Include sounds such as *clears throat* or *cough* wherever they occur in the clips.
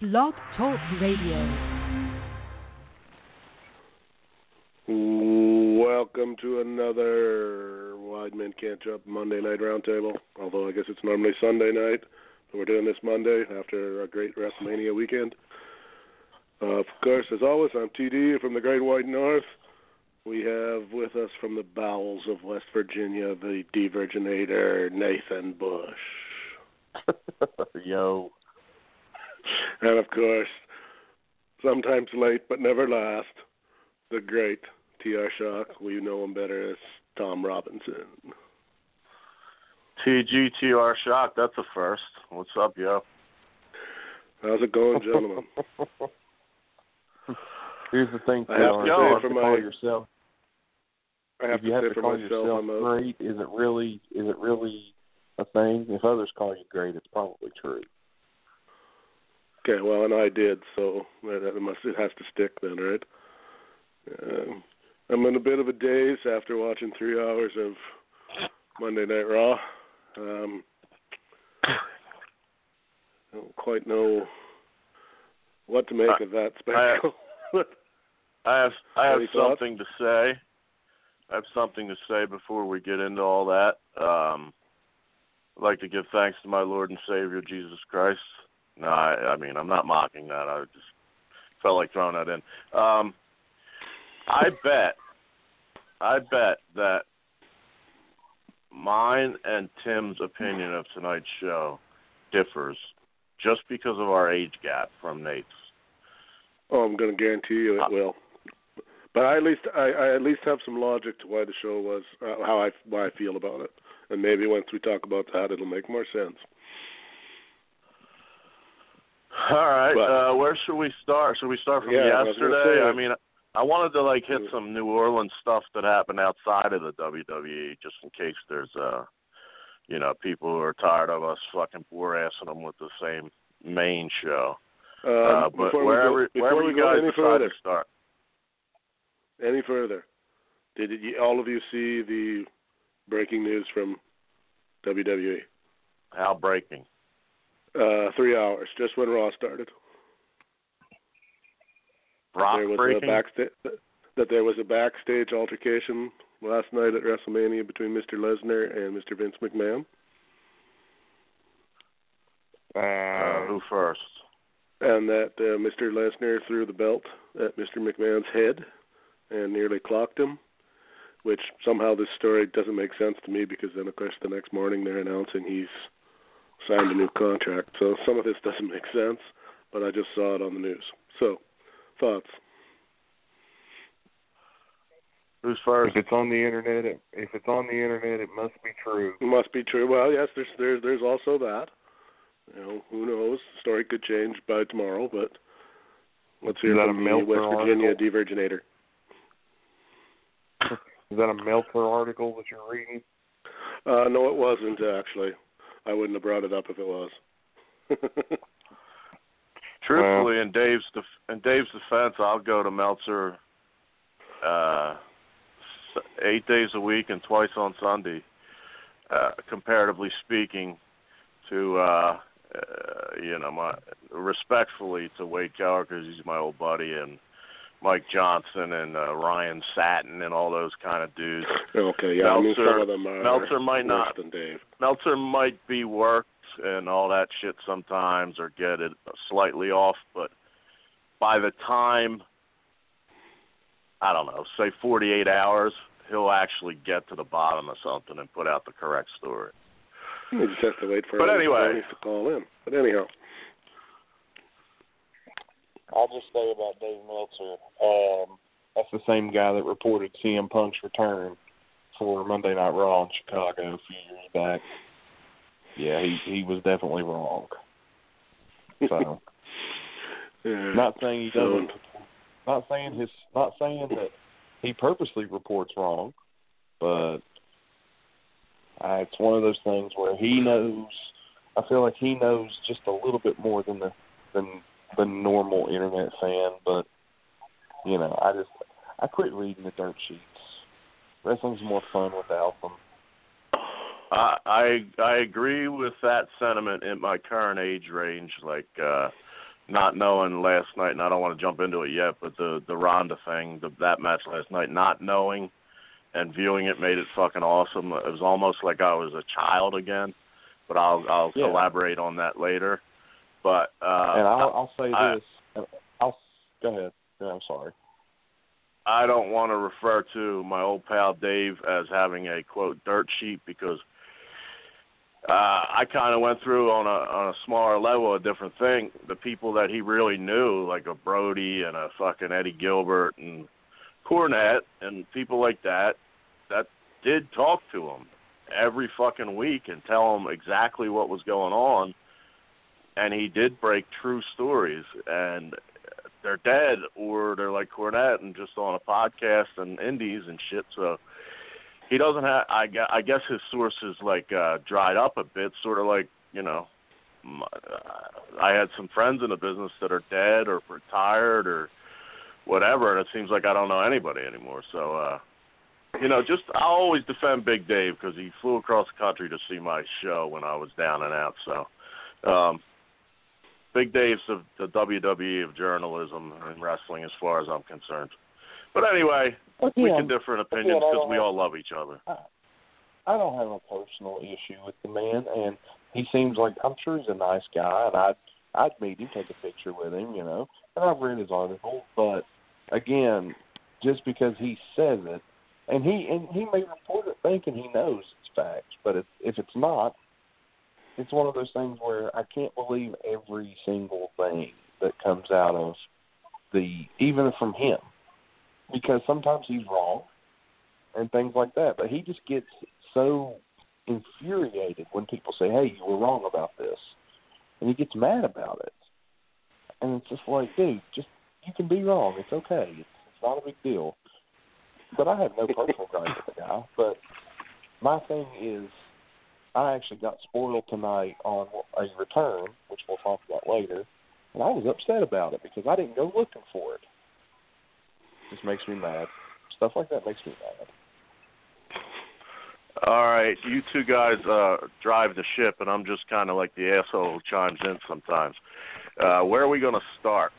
Blog Talk Radio. Welcome to another Wide Men Can't Jump Monday Night Roundtable. Although I guess it's normally Sunday night, but we're doing this Monday after a great WrestleMania weekend. Uh, of course, as always, I'm TD from the Great White North. We have with us from the bowels of West Virginia the Diverginator Nathan Bush. *laughs* Yo. And of course, sometimes late but never last, the great T.R. Shock. We know him better as Tom Robinson. TGTR Shock, that's a first. What's up, yo? How's it going, gentlemen? *laughs* Here's the thing, I have to TR, say you have for to my- call yourself. I have if you to have say to for call myself, yourself great, is it really? Is it really a thing? If others call you great, it's probably true. Okay. Well, and I did, so that must it has to stick then, right? Um I'm in a bit of a daze after watching three hours of Monday Night Raw. Um, I don't quite know what to make I- of that spectacle. I have I *laughs* have thoughts? something to say. I have something to say before we get into all that. Um, I'd like to give thanks to my Lord and Savior Jesus Christ. No, I, I mean I'm not mocking that. I just felt like throwing that in. Um, I bet, I bet that mine and Tim's opinion of tonight's show differs just because of our age gap from Nate's. oh, I'm going to guarantee you Uh, it will. But I at least I, I at least have some logic to why the show was uh, how I why I feel about it, and maybe once we talk about that, it'll make more sense. All right. But- uh, where should we start? Should we start from Yeah, I yesterday? say- I mean, I wanted to like hit some New Orleans stuff that happened outside of the WWE, just in case there's uh, you know, people who are tired of us fucking bore assing them with the same main show. Um, uh, but before wherever we go, before wherever we you guys any decide further, to start. any further, did you, all of you see the breaking news from WWE? How breaking? Uh, three hours, just when Raw started. Rock there was breaking. a backstage that there was a backstage altercation last night at WrestleMania between Mr. Lesnar and Mr. Vince McMahon, uh, who first? and that uh, Mr. Lesnar threw the belt at Mr. McMahon's head and nearly clocked him. Which somehow this story doesn't make sense to me because then of course the next morning they're announcing he's signed a new contract. So some of this doesn't make sense, but I just saw it on the news. So thoughts? Who's first? If it's on the internet, it, if it's on the internet, it must be true. It must be true. Well, yes, there's there's there's also that. You know, who knows? The story could change by tomorrow, but let's hear Is that from a the West Virginia article? Diverginator. *laughs* Is that a Meltzer article that you're reading? Uh, no, it wasn't actually. I wouldn't have brought it up if it was. *laughs* Truthfully, in Dave's def- in Dave's defense, I'll go to Meltzer uh, eight days a week and twice on Sunday. Uh, comparatively speaking, to uh, uh, you know, my respectfully to Wade Keller because he's my old buddy and Mike Johnson and uh, Ryan Satin and all those kind of dudes. okay, yeah, I mean Meltzer- some of them are Meltzer might not. than Dave. Meltzer might be worked and all that shit sometimes or get it slightly off, but by the time I don't know, say 48 hours, he'll actually get to the bottom of something and put out the correct story. He just has to wait for But anyway. To call in. But anyhow, I'll just say about Dave Meltzer. Um, that's the same guy that reported CM Punk's return for Monday Night Raw in Chicago a few years back. Yeah, he he was definitely wrong. So, *laughs* yeah. not saying he doesn't. Not saying his. Not saying that he purposely reports wrong, but uh, it's one of those things where he knows. I feel like he knows just a little bit more than the than the normal internet fan, but you know, I just I quit reading the dirt sheets. Wrestling's more fun without them. I I I agree with that sentiment in my current age range. Like uh not knowing last night, and I don't want to jump into it yet, but the the Ronda thing, the, that match last night, not knowing and viewing it made it fucking awesome. It was almost like I was a child again. But I'll I'll Yeah. elaborate on that later. But uh, and I'll, I'll say I- this. I'll go ahead. Yeah, I'm sorry. I don't want to refer to my old pal Dave as having a quote dirt sheet because uh I kind of went through on a on a smaller level a different thing. The people that he really knew, like a Brody and a fucking Eddie Gilbert and Cornette and people like that, that did talk to him every fucking week and tell him exactly what was going on. And he did break true stories and they're dead or they're like Cornette and just on a podcast and indies and shit. So he doesn't have. I guess, I guess his sources like uh, dried up a bit, sort of like you know. m- uh, I had some friends in the business that are dead or retired or whatever, and it seems like I don't know anybody anymore. So uh you know, just I always defend Big Dave because he flew across the country to see my show when I was down and out. So, um, Big Dave's the, the WWE of journalism and wrestling, as far as I'm concerned. But anyway, we Again, can differ in opinions because we all love each other. I don't have a personal issue with the man, and he seems like I'm sure he's a nice guy, and I'd I'd meet him, take a picture with him, you know. And I've read his article, but again, just because he says it, and he and he may report it thinking he knows it's facts, but if if it's not, it's one of those things where I can't believe every single thing that comes out of the even from him, because sometimes he's wrong and things like that. But he just gets so infuriated when people say, "Hey, you were wrong about this," and he gets mad about it. And it's just like, dude, just you can be wrong. It's okay. It's, it's not a big deal. But I have no *laughs* personal gripe with the guy. But my thing is, I actually got spoiled tonight on a return, which we'll talk about later, and I was upset about it because I didn't go looking for it. Just makes me mad. Stuff like that makes me mad. All right, you two guys uh drive the ship, and I'm just kind of like the asshole who chimes in sometimes. Uh Where are we going to start?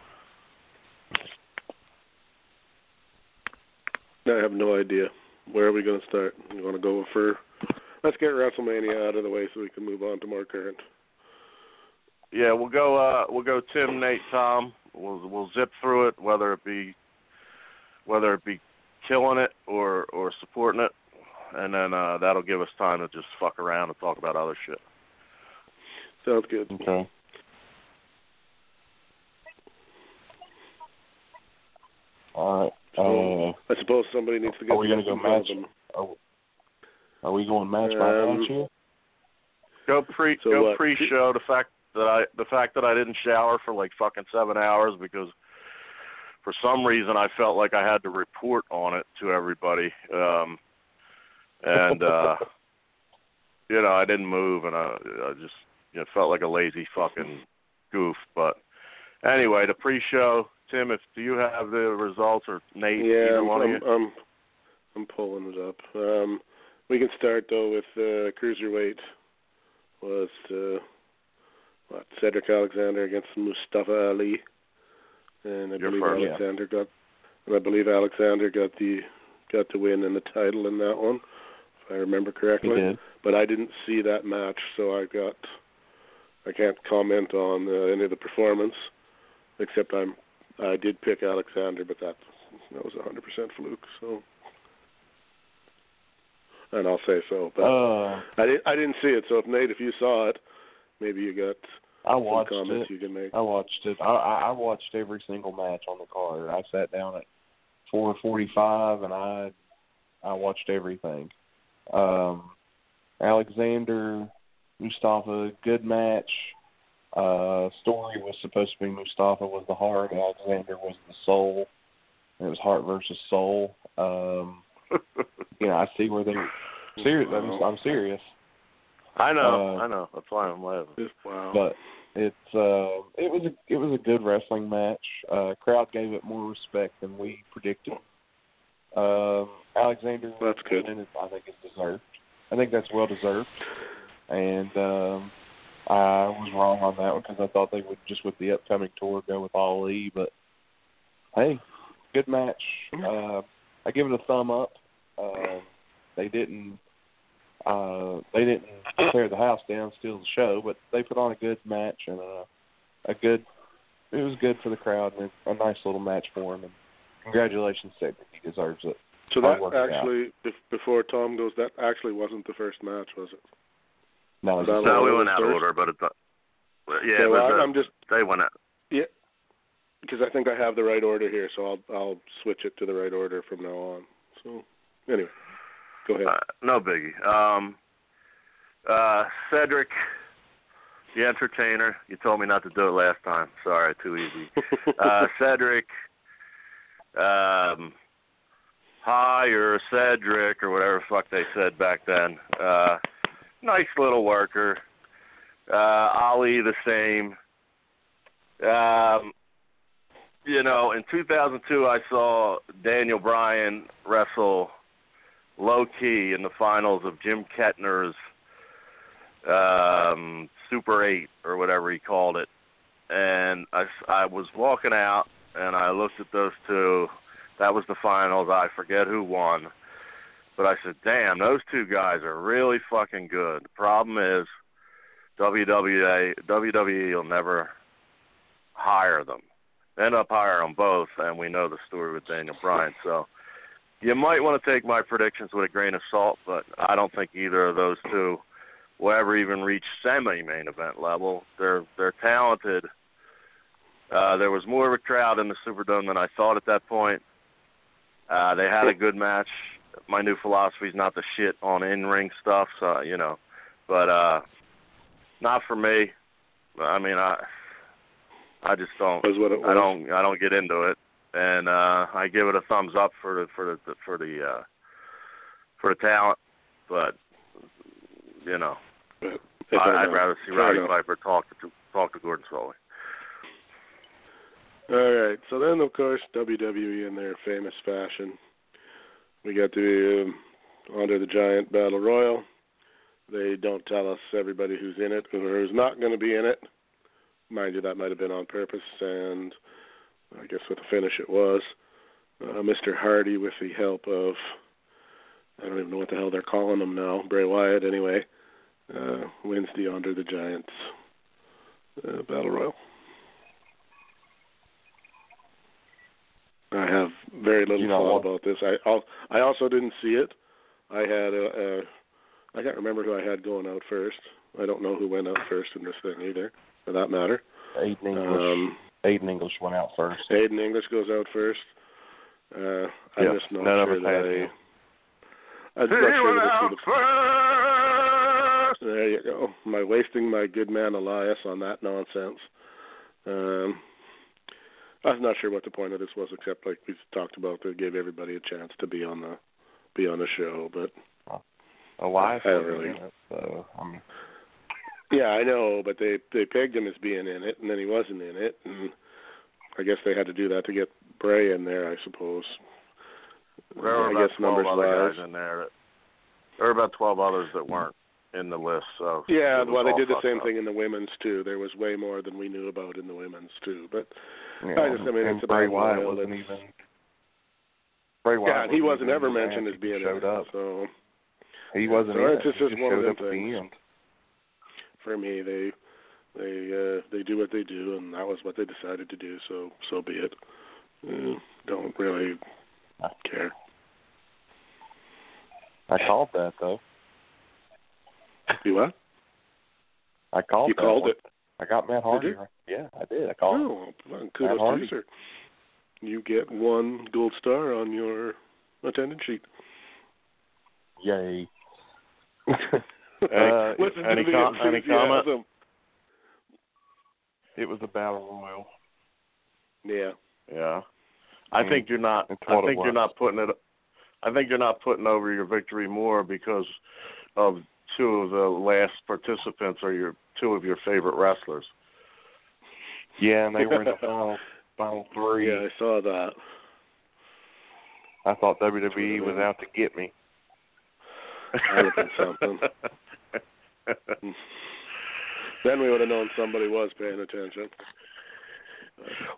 I have no idea. Where are we going to start? You want to go for? Let's get WrestleMania out of the way so we can move on to more current. Yeah, we'll go. uh We'll go. Tim, Nate, Tom. We'll we'll zip through it, whether it be whether it be killing it or or supporting it, and then uh that'll give us time to just fuck around and talk about other shit. Sounds good. Okay. All right. Uh, I suppose somebody needs to get. Are we gonna go in front of match? them. are, are we going match by Um, match here? Go pre So go pre-show. The fact that I the fact that I didn't shower for like fucking seven hours because for some reason I felt like I had to report on it to everybody. Um and uh *laughs* you know, I didn't move and I I just you know felt like a lazy fucking goof. But anyway, the pre-show, Tim, if do you have the results or Nate, Yeah, either I'm, one of I'm, you? I'm, I'm pulling it up. Um, we can start though with uh, cruiserweight. Was uh, what Cedric Alexander against Mustafa Ali, and I You're believe. Yeah. Alexander got, and I believe Alexander got the got the win and the title in that one, if I remember correctly. But I didn't see that match, so I got I can't comment on uh, any of the performance, except I'm I did pick Alexander, but that that was a hundred percent fluke. So, and I'll say so, but Uh, I didn't I didn't see it. So if Nate, if you saw it, maybe you got I some watched comments it. you can make. I watched it. I, I I watched every single match on the card. I sat down at four forty five and I I watched everything. Um Alexander Mustafa, good match. Uh story was supposed to be Mustafa was the heart, Alexander was the soul. It was heart versus soul. Um *laughs* you know, I see where they serious I'm, I'm serious. I know, uh, I know. That's why I'm laughing. Wow. but it's uh it was a it was a good wrestling match. Uh crowd gave it more respect than we predicted. Um Alexander That's good. and I think it's deserved. I think that's well deserved. And um I was wrong on that one because I thought they would just with the upcoming tour go with Ali, but hey, good match. Uh, I give it a thumb up. Uh, they didn't uh, they didn't tear the house down, steal the show, but they put on a good match and a, a good. It was good for the crowd and a nice little match for him. And congratulations, Cedric. He deserves it. So that work out. actually, bef- before Tom goes, that actually wasn't the first match, was it? No, it's That No, we was went out of first? order, but it, but yeah, Okay, it was, uh, I'm just they went out. Because I think I have the right order here, so I'll I'll switch it to the right order from now on. So anyway, go ahead. Uh, no biggie. Um, uh, Cedric, the entertainer. You told me not to do it last time. Sorry, too easy. *laughs* Uh, Cedric, um, hi or Cedric or whatever the fuck they said back then. Uh, nice little worker. Uh, Ali the same. Um, you know, in 2002, I saw Daniel Bryan wrestle Low Ki in the finals of Jim Kettner's um, Super 8 or whatever he called it. And I, I was walking out and I looked at those two. That was the finals. I forget who won. But I said, damn, those two guys are really fucking good. The problem is WWE, WWE will never hire them. End up hiring them both, and we know the story with Daniel Bryan. So you might want to take my predictions with a grain of salt, but I don't think either of those two will ever even reach semi-main event level. They're they're talented. Uh, there was more of a crowd in the Superdome than I thought at that point. Uh, they had a good match. My new philosophy is not to shit on in-ring stuff, so you know, but uh, not for me. I mean, I I just don't. was what it was. I don't I don't get into it, and uh, I give it a thumbs up for the for the for the uh, for the talent, but you know if I, I'd rather see Roddy. Piper talk to talk to Gordon Solie. All right. So then, of course, WWE in their famous fashion, we got the um, Andre the Giant Battle Royal. They don't tell us everybody who's in it or who's not going to be in it. Mind you, that might have been on purpose, and I guess with the finish it was. Uh, Mr. Hardy, with the help of, I don't even know what the hell they're calling him now, Bray Wyatt anyway, uh, wins the Andre the Giants uh, Battle Royal. I have very little You know thought what? about this. I al- I also didn't see it. I had a, a I can't remember who I had going out first. I don't know who went out first in this thing either, for that matter. Aiden English. Um, Aiden English went out first. Aiden English goes out first. Uh, I'm Yes, just not none of sure us that had I, I'm not sure that this was the There you go. My wasting my good man Elias on that nonsense. Um, I'm not sure what the point of this was, except like we talked about, to give everybody a chance to be on the be on the show. But Elias I wasn't really- in it, so I mean, yeah, I know. But they they pegged him as being in it, and then he wasn't in it, and I guess they had to do that to get Bray in there, I suppose. There were I about guess 12 numbers other wise. guys in there. That, there were about 12 others that weren't in the list. So Yeah, well, they did the same up. thing in the women's too. There was way more than we knew about in the women's too. But you know, I just- I mean, and it's Bray about Wyatt wasn't it's- even. Bray Wyatt yeah, and he wasn't ever mentioned as being showed in it. up. So He wasn't So in it's just- he just one of them up at the things. For me, they they uh, they do what they do, and that was what they decided to do. So so be it. Uh, don't really care. I called that though. You what? I called. You called one. it. I got Matt Hardy. Yeah, I did. I called. Oh, well, kudos to Hardy. you, sir. You get one gold star on your attendance sheet. Yay. *laughs* Any- uh, Listen to any the com- any comment? it was a battle royal. Yeah. Yeah. I Mm, think you're not I think you're not putting it I think you're not putting over your victory more because of two of the last participants are your two of your favorite wrestlers. Yeah, and they were in the *laughs* final final three. Yeah, I saw that. I thought WWE was out to get me. That'd have been something. *laughs* Then we would have known somebody was paying attention.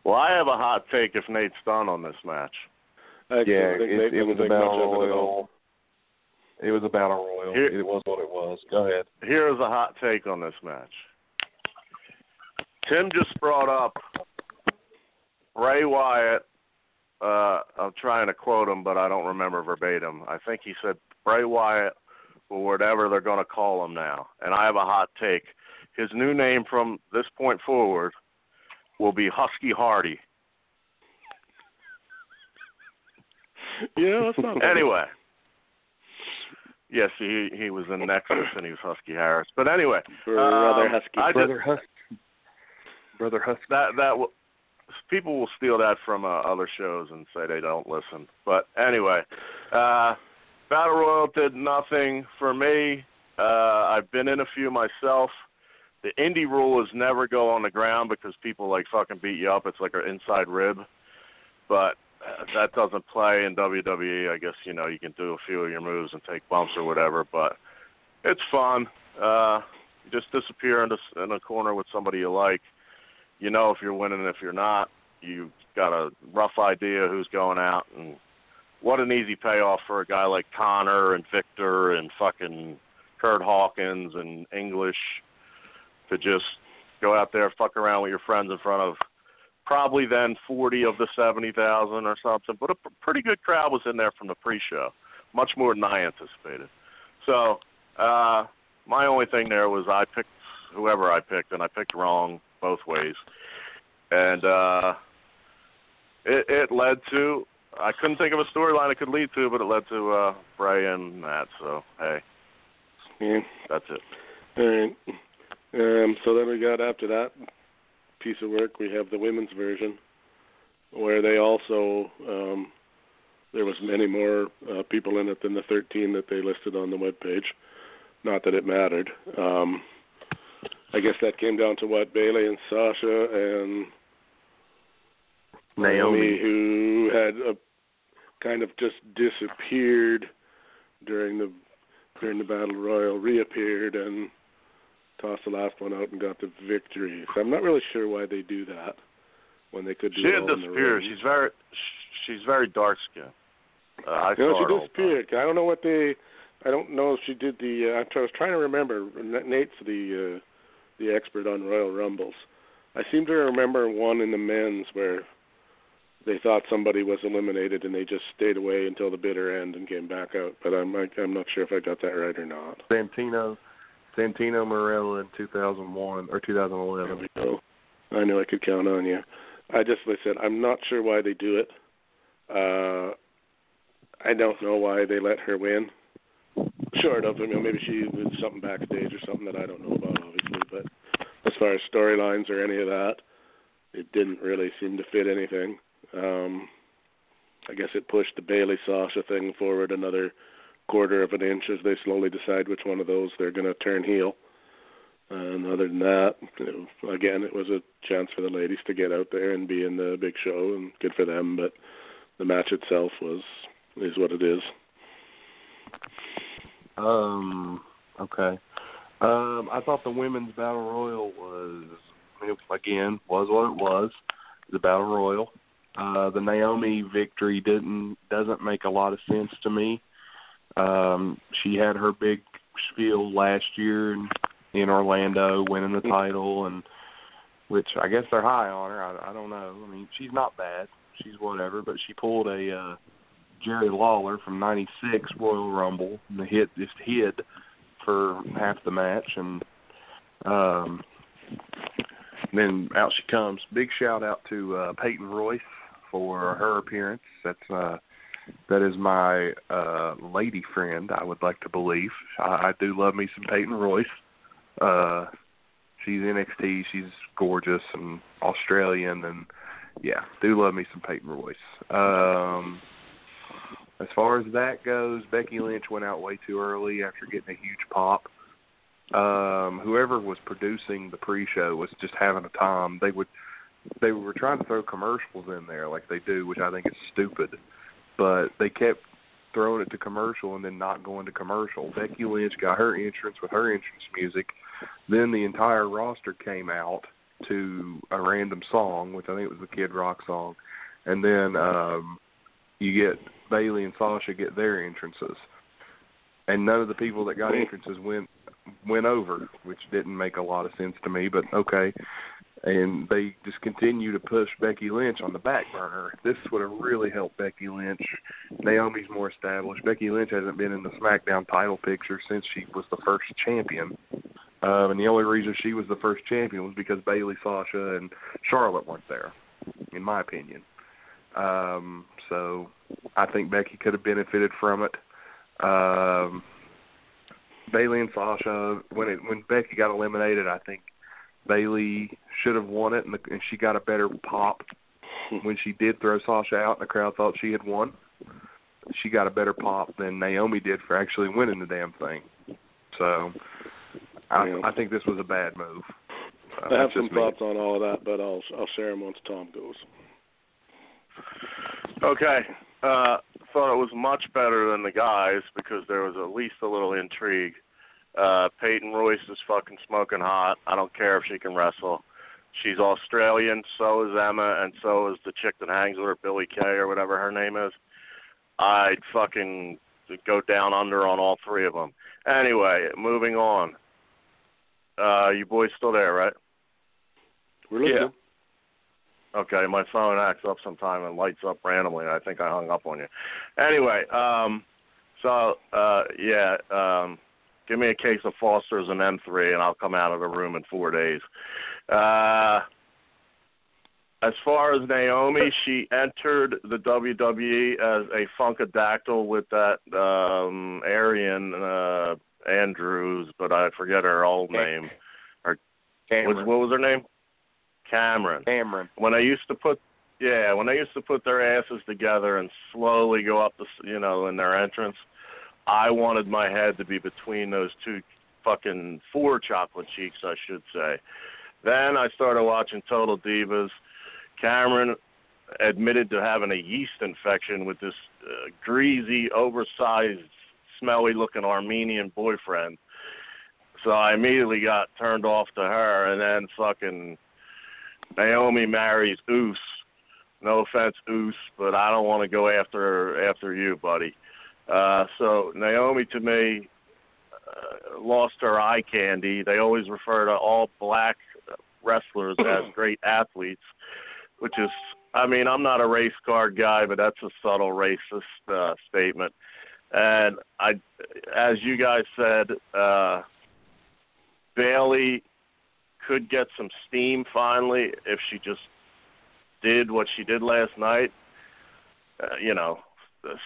Well, I have a hot take if Nate's done on this match. I actually yeah, think it, Nate it was didn't a battle of it royal. It was a battle royal. Here- it was what it was. Go ahead. Here's a hot take on this match. Tim just brought up Bray Wyatt. Uh, I'm trying to quote him, but I don't remember verbatim. I think he said Bray Wyatt or whatever they're going to call him now. And I have a hot take. His new name from this point forward will be Husky Hardy. *laughs* Yeah, that's not. Anyway. Yes, he he was in Nexus and he was Husky Harris. But anyway, For um, husky. I just, Brother Husky. Brother Husky. that that will people will steal that from uh, other shows and say they don't listen. But anyway, uh, Battle Royal did nothing for me. Uh, I've been in a few myself. The indie rule is never go on the ground because people like fucking beat you up. It's like an inside rib. But uh, that doesn't play in WWE. I guess you know you can do a few of your moves and take bumps or whatever, but it's fun. Uh, you just disappear in, the, in a corner with somebody you like. You know if you're winning, if you're not. you've got a rough idea who's going out, and what an easy payoff for a guy like Konnor and Viktor and fucking Kurt Hawkins and English to just go out there, fuck around with your friends in front of probably then 40 of the 70,000 or something. But a pretty good crowd was in there from the pre-show, much more than I anticipated. So uh, my only thing there was I picked whoever I picked, and I picked wrong both ways, and uh, it, it led to I couldn't think of a storyline it could lead to, but it led to uh, Bray and Matt. So hey, Yeah. that's it. All right. Um, so then we got after that piece of work, we have the women's version, where they also um, there was many more uh, people in it than the 13 that they listed on the web page. Not that it mattered. Um, I guess that came down to what Bayley and Sasha and Naomi. who had a, kind of just disappeared during the during the battle royal, reappeared and tossed the last one out and got the victory. So I'm not really sure why they do that when they could do She it had all in the disappeared. She's very she's very dark skinned. Uh, I saw her she all the time. disappeared. I don't know what they. I don't know if she did the. Uh, I was trying to remember. Nate's the uh, the expert on Royal Rumbles. I seem to remember one in the men's where they thought somebody was eliminated and they just stayed away until the bitter end and came back out. But I'm I, I'm not sure if I got that right or not. Santino. Santino Marella in 2001 or There 2011. we go. I knew I could count on you. I just like I said I'm not sure why they do it. Uh, I don't know why they let her win. Short of, I mean, maybe she did something backstage or something that I don't know about, obviously. But as far as storylines or any of that, it didn't really seem to fit anything. Um, I guess it pushed the Bayley Sasha thing forward another quarter of an inch as they slowly decide which one of those they're going to turn heel. And other than that, you know, again, it was a chance for the ladies to get out there and be in the big show, and good for them. But the match itself was is what it is. Um. Okay. Um. I thought the women's battle royal was again was what it was. The battle royal. Uh, the Naomi victory didn't doesn't make a lot of sense to me. Um, she had her big spiel last year in, in Orlando, winning the title, and which I guess they're high on her. I, I don't know. I mean, she's not bad. She's whatever, but she pulled a uh, Jerry Lawler from '96 Royal Rumble and the hit just hid for half the match, and um, then out she comes. Big shout out to uh, Peyton Royce for her appearance. That's uh, that is my uh, lady friend. I would like to believe. I, I do love me some Peyton Royce. Uh, she's NXT. She's gorgeous and Australian, and yeah, do love me some Peyton Royce. Um, as far as that goes, Becky Lynch went out way too early after getting a huge pop. Um, whoever was producing the pre-show was just having a time. They would they were trying to throw commercials in there like they do, which I think is stupid. But they kept throwing it to commercial and then not going to commercial. Becky Lynch got her entrance with her entrance music, Then the entire roster came out to a random song, which I think was the Kid Rock song, and then um you get Bayley and Sasha get their entrances, and none of the people that got entrances went went over, which didn't make a lot of sense to me, but okay. And they just continue to push Becky Lynch on the back burner. This would have really helped Becky Lynch. Naomi's more established. Becky Lynch hasn't been in the SmackDown title picture since she was the first champion. Um, and the only reason she was the first champion was because Bayley, Sasha, and Charlotte weren't there, in my opinion. Um, so I think Becky could have benefited from it. Um, Bayley and Sasha, when it when Becky got eliminated, I think Bayley should have won it, and, the, and she got a better pop *laughs* when she did throw Sasha out, and the crowd thought she had won. She got a better pop than Naomi did for actually winning the damn thing. So I, Yeah. I think this was a bad move. Uh, I have some thoughts on all of that, but I'll I'll share them once Tom goes. Okay. Uh, thought it was much better than the guys because there was at least a little intrigue. Uh, Peyton Royce is fucking smoking hot. I don't care if she can wrestle. She's Australian, so is Emma, and so is the chick that hangs with her, Billie Kay or whatever her name is. I'd fucking go down under on all three of them. Anyway, moving on. Uh, you boys still there, right? We're listening. Okay, my phone acts up sometime and lights up randomly. and I think I hung up on you. Anyway, um, so uh, yeah, um, give me a case of Foster's and M3, and I'll come out of the room in four days. Uh, as far as Naomi, she entered the WWE as a Funkadactyl with that um, Ariane uh, Andrews, but I forget her old name. Cameron. what was her name? Cameron Cameron. when I used to put yeah, when I used to put their asses together and slowly go up the s- you know in their entrance, I wanted my head to be between those two fucking four chocolate cheeks, I should say. Then I started watching Total Divas. Cameron admitted to having a yeast infection with this uh, greasy, oversized, smelly-looking Armenian boyfriend. So I immediately got turned off to her, and then fucking Naomi marries Oos. No offense, Oos, but I don't want to go after after you, buddy. Uh, so Naomi to me uh, lost her eye candy. They always refer to all black wrestlers as *clears throat* great athletes, which is, I mean, I'm not a race card guy, but that's a subtle racist uh, statement. And I, as you guys said, uh, Bayley could get some steam finally if she just did what she did last night. Uh, you know,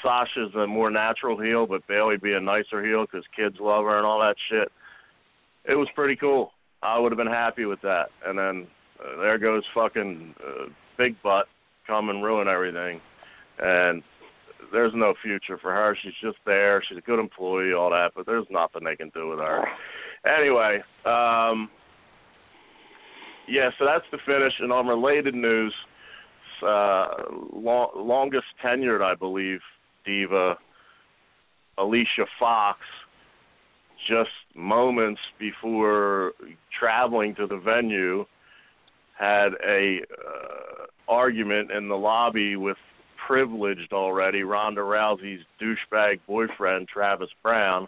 Sasha's a more natural heel, but Bayley be a nicer heel because kids love her and all that shit. It was pretty cool. I would have been happy with that. And then uh, there goes fucking uh, Big Butt come and ruin everything. And there's no future for her. She's just there. She's a good employee, all that, but there's nothing they can do with her. Anyway, um, yeah, so that's the finish. And on related news, uh, long, longest tenured, I believe, diva, Alicia Fox, just moments before traveling to the venue, had a uh, argument in the lobby with privileged already Ronda Rousey's douchebag boyfriend Travis Browne.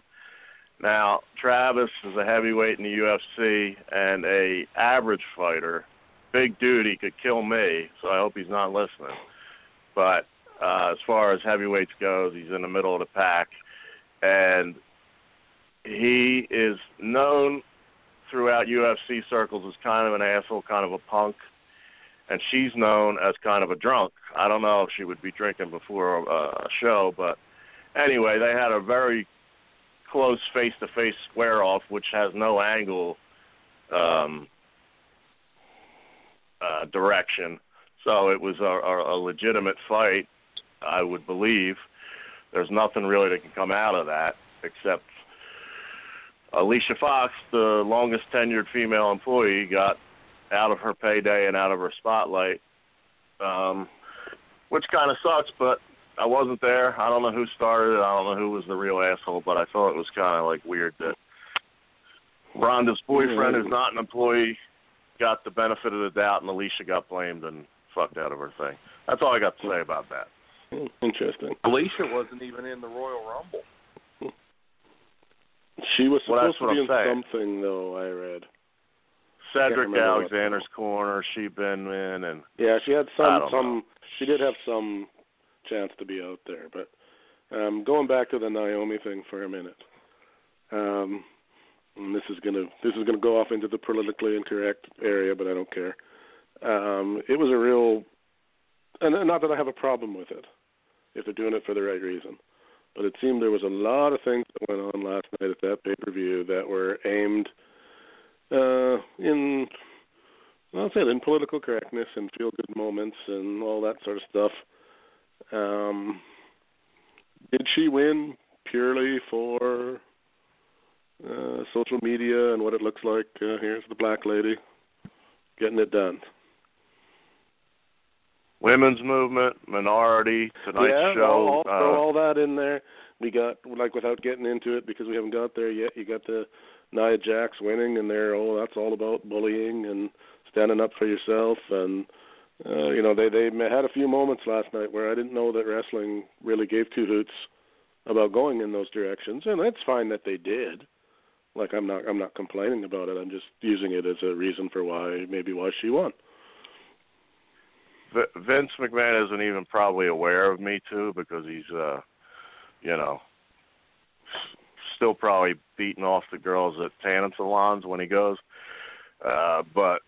Now, Travis is a heavyweight in the UFC and a average fighter. Big dude, he could kill me, so I hope he's not listening. But uh, as far as heavyweights goes, he's in the middle of the pack, and he is known throughout UFC circles as kind of an asshole, kind of a punk, and she's known as kind of a drunk. I don't know if she would be drinking before a, a show, but anyway, they had a very close face-to-face square-off, which has no angle um, uh, direction. So it was a, a, a legitimate fight, I would believe. There's nothing really that can come out of that except Alicia Fox, the longest tenured female employee, got out of her payday and out of her spotlight, um, which kind of sucks. But I wasn't there. I don't know who started it. I don't know who was the real asshole. But I thought it was kind of like weird that Ronda's boyfriend, who's not an employee, got the benefit of the doubt, and Alicia got blamed and fucked out of her thing. That's all I got to say about that. Hmm, Interesting. Alicia wasn't even in the Royal Rumble. She was Well, supposed that's what to be I'm in saying. something though. I read. Cedric remember Alexander's corner, she been in, and Yeah, she had some some. know. She did have some chance to be out there, but um, going back to the Naomi thing for a minute. Um, and this is gonna this is gonna go off into the politically incorrect area, but I don't care. Um, it was a real, and not that I have a problem with it, if they're doing it for the right reason. But it seemed there was a lot of things that went on last night at that pay per view that were aimed uh, in I'll say it in political correctness and feel good moments and all that sort of stuff. Um, did she win purely for uh, social media and what it looks like? Uh, here's the black lady getting it done. women's movement, minority, tonight's yeah, show. I'll, I'll throw uh, all that in there. We got like without getting into it because we haven't got there yet. You got the Nia Jax winning, and they're oh that's all about bullying and standing up for yourself. And uh, you know they they had a few moments last night where I didn't know that wrestling really gave two hoots about going in those directions, and that's fine that they did. Like I'm not I'm not complaining about it. I'm just using it as a reason for why maybe why she won. Vince McMahon isn't even probably aware of Me Too because he's, uh, you know, still probably beating off the girls at tanning salons when he goes. Uh, but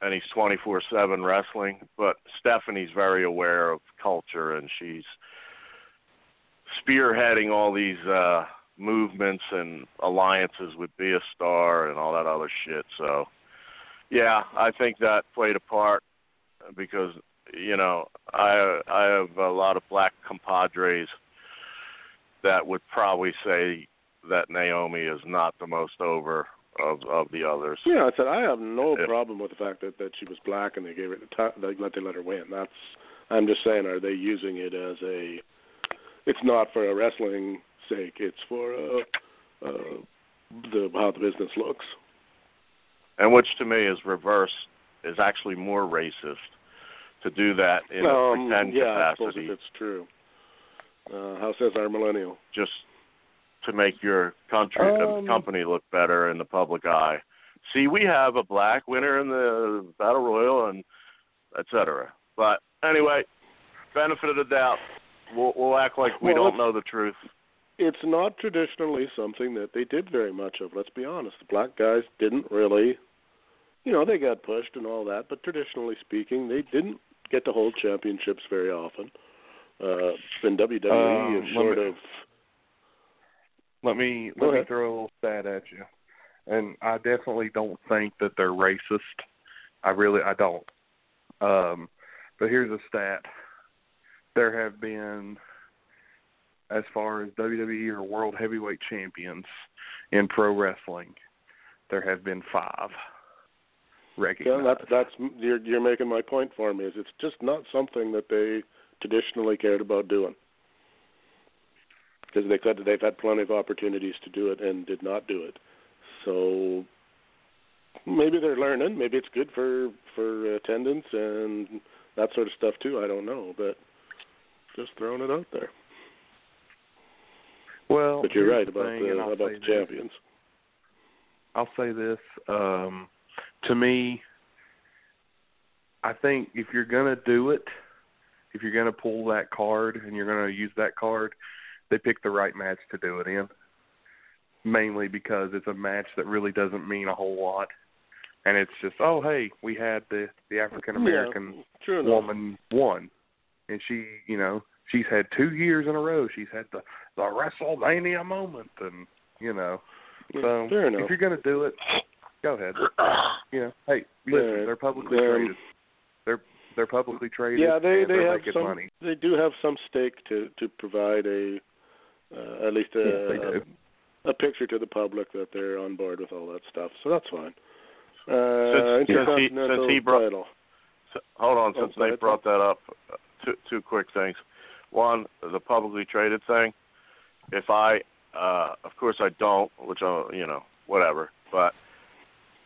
and he's 24/7 wrestling. But Stephanie's very aware of culture and she's spearheading all these uh movements and alliances with Be a Star and all that other shit. So, yeah, I think that played a part because you know I I have a lot of black compadres that would probably say that Naomi is not the most over of of the others. Yeah, I said I have no Yeah. problem with the fact that that she was black and they gave her the ti they let they let her win. That's I'm just saying, are they using it as a? It's not for a wrestling sake. It's for uh, uh, the how the business looks. And which to me is reverse is actually more racist to do that in a um, pretend yeah, I suppose capacity if it's true. Uh, how says our millennial? just to make your country uh, Um, company look better in the public eye. See, we have a black winner in the battle royal and et cetera. But anyway, benefit of the doubt. We'll, we'll act like we Well, don't know the truth. It's not traditionally something that they did very much of. Let's be honest. The black guys didn't really, you know, they got pushed and all that, but traditionally speaking, they didn't get to hold championships very often. Uh, in WWE, Um, let me- of Let me let me ahead. throw a little stat at you, and I definitely don't think that they're racist. I really I don't. Um, but here's a stat: there have been, as far as WWE or World Heavyweight Champions in pro wrestling, there have been five yeah. recognized. That's that's you're you're making my point for me. Is it's just not something that they traditionally cared about doing because they could they've had plenty of opportunities to do it and did not do it. So maybe they're learning. Maybe it's good for for attendance and that sort of stuff too. I don't know, but just throwing it out there. Well, But you're right about the about the this. champions. I'll say this. Um, to me, I think if you're gonna do it, if you're gonna pull that card and you're gonna use that card, they pick the right match to do it in. Mainly because it's a match that really doesn't mean a whole lot, and it's just oh hey we had the the African American yeah, woman won, and she you know she's had two years in a row she's had the the WrestleMania moment, and you know Yeah, so fair enough. if you're gonna do it, go ahead. *coughs* You know, hey, listen, Yeah, they're publicly um, traded. They're they're publicly traded. Yeah, they and they have some. money. They do have some stake to to provide a uh, at least a, Yes, they a picture to the public that they're on board with all that stuff. So that's fine. Uh, Since- since he- since he brought- So, hold on, Oh, since go they brought that up, uh, two two quick things. One, the publicly traded thing. If I, uh, of course, I don't, which I, you know, whatever. But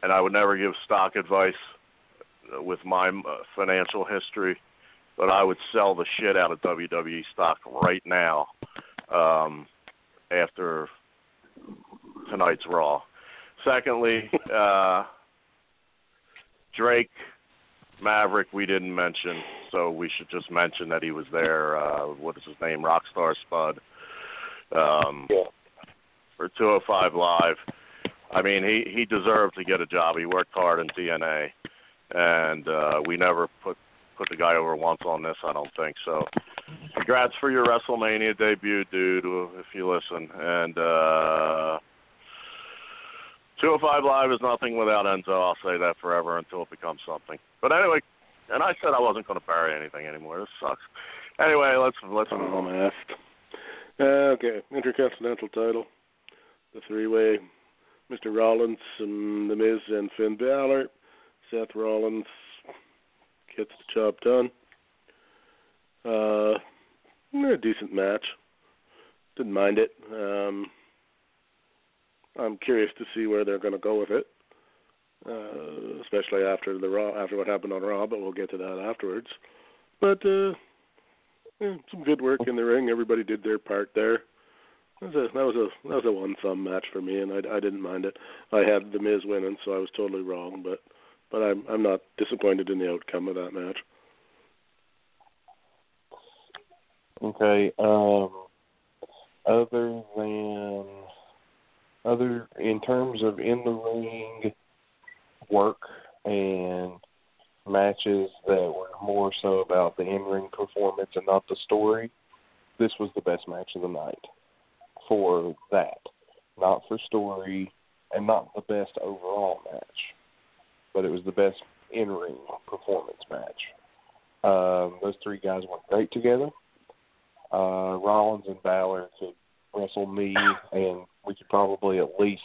and I would never give stock advice with my uh, financial history, but I would sell the shit out of WWE stock right now um, after tonight's Raw. Secondly, uh, Drake Maverick we didn't mention, so we should just mention that he was there. Uh, what is his name? Rockstar Spud. Um, Yeah. For 205 Live. I mean, he he deserved to get a job. He worked hard in TNA, and uh, we never put put the guy over once on this. I don't think so. Congrats for your WrestleMania debut, dude. If you listen, and uh, 205 Live is nothing without Enzo. I'll say that forever until it becomes something. But anyway, and I said I wasn't going to bury anything anymore. This sucks. Anyway, let's let's move on. Uh, okay, Intercontinental title, the three-way, Mr. Rollins, and The Miz, and Finn Balor. Seth Rollins gets the job done. Uh, a decent match. Didn't mind it. Um, I'm curious to see where they're going to go with it, uh, especially after the Raw, after what happened on Raw. But we'll get to that afterwards. But uh, yeah, some good work in the ring. Everybody did their part there. That was a that was a that was a one thumb match for me, and I I didn't mind it. I had the Miz winning, so I was totally wrong, but but I'm I'm not disappointed in the outcome of that match. Okay. Um, other than other in terms of in the ring work and matches that were more so about the in ring performance and not the story, this was the best match of the night for that. Not for story and not the best overall match. But it was the best in ring performance match. Um, those three guys went great together uh, Rollins and Balor could wrestle me, and we could probably at least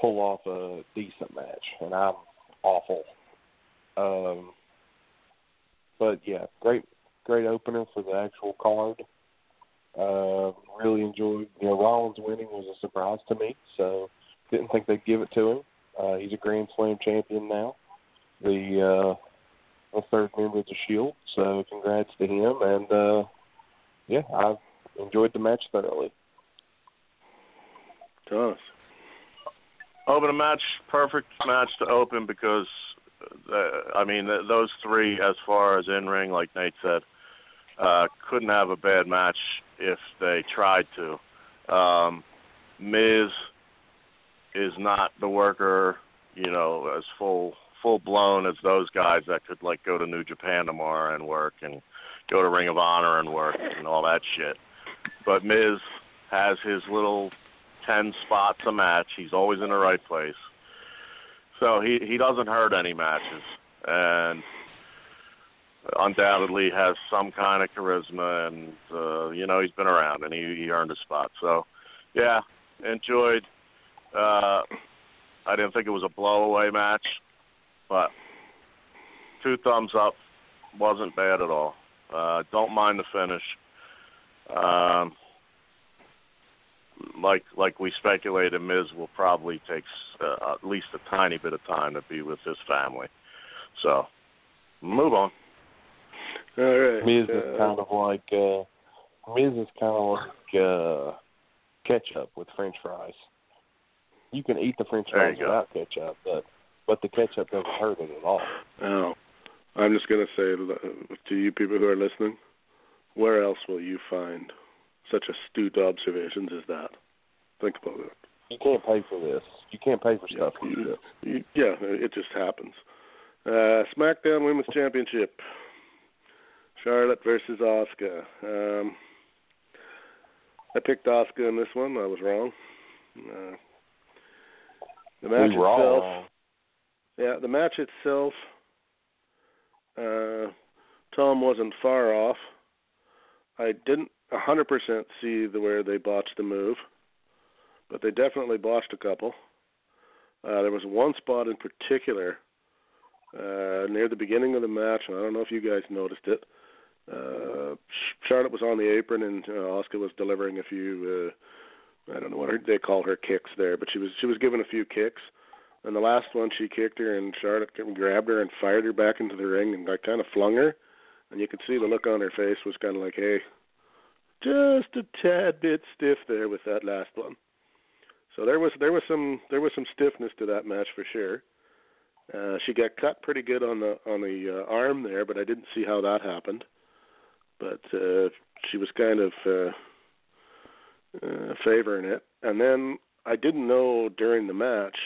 pull off a decent match. And I'm awful. Um, but yeah, great, great opener for the actual card. Uh, really enjoyed. You know, Rollins winning was a surprise to me, so didn't think they'd give it to him. Uh, he's a Grand Slam champion now, the uh, the third member of the Shield. So congrats to him, and uh, yeah, I've enjoyed the match thoroughly. Toss. Open a match, perfect match to open because, uh, I mean, th- those three, as far as in ring, like Nate said, uh, couldn't have a bad match if they tried to. Um, Miz is not the worker, you know, as full full blown as those guys that could like go to New Japan tomorrow and work and go to Ring of Honor and work and all that shit. But Miz has his little ten spots a match. He's always in the right place. So he he doesn't hurt any matches and undoubtedly has some kind of charisma and uh you know he's been around and he he earned a spot. So yeah, enjoyed uh I didn't think it was a blowaway match, but two thumbs up wasn't bad at all. Uh don't mind the finish. Um like like we speculated, Miz will probably take uh, at least a tiny bit of time to be with his family. So, move on. All right. Miz uh, is kind of like uh, Miz is kind of like uh, ketchup with French fries. You can eat the French fries you go. without ketchup, but but the ketchup doesn't hurt it at all. Oh, I'm just going to say to you people who are listening, where else will you find such astute observations as that? Think about it. You can't pay for this. You can't pay for stuff like this. Yeah, it just happens. Uh, SmackDown Women's Championship. Charlotte versus Asuka. Um, I picked Asuka in this one. I was wrong. Uh, the match we itself. wrong. Yeah, the match itself, uh, Tom wasn't far off. I didn't 100% see the where they botched the move, but they definitely botched a couple. Uh, there was one spot in particular uh, near the beginning of the match, and I don't know if you guys noticed it. Uh, Charlotte was on the apron, and uh, Asuka was delivering a few. Uh, I don't know what her, they call her kicks there, but she was she was given a few kicks. And the last one, she kicked her, and Charlotte grabbed her and fired her back into the ring, and like kind of flung her. And you could see the look on her face was kind of like, "Hey, just a tad bit stiff there with that last one." So there was there was some there was some stiffness to that match for sure. Uh, she got cut pretty good on the on the uh, arm there, but I didn't see how that happened. But uh, she was kind of uh, uh, favoring it, and then I didn't know during the match.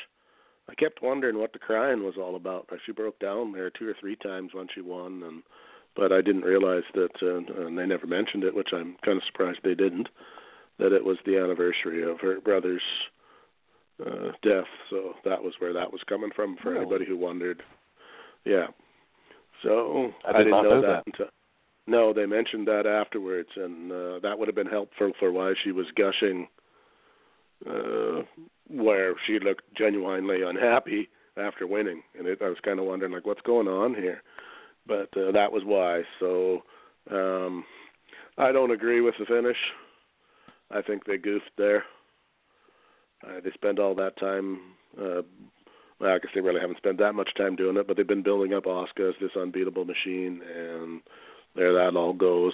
I kept wondering what the crying was all about. She broke down there two or three times when she won, and but I didn't realize that, uh, and they never mentioned it, which I'm kind of surprised they didn't, that it was the anniversary of her brother's uh, death. So that was where that was coming from for Really? anybody who wondered. Yeah. So I did didn't not know, know that, that. until. No, they mentioned that afterwards, and uh, that would have been helpful for why she was gushing, uh, where she looked genuinely unhappy after winning, and it, I was kind of wondering like what's going on here, but uh, that was why. So um, I don't agree with the finish. I think they goofed there. Uh, they spent all that time. Uh, well, I guess they really haven't spent that much time doing it, but they've been building up Asuka as this unbeatable machine, and there that all goes.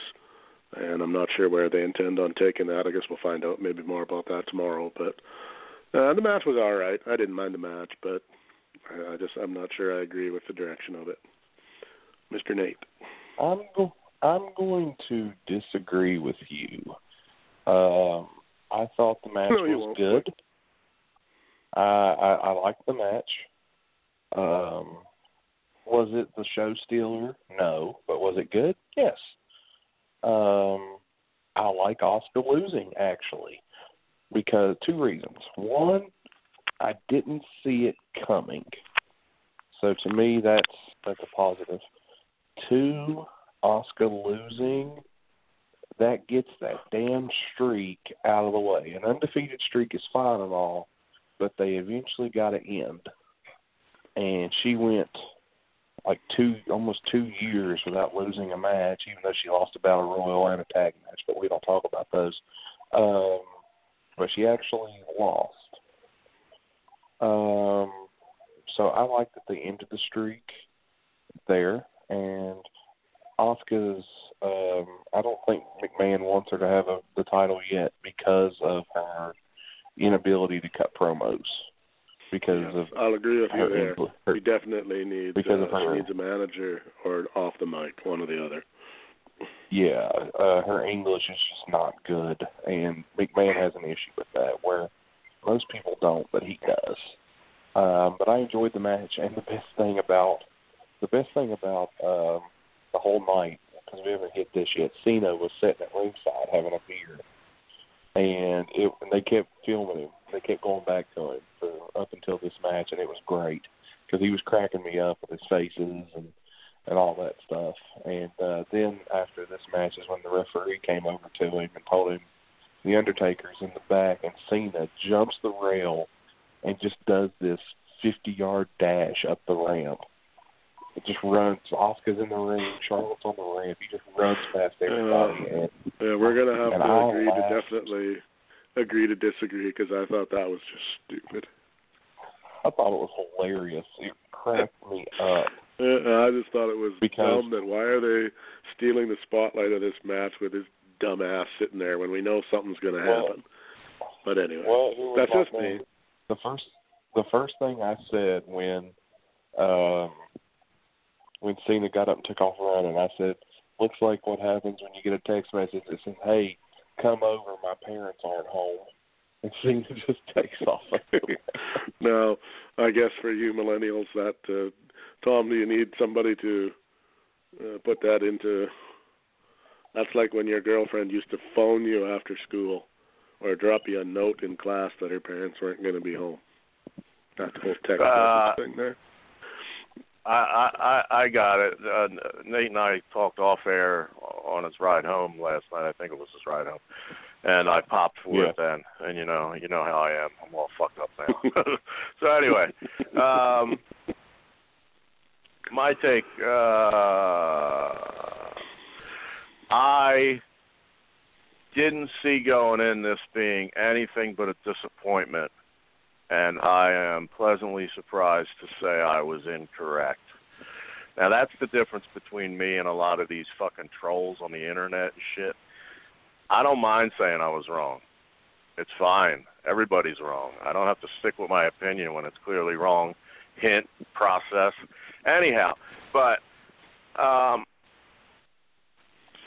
And I'm not sure where they intend on taking that. I guess we'll find out maybe more about that tomorrow. But uh, the match was all right. I didn't mind the match, but I, I just I'm not sure I agree with the direction of it. Mr. Nate. I'm go- I'm going to disagree with you. Um, I thought the match *laughs* No, was good. I, I I liked the match. Um, was it the show stealer? No, but was it good? Yes. Um, I like Asuka losing actually, because two reasons. One, I didn't see it coming, so to me that's that's a positive. Two, Asuka losing, that gets that damn streak out of the way. An undefeated streak is fine and all, but they eventually got to end. And she went like two, almost two years without losing a match, even though she lost a battle royal and a tag match. But we don't talk about those. Um, but she actually lost. Um, so I like that they ended the streak there, and Asuka's. Um, I don't think McMahon wants her to have a, the title yet because of her inability to cut promos. Because Yes, of I'll agree with you her, there. Engl- her He definitely needs Because uh, of her- she needs a manager or off the mic, one or the other. yeah, uh, her English is just not good, and McMahon has an issue with that, where most people don't, but he does. Um, but I enjoyed the match, and the best thing about the best thing about um, the whole night, because we haven't hit this yet, Cena was sitting at ringside having a beer, and it and they kept filming him. They kept going back to him for up until this match, and it was great because he was cracking me up with his faces and and all that stuff. And uh, then after this match is when the referee came over to him and told him the Undertaker's in the back, and Cena jumps the rail and just does this 50 yard dash up the ramp. It just runs. Asuka's in the ring. Charlotte's on the ramp. He just runs past everybody. and Yeah, we're gonna have to I'll agree to definitely agree to disagree because I thought that was just stupid. I thought it was hilarious. It cracked me up. Uh, I just thought it was Because- dumb that why are they stealing the spotlight of this match with this dumbass sitting there when we know something's gonna Well- happen. But anyway, Well, that's just me. The first, the first thing I said when, um, when Cena got up and took off running, I said, "Looks like what happens when you get a text message that says, "Hey, come over, my parents aren't home," and *laughs* Cena just takes off. *laughs* now, I guess for you millennials, that uh, Tom, do you need somebody to uh, put that into? That's like when your girlfriend used to phone you after school, or drop you a note in class that her parents weren't going to be home. That whole text Uh, message thing there. I I I got it. Uh, Nate and I talked off air on his ride home last night. I think it was his ride home, and I popped for Yeah. it then. And you know, you know how I am. I'm all fucked up now. *laughs* so anyway, um, my take. Uh, I didn't see going in this being anything but a disappointment and I am pleasantly surprised to say I was incorrect. Now that's the difference between me and a lot of these fucking trolls on the internet and shit. I don't mind saying I was wrong. It's fine. Everybody's wrong. I don't have to stick with my opinion when it's clearly wrong. Hint, process. Anyhow, but um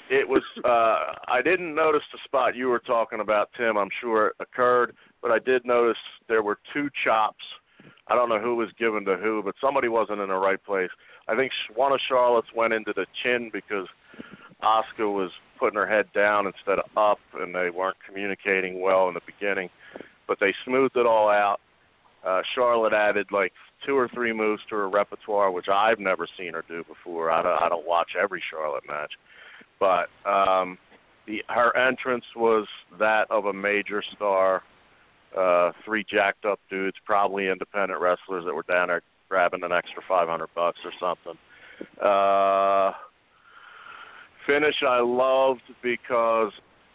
it was uh I didn't notice the spot you were talking about, Tim. I'm sure it occurred, but I did notice there were two chops. I don't know who was given to who, but somebody wasn't in the right place. I think one of Charlotte's went into the chin because Asuka was putting her head down instead of up, and they weren't communicating well in the beginning. But they smoothed it all out. Uh, Charlotte added like two or three moves to her repertoire, which I've never seen her do before. I don't, I don't watch every Charlotte match, but um, the her entrance was that of a major star. Uh, three jacked up dudes, probably independent wrestlers that were down there grabbing an extra 500 bucks or something. Uh, finish I loved because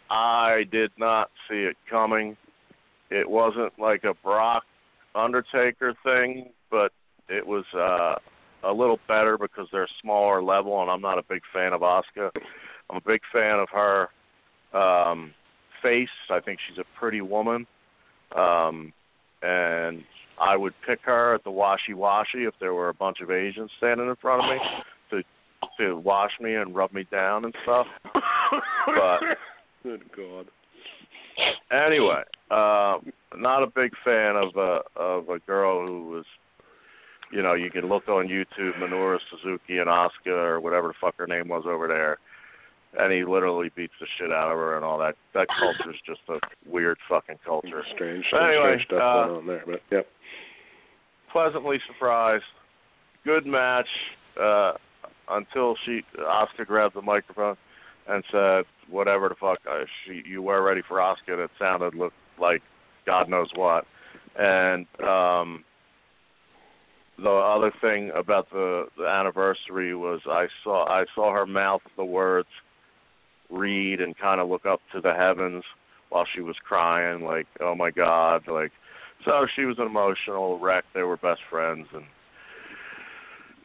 I did not see it coming. It wasn't like a Brock Undertaker thing, but it was uh a little better because they're smaller level and I'm not a big fan of Asuka. I'm a big fan of her um face. I think she's a pretty woman. Um and I would pick her at the washy washy if there were a bunch of Asians standing in front of me to to wash me and rub me down and stuff. *laughs* But good God. Anyway, uh, not a big fan of a of a girl who was, you know, you can look on YouTube, Minoru Suzuki and Asuka or whatever the fuck her name was over there, and he literally beats the shit out of her and all that. That *laughs* culture is just a weird fucking culture. Strange, But anyway, strange stuff uh, going on there, but yep. pleasantly surprised. Good match uh, until she Asuka grabbed the microphone and said whatever the fuck uh, she you were ready for Asuka. That sounded look like God knows what. And um, the other thing about the, the anniversary was I saw I saw her mouth the words read and kind of look up to the heavens while she was crying like oh my god like so she was an emotional wreck. They were best friends, and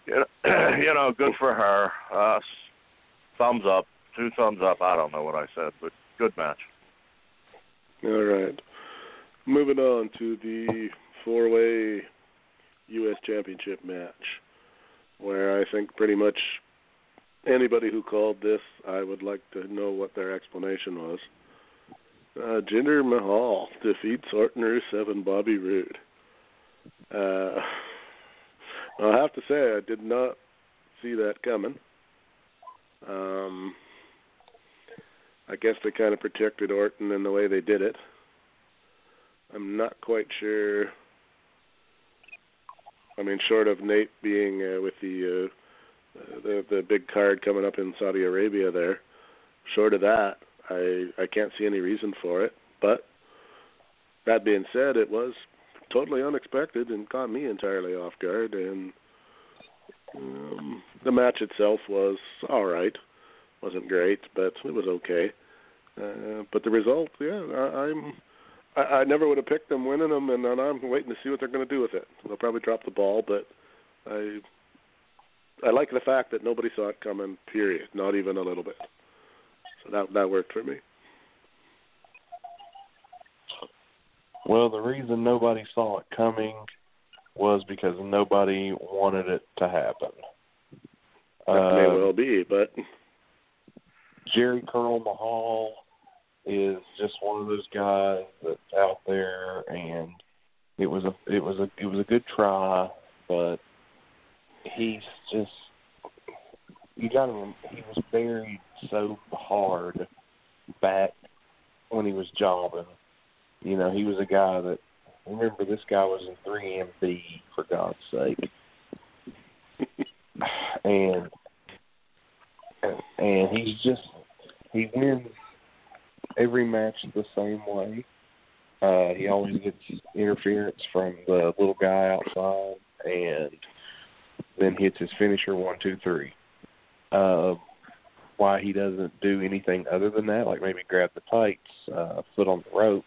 you know, *clears throat* you know good for her. Uh, thumbs up, two thumbs up. I don't know what I said, but good match. All right. Moving on to the four-way U.S. Championship match, where I think pretty much anybody who called this, I would like to know what their explanation was. Uh, Jinder Mahal defeats Rusev and Bobby Roode. Uh, I'll have to say I did not see that coming. Um, I guess they kind of protected Orton in the way they did it. I'm not quite sure. I mean, short of Nate being uh, with the uh, the the big card coming up in Saudi Arabia, there. Short of that, I I can't see any reason for it. But that being said, it was totally unexpected and caught me entirely off guard. And um, the match itself was all right. wasn't great, but it was okay. Uh, but the result, yeah, I, I'm. I, I never would have picked them winning them, and, and I'm waiting to see what they're going to do with it. They'll probably drop the ball, but I I like the fact that nobody saw it coming. Period. Not even a little bit. So that that worked for me. Well, the reason nobody saw it coming was because nobody wanted it to happen. That may Uh, well be, but Jerry Curl Mahal is just one of those guys that's out there, and it was a it was a it was a good try, but he's just you got to he was buried so hard back when he was jobbing. You know, he was a guy that remember this guy was in 3MB for God's sake, *sighs* and and he's just he wins every match the same way. Uh, he always gets interference from the little guy outside, and then hits his finisher one, two, three. Uh, why he doesn't do anything other than that, like maybe grab the tights, uh, foot on the rope,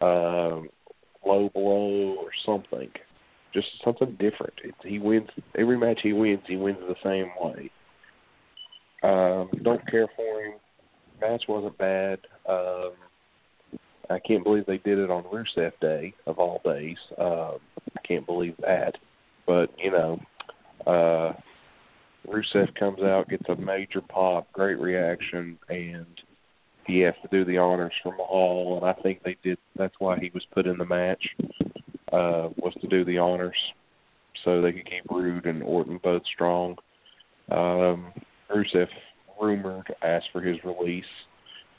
um, low blow or something. Just something different. He wins every match he wins. He wins the same way. Um, don't care for him. Match wasn't bad. Um, I can't believe they did it on Rusev Day of all days. Um, I can't believe that. But you know, uh, Rusev comes out, gets a major pop, great reaction, and he has to do the honors for Mahal, and I think they did. That's why he was put in the match uh, was to do the honors, so they could keep Roode and Orton both strong. Um, Rusev rumored asked for his release,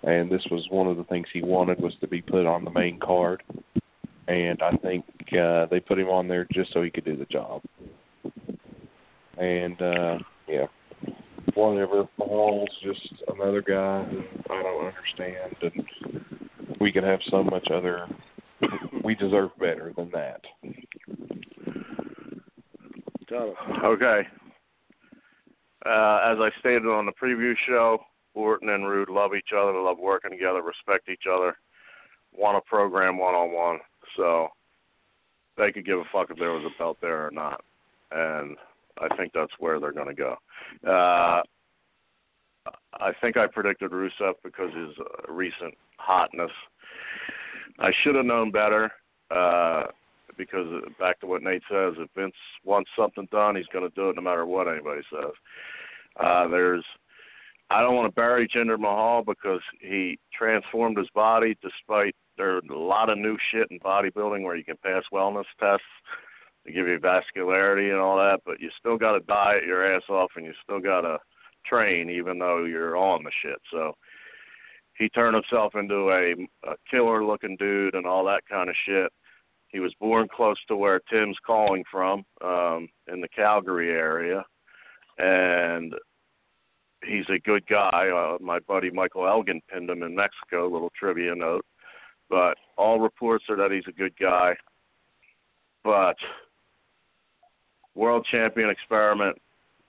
and this was one of the things he wanted was to be put on the main card, and I think uh, they put him on there just so he could do the job. And uh, yeah, whatever. Mahal's just another guy I don't understand, and we can have so much other. We deserve better than that. Okay. Uh, as I stated on the preview show, Orton and Roode love each other, love working together, respect each other, want to program one on one. So they could give a fuck if there was a belt there or not. And I think that's where they're going to go. Uh, I think I predicted Rusev because his uh, recent hotness. I should have known better uh, because back to what Nate says, if Vince wants something done, he's going to do it no matter what anybody says. Uh, there's, I don't want to bury Jinder Mahal because he transformed his body despite there's a lot of new shit in bodybuilding where you can pass wellness tests to give you vascularity and all that, but you still got to diet your ass off and you still got to train even though you're on the shit. So he turned himself into a, a killer looking dude and all that kind of shit. He was born close to where Tim's calling from, um, in the Calgary area, and he's a good guy. Uh, my buddy Michael Elgin pinned him in Mexico. Little trivia note, but all reports are that he's a good guy. But world champion experiment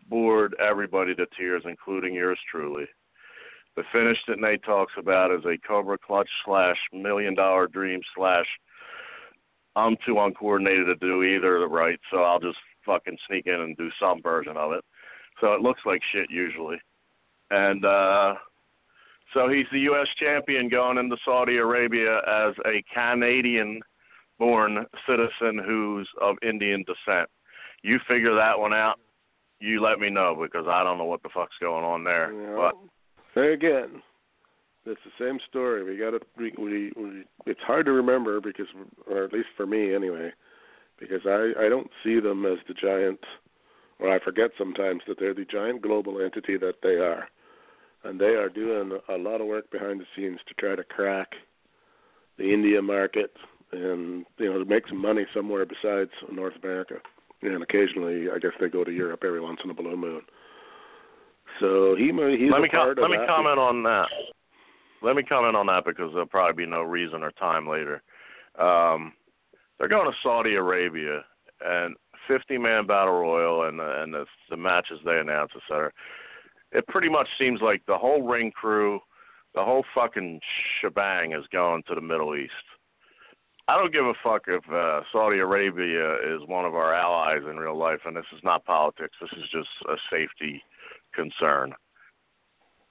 bored everybody to tears, including yours truly. The finish that Nate talks about is a Cobra Clutch slash Million Dollar Dream slash I'm too uncoordinated to do either right, so I'll just fucking sneak in and do some version of it. So it looks like shit usually. And uh so he's the US champion going into Saudi Arabia as a Canadian born citizen who's of Indian descent. You figure that one out you let me know because I don't know what the fuck's going on there. Yeah. But there again, it's the same story. We got to we, we we it's hard to remember because or at least for me anyway, because I I don't see them as the giant or I forget sometimes that they're the giant global entity that they are. And they are doing a lot of work behind the scenes to try to crack the India market and you know to make some money somewhere besides North America and occasionally I guess they go to Europe every once in a blue moon. So he he's let a me part com- of let me that. comment on that. Let me comment on that because there'll probably be no reason or time later. Um, they're going to Saudi Arabia and 50 man battle royal and the, and the, the matches they announce, etc. It pretty much seems like the whole ring crew, the whole fucking shebang is going to the Middle East. I don't give a fuck if uh, Saudi Arabia is one of our allies in real life, and this is not politics. This is just a safety concern.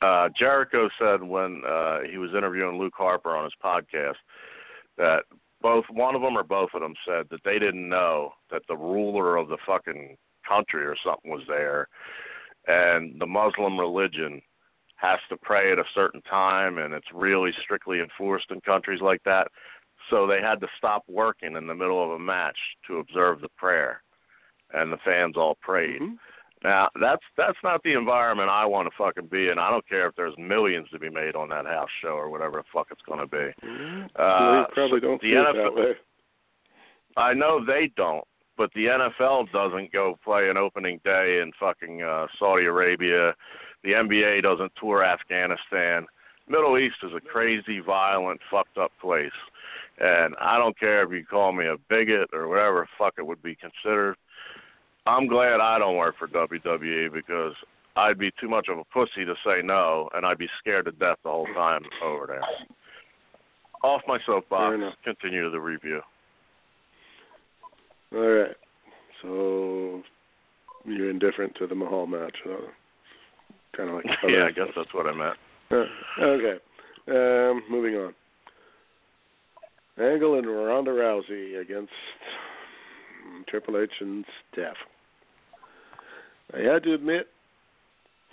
Uh, Jericho said when uh, he was interviewing Luke Harper on his podcast that both one of them or both of them said that they didn't know that the ruler of the fucking country or something was there, and the Muslim religion has to pray at a certain time, and it's really strictly enforced in countries like that so they had to stop working in the middle of a match to observe the prayer, and the fans all prayed. Mm-hmm. Now that's that's not the environment I want to fucking be in. I don't care if there's millions to be made on that house show or whatever the fuck it's going to be. Mm-hmm. Uh, they probably don't the NFL that way. I know they don't, but the NFL doesn't go play an opening day in fucking uh, Saudi Arabia. The NBA doesn't tour Afghanistan. Middle East is a crazy, violent, fucked up place. And I don't care if you call me a bigot or whatever fuck it would be considered. I'm glad I don't work for WWE because I'd be too much of a pussy to say no, and I'd be scared to death the whole time over there. Off my soapbox. Continue the review. All right. So you're indifferent to the Mahal match. Huh? Kind of like *laughs* yeah, I guess that's what I meant. *laughs* okay. Um, moving on. Angle and Ronda Rousey against Triple H and Steph. I had to admit,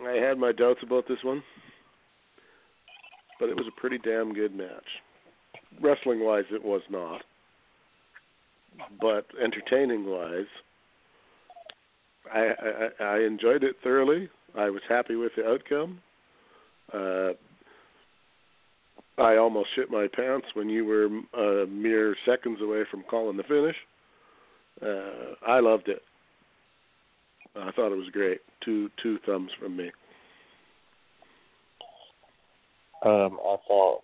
I had my doubts about this one, but it was a pretty damn good match. Wrestling wise, it was not, but entertaining wise, I, I I enjoyed it thoroughly. I was happy with the outcome. Uh, I almost shit my pants when you were uh, mere seconds away from calling the finish. Uh, I loved it. I thought it was great. Two two thumbs from me. Um, I thought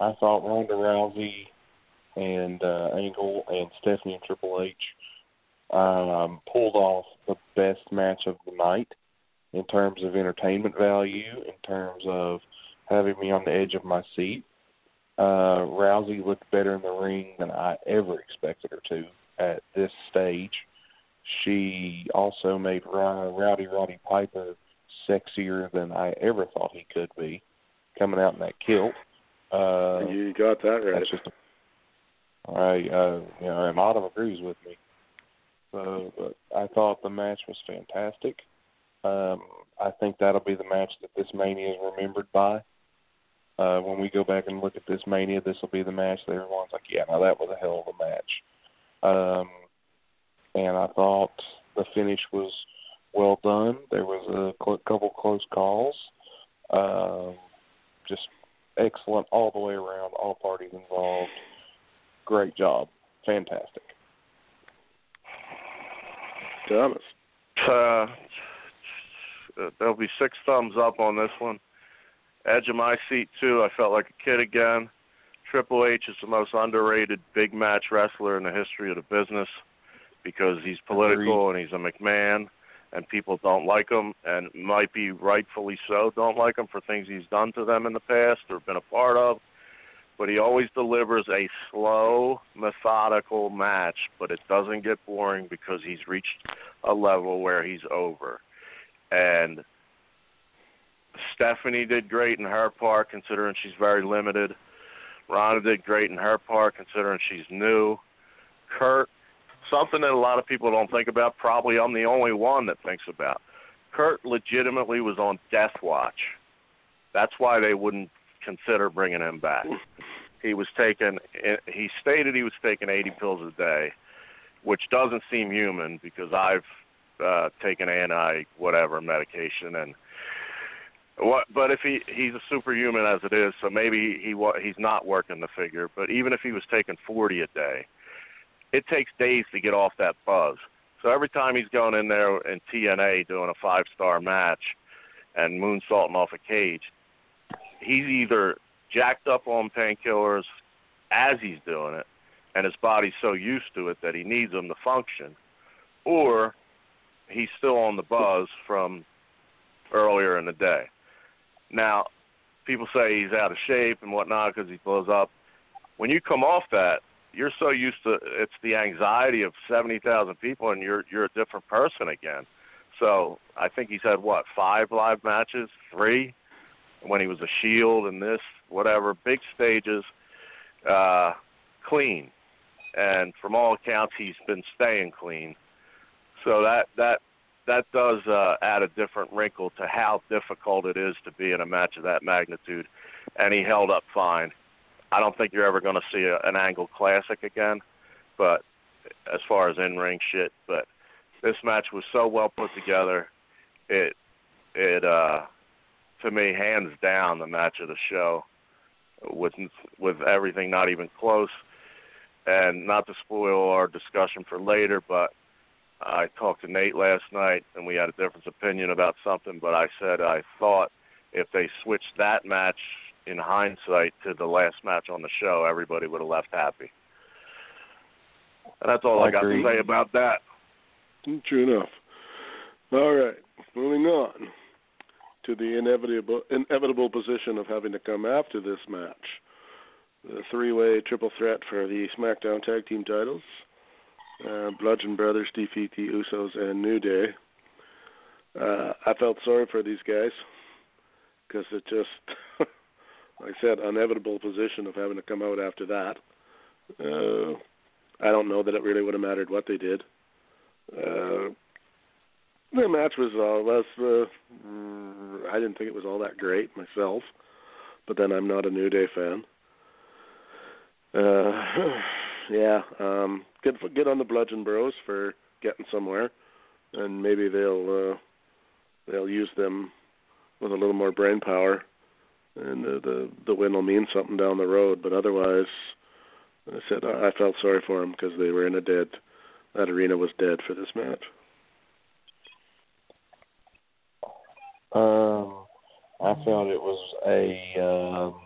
I thought Ronda Rousey and uh, Angle and Stephanie and Triple H um, pulled off the best match of the night in terms of entertainment value, in terms of having me on the edge of my seat. Uh, Rousey looked better in the ring than I ever expected her to at this stage. She also made Rowdy Roddy Piper sexier than I ever thought he could be, coming out in that kilt. Uh, you got that right. That's just a, I, uh, you know, and Autumn agrees with me. So, but I thought the match was fantastic. Um, I think that'll be the match that this Mania is remembered by. Uh, when we go back and look at this Mania, this will be the match that everyone's like, yeah, now that was a hell of a match. Um, and I thought the finish was well done. There was a cl- couple close calls. Um, just excellent all the way around, all parties involved. Great job. Fantastic. Thomas. Uh, there'll be six thumbs up on this one. Edge of my seat too. I felt like a kid again. Triple H is the most underrated big match wrestler in the history of the business because he's political and he's a McMahon and people don't like him and might be rightfully so don't like him for things he's done to them in the past or been a part of but he always delivers a slow methodical match but it doesn't get boring because he's reached a level where he's over and Stephanie did great in her part considering she's very limited Ronda did great in her part considering she's new Kurt something that a lot of people don't think about. Probably I'm the only one that thinks about. Kurt legitimately was on death watch. That's why they wouldn't consider bringing him back. He was taking. He stated he was taking 80 pills a day, which doesn't seem human because I've uh, taken anti whatever medication and. What, but if he he's a superhuman as it is, so maybe he he's not working the figure. But even if he was taking 40 a day, it takes days to get off that buzz. So every time he's going in there in TNA doing a five star match and moonsaulting off a cage, he's either jacked up on painkillers as he's doing it, and his body's so used to it that he needs them to function, or he's still on the buzz from earlier in the day. Now, people say he's out of shape and whatnot because he blows up. When you come off that, you're so used to it's the anxiety of seventy thousand people, and you're you're a different person again. So I think he's had what five live matches, three, when he was a Shield and this whatever big stages, uh, clean, and from all accounts he's been staying clean. So that that that does uh, add a different wrinkle to how difficult it is to be in a match of that magnitude, and he held up fine. I don't think you're ever going to see a, an Angle Classic again, but as far as in ring shit, but this match was so well put together. It it uh to me hands down the match of the show with with everything not even close and not to spoil our discussion for later but I talked to Nate last night and we had a different opinion about something but I said I thought if they switched that match in hindsight to the last match on the show, everybody would have left happy. And that's all I, I got to say about that. True enough. All right, moving on to the inevitable inevitable position of having to come after this match. The three-way triple threat for the SmackDown Tag Team titles. Uh, Bludgeon Brothers defeat the Usos and New Day. Uh, I felt sorry for these guys because it just, *laughs* like I said, inevitable position of having to come out after that. Uh, I don't know that it really would have mattered what they did. Uh, the match was uh, less. Uh, I didn't think it was all that great myself, but then I'm not a New Day fan. Uh, *sighs* yeah, um, get get on the Bludgeon Bros for getting somewhere, and maybe they'll uh, they'll use them with a little more brain power, and the the, the win will mean something down the road. But otherwise, I said I felt sorry for them because they were in a dead. That arena was dead for this match. Um, I felt it was a um,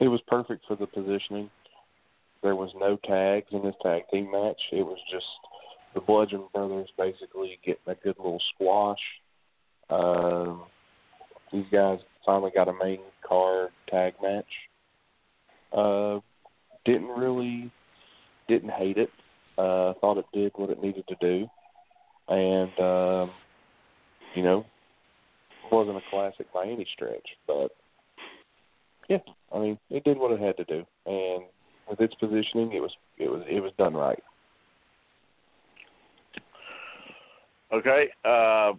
it was perfect for the positioning. There was no tags in this tag team match. It was just the Bludgeon Brothers basically getting a good little squash. Um, these guys finally got a main card tag match. Uh, didn't really didn't hate it. Uh, thought it did what it needed to do, and um, you know wasn't a classic by any stretch, but yeah, I mean, it did what it had to do, and with its positioning, it was it was it was done right. Okay, uh,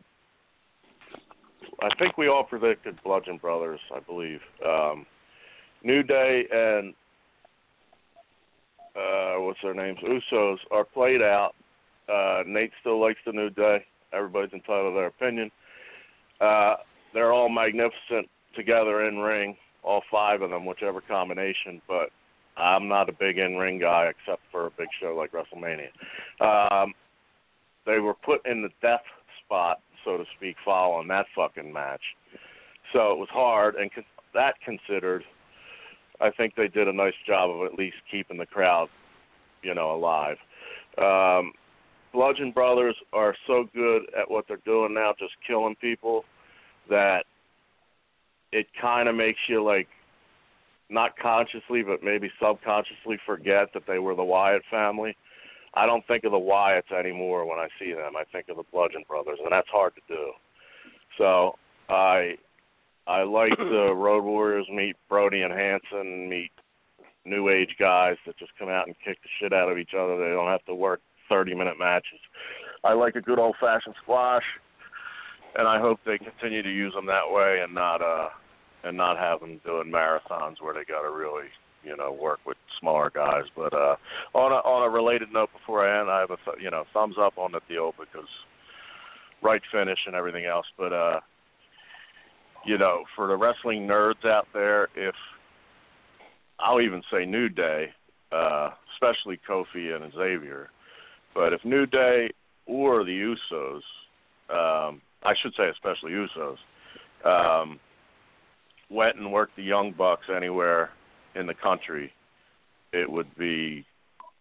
I think we all predicted Bludgeon Brothers. I believe um, New Day and uh, what's their names? Usos are played out. Uh, Nate still likes the New Day. Everybody's entitled to their opinion. Uh, they're all magnificent together in ring, all five of them, whichever combination. But I'm not a big in ring guy except for a big show like WrestleMania. Um, they were put in the death spot, so to speak, following that fucking match. So it was hard, and con- that considered, I think they did a nice job of at least keeping the crowd, you know, alive. Um, Bludgeon Brothers are so good at what they're doing now, just killing people, that it kind of makes you like not consciously, but maybe subconsciously forget that they were the Wyatt family. I don't think of the Wyatts anymore when I see them. I think of the Bludgeon Brothers, and that's hard to do. So I I like the *clears throat* Road Warriors meet Brody and Hansen, meet new age guys that just come out and kick the shit out of each other. They don't have to work 30 minute matches. I like a good old fashioned squash, and I hope they continue to use them that way and not uh and not have them doing marathons where they got to really you know work with smaller guys. But uh, on a on a related note, before I end, I have a th- you know thumbs up on the deal because right finish and everything else. But uh, you know, for the wrestling nerds out there, if I'll even say New Day, uh, especially Kofi and Xavier, but if New Day or the Usos, um, I should say especially Usos, um, went and worked the Young Bucks anywhere in the country, it would be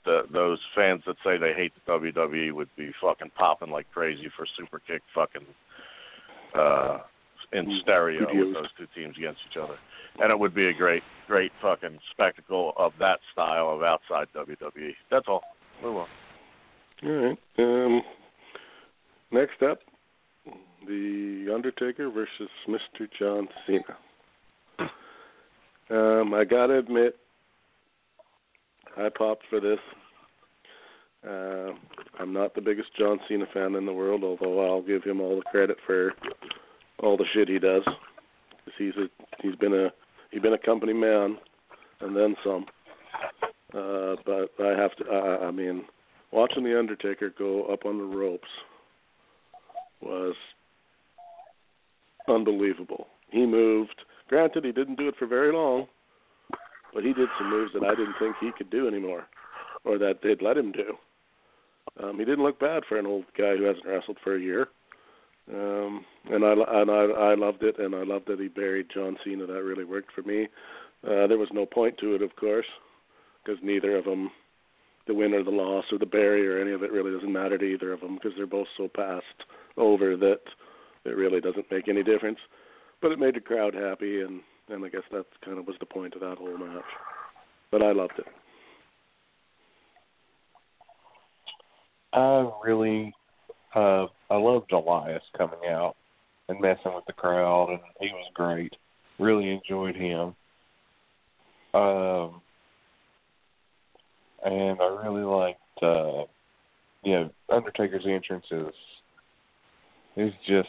the those fans that say they hate the WWE would be fucking popping like crazy for super kick fucking uh in stereo with those two teams against each other. And it would be a great great fucking spectacle of that style of outside WWE. That's all. Move on. All right. Um next up The Undertaker versus Mr. John Cena. Um, I gotta admit, I popped for this. Uh, I'm not the biggest John Cena fan in the world, although I'll give him all the credit for all the shit he does. Cause he's a he's been a he's been a company man, and then some. Uh, but I have to. I, I mean, watching the Undertaker go up on the ropes was unbelievable. He moved Granted, he didn't do it for very long, but he did some moves that I didn't think he could do anymore, or that they'd let him do. Um, he didn't look bad for an old guy who hasn't wrestled for a year. Um, and I and I I loved it, and I loved that he buried John Cena. That really worked for me. Uh, there was no point to it, of course, because neither of them, the win or the loss or the bury or any of it, really doesn't matter to either of them because they're both so passed over that it really doesn't make any difference but it made the crowd happy, and and I guess that kind of was the point of that whole match. But I loved it. I really, uh, I loved Elias coming out and messing with the crowd, and he was great. Really enjoyed him. Um, and I really liked, uh, you know, Undertaker's entrance is is just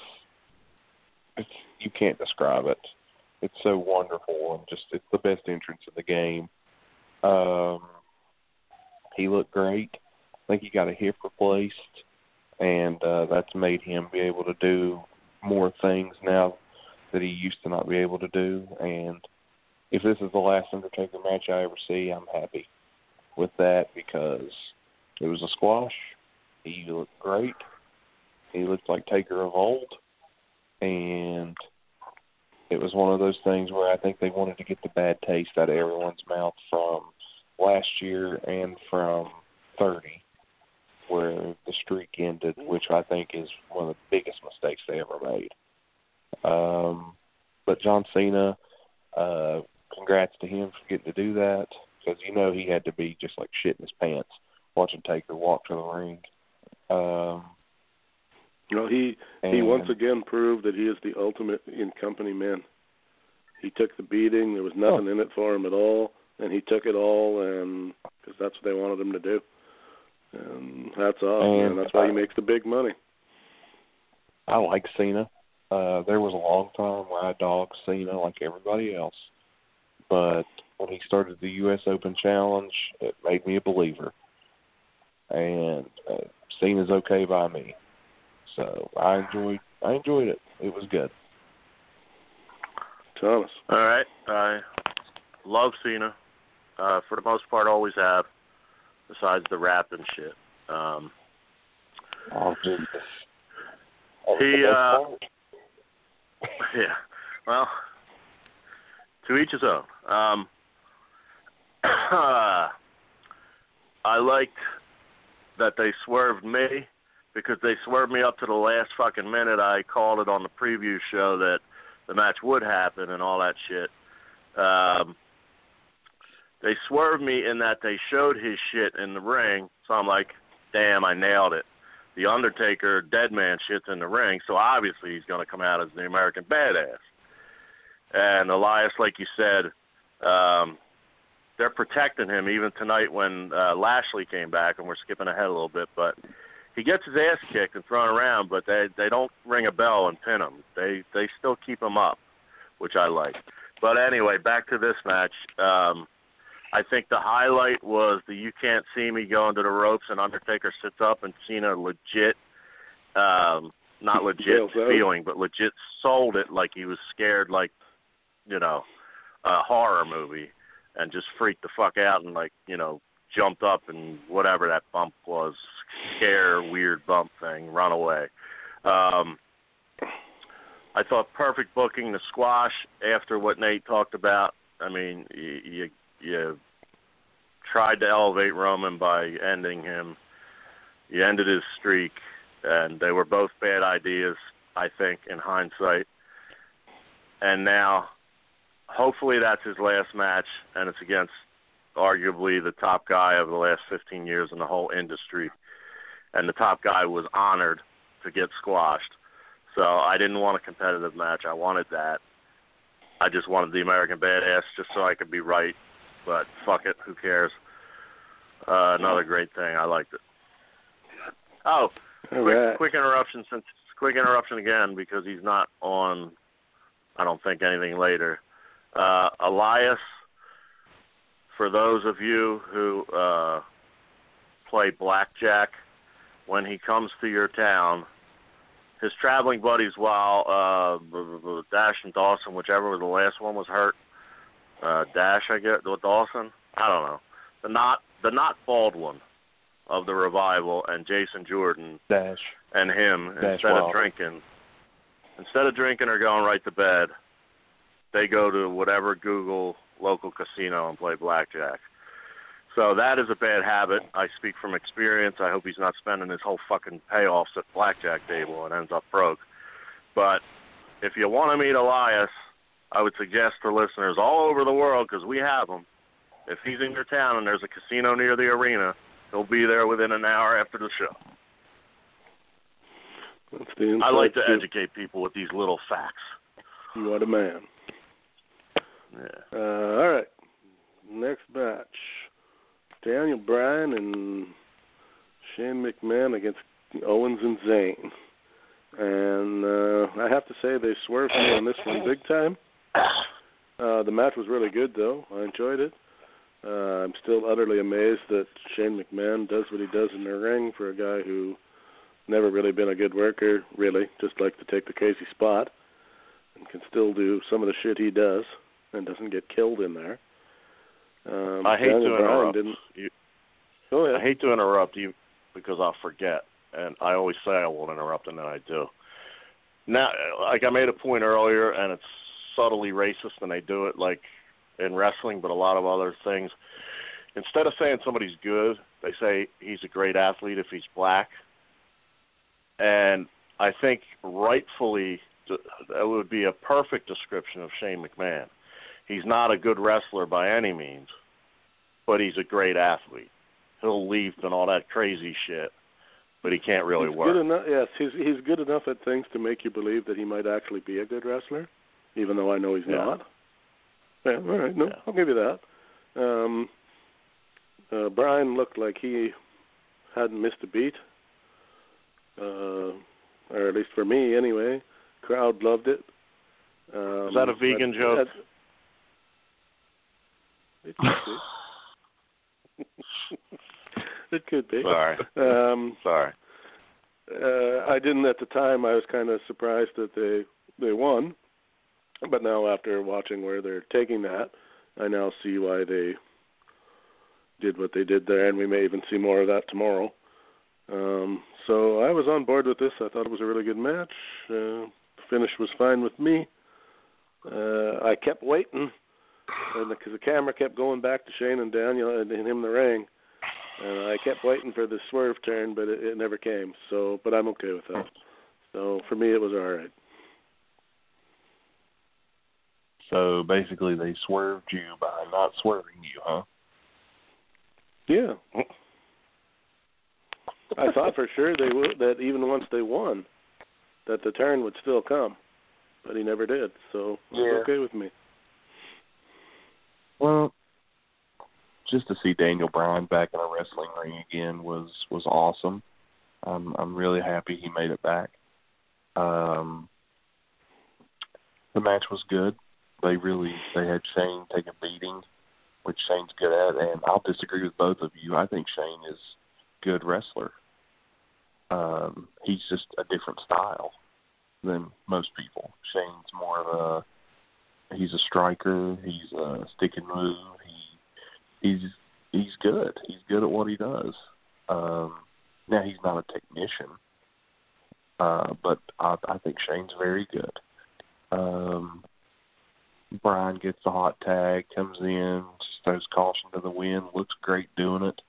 it's you can't describe it. It's so wonderful and just it's the best entrance in the game. Um, he looked great. I think he got a hip replaced, and uh, that's made him be able to do more things now that he used to not be able to do. And if this is the last Undertaker match I ever see, I'm happy with that because it was a squash. He looked great. He looked like Taker of old, and it was one of those things where I think they wanted to get the bad taste out of everyone's mouth from last year and from 30, where the streak ended, which I think is one of the biggest mistakes they ever made. Um, but John Cena, uh, congrats to him for getting to do that because you know he had to be just like shit in his pants watching Taker walk to the ring. Um, know, he he once again proved that he is the ultimate in company man. He took the beating. There was nothing oh. in it for him at all, and he took it all, and because that's what they wanted him to do. And that's off, and, That's why he makes the big money. I like Cena. Uh, there was a long time where I dogged Cena like everybody else, but when he started the U.S. Open Challenge, it made me a believer. And uh, Cena's okay by me. So I enjoyed I enjoyed it. It was good. Thomas. All right. I love Cena. Uh, for the most part, always have. Besides the rap and shit. Um, oh Jesus. He. Uh, *laughs* yeah. Well, to each his own. Um, *clears throat* I liked that they swerved me because they swerved me up to the last fucking minute. I called it on the preview show that the match would happen and all that shit. Um, they swerved me in that they showed his shit in the ring, so I'm like, damn, I nailed it. The Undertaker dead man shit's in the ring, so obviously he's to come out as the American Badass. And Elias, like you said, um, they're protecting him even tonight when uh, Lashley came back, and we're skipping ahead a little bit, but he gets his ass kicked and thrown around, but they they don't ring a bell and pin him. They they still keep him up, which I like. But anyway, back to this match. Um, I think the highlight was the "You Can't See Me" going to the ropes, and Undertaker sits up, and Cena legit, um, not *laughs* legit feeling, but legit sold it like he was scared, like you know, a horror movie, and just freaked the fuck out and like you know jumped up and whatever that bump was, scare, weird bump thing, run away. Um, I thought perfect booking the squash after what Nate talked about. I mean, you you, you tried to elevate Roman by ending him. You ended his streak, and they were both bad ideas, I think, in hindsight. And now, hopefully, that's his last match, and it's against arguably the top guy of the last 15 years in the whole industry, and the top guy was honored to get squashed. So I didn't want a competitive match. I wanted that. I just wanted the American Badass just so I could be right. But fuck it, who cares? Uh, another great thing. I liked it. Oh, quick, right. quick interruption. Since quick interruption again because he's not on. I don't think anything later. Uh, Elias for those of you who uh, play blackjack, when he comes to your town, his traveling buddies, while uh, Dash and Dawson, whichever was the last one, was hurt. Uh, Dash, I get with Dawson. I don't know. The not the not bald one of the revival and Jason Jordan Dash and him Dash instead of drinking, instead of drinking or going right to bed, they go to whatever Google local casino and play blackjack. So that is a bad habit. I speak from experience. I hope he's not spending his whole fucking payoffs at blackjack table and ends up broke. But if you want to meet Elias, I would suggest to listeners all over the world, because we have them, if he's in your town and there's a casino near the arena, he'll be there within an hour after the show. That's the I like to educate people with these little facts. You are the man. Yeah. Uh, all right. Next match. Daniel Bryan and Shane McMahon against Owens and Zayn. And uh, I have to say they swerved me on this one big time. Uh, the match was really good, though. I enjoyed it. Uh, I'm still utterly amazed that Shane McMahon does what he does in the ring for a guy who never really been a good worker, really, just like to take the Casey spot, and can still do some of the shit he does and doesn't get killed in there. Um, I hate Daniel to interrupt. You, go ahead. I hate to interrupt you because I'll forget, and I always say I won't interrupt, and then I do. Now, like I made a point earlier, and it's subtly racist, and they do it like in wrestling, but a lot of other things. Instead of saying somebody's good, they say he's a great athlete if he's black. And I think rightfully that would be a perfect description of Shane McMahon. He's not a good wrestler by any means, but he's a great athlete. He'll leap and all that crazy shit, but he can't really he's work. Good enough, yes, he's he's good enough at things to make you believe that he might actually be a good wrestler, even though I know he's Yeah. not. Yeah, all right, no, Yeah. I'll give you that. Um, uh, Bryan looked like he hadn't missed a beat, uh, or at least for me, anyway. Crowd loved it. Um, Is that a vegan but- joke? that- It could be. *sighs* it could be. Sorry, Um, sorry. uh, I didn't at the time. I was kind of surprised that they they won, but now after watching where they're taking that, I now see why they did what they did there, and we may even see more of that tomorrow. Um, so I was on board with this. I thought it was a really good match. Uh, the finish was fine with me. Uh, I kept waiting, and because the camera kept going back to Shane and Daniel and, and him in the ring, and I kept waiting for the swerve turn, but it, it never came. So, but I'm okay with that. So for me, it was all right. So basically, they swerved you by not swerving you, huh? Yeah. I thought for sure they would that even once they won, that the turn would still come, but he never did. So Yeah. okay with me. Well, just to see Daniel Bryan back in a wrestling ring again was was awesome. I'm I'm really happy he made it back. Um, the match was good. They really they had Shane take a beating, which Shane's good at, and I'll disagree with both of you. I think Shane is good wrestler. Um, he's just a different style than most people. Shane's more of a he's a striker. He's a stick and move. He he's he's good. He's good at what he does. Um, now he's not a technician, uh, but I, I think Shane's very good. Um, Bryan gets the hot tag, comes in, just throws caution to the wind, looks great doing it.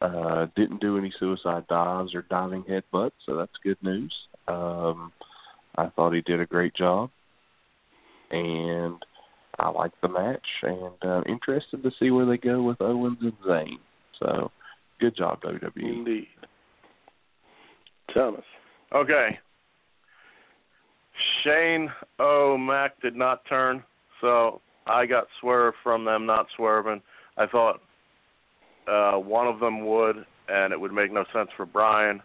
Uh, didn't do any suicide dives or diving headbutts, so that's good news. Um, I thought he did a great job, and I like the match, and uh, interested to see where they go with Owens and Zayn. So, good job, WWE. Indeed. Thomas. Okay. Shane O'Mac did not turn, so I got swerved from them not swerving. I thought uh, one of them would, and it would make no sense for Bryan,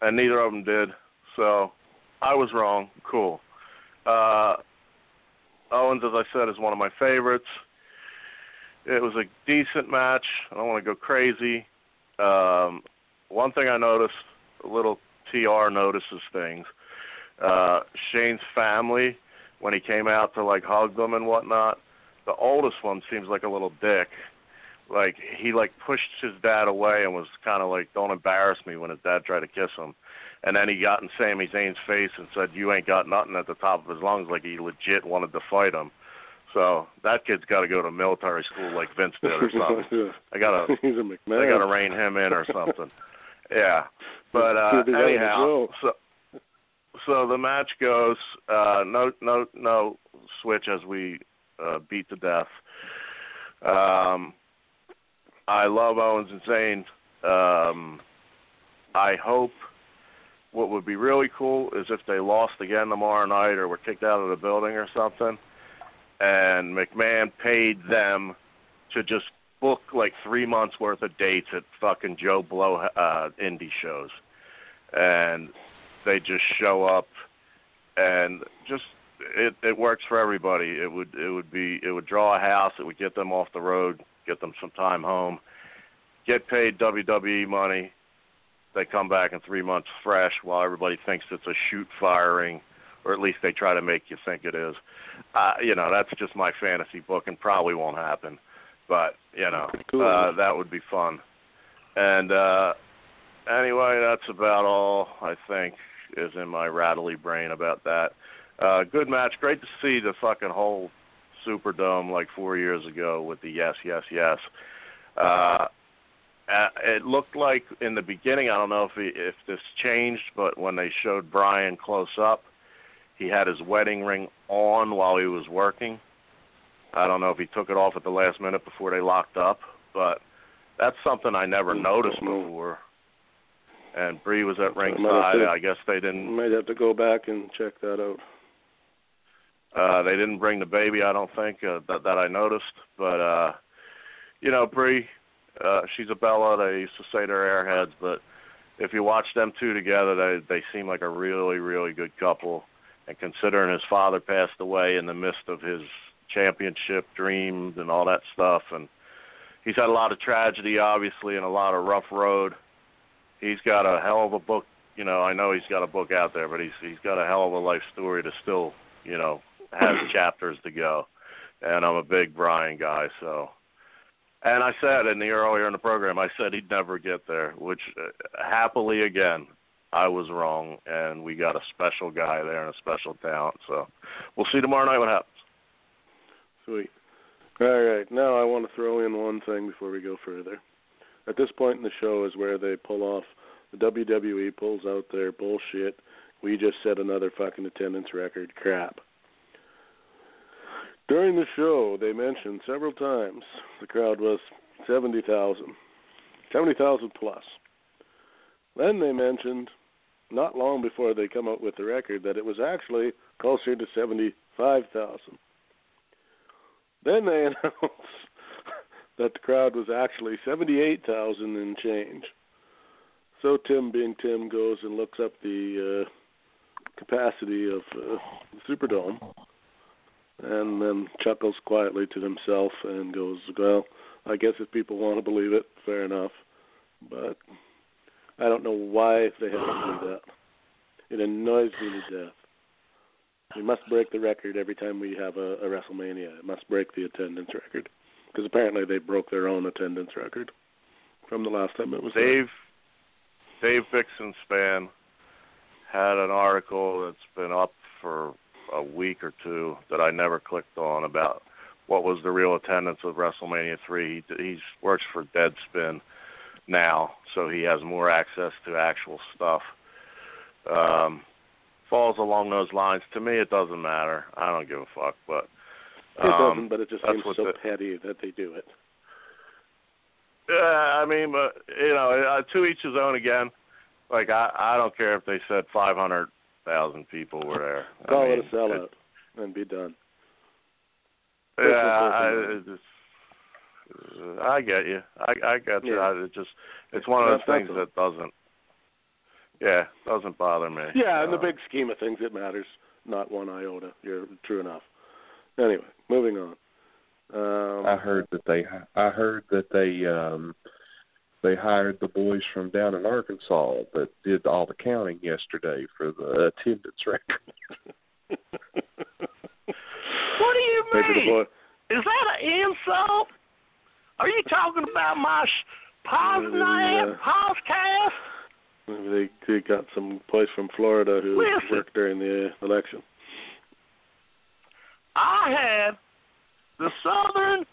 and neither of them did. So I was wrong. Cool. Uh, Owens, as I said, is one of my favorites. It was a decent match. I don't want to go crazy. Um, one thing I noticed, a little TR notices things. Uh, Shane's family, when he came out to like hug them and whatnot, the oldest one seems like a little dick. Like he like pushed his dad away and was kind of like, "Don't embarrass me" when his dad tried to kiss him. And then he got in Sami Zayn's face and said, "You ain't got nothing at the top of his lungs," like he legit wanted to fight him. So that kid's got to go to military school like Vince did or something. *laughs* I gotta *laughs* He's a McMahon. they got to rein him in or something. yeah, but uh, He'll be out of anyhow, so so the match goes uh, no no no switch as we uh, beat to death. Um, I love Owens and Zayn. Um, I hope what would be really cool is if they lost again tomorrow night or were kicked out of the building or something, and McMahon paid them to just book like three months worth of dates at fucking Joe Blow uh, indie shows, and they just show up, and just it it works for everybody. It would it would be it would draw a house. It would get them off the road, get them some time home, get paid WWE money. They come back in three months fresh, while everybody thinks it's a shoot firing, or at least they try to make you think it is. Uh, you know, that's just my fantasy book, and probably won't happen. But you know, Cool. uh, that would be fun. And uh, anyway, that's about all I think is in my rattly brain about that. Uh, good match. Great to see the fucking whole Superdome like four years ago with the yes, yes, yes. Uh, uh, it looked like in the beginning. I don't know if he, if this changed, but when they showed Bryan close up, he had his wedding ring on while he was working. I don't know if he took it off at the last minute before they locked up, but that's something I never Mm, noticed before. And Bree was at ringside. I guess they didn't Might have to go back and check that out. Uh, they didn't bring the baby, I don't think uh, that that I noticed. But uh, you know, Bree, uh, she's a Bella. They used to say they're airheads, but if you watch them two together, they they seem like a really really good couple. And considering his father passed away in the midst of his championship dreams and all that stuff, and he's had a lot of tragedy, obviously, and a lot of rough road. He's got a hell of a book. You know, I know he's got a book out there, but he's he's got a hell of a life story to still, you know, have chapters to go. And I'm a big Bryan guy, so. And I said in the earlier in the program, I said he'd never get there, which uh, happily again, I was wrong, and we got a special guy there and a special talent. So we'll see tomorrow night what happens. Sweet. All right. Now I want to throw in one thing before we go further. At this point in the show is where they pull off the WWE pulls out their bullshit. We just set another fucking attendance record crap. During the show, they mentioned several times the crowd was 70,000. 70,000 plus. Then they mentioned, not long before they come out with the record, that it was actually closer to 75,000. Then they *laughs* announced that the crowd was actually 78,000 and change. So Tim, being Tim, goes and looks up the uh, capacity of uh, the Superdome, and then chuckles quietly to himself and goes, "Well, I guess if people want to believe it, fair enough, but I don't know why they have to do that. It annoys me to death." We must break the record every time we have a, a WrestleMania. It must break the attendance record because apparently they broke their own attendance record from the last time it was. there. Dave Dave Bixenspan had an article that's been up for a week or two that I never clicked on about what was the real attendance of WrestleMania three. He he's works for Deadspin now, so he has more access to actual stuff. Um, falls along those lines. To me, it doesn't matter. I don't give a fuck. But It um, doesn't, but it just seems so the- petty that they do it. Yeah, I mean, but you know, to each his own. Again, like I, I don't care if they said five hundred thousand people were there. I Call mean, it a sellout and be done. Yeah, I, it just, I get you. I, I get you. Yeah. I, it just, it's one of those That's things all. that doesn't. Yeah, doesn't bother me. Yeah, in the Uh, big scheme of things, it matters not one iota. You're true enough. Anyway, moving on. Um, I heard that they I heard that they um they hired the boys from down in Arkansas that did all the counting yesterday for the attendance record. *laughs* What do you mean? Is that an insult? Are you talking about my Posnap Uh, podcast? Maybe they, they got some boys from Florida who Listen. worked during the uh, election. I had the Southern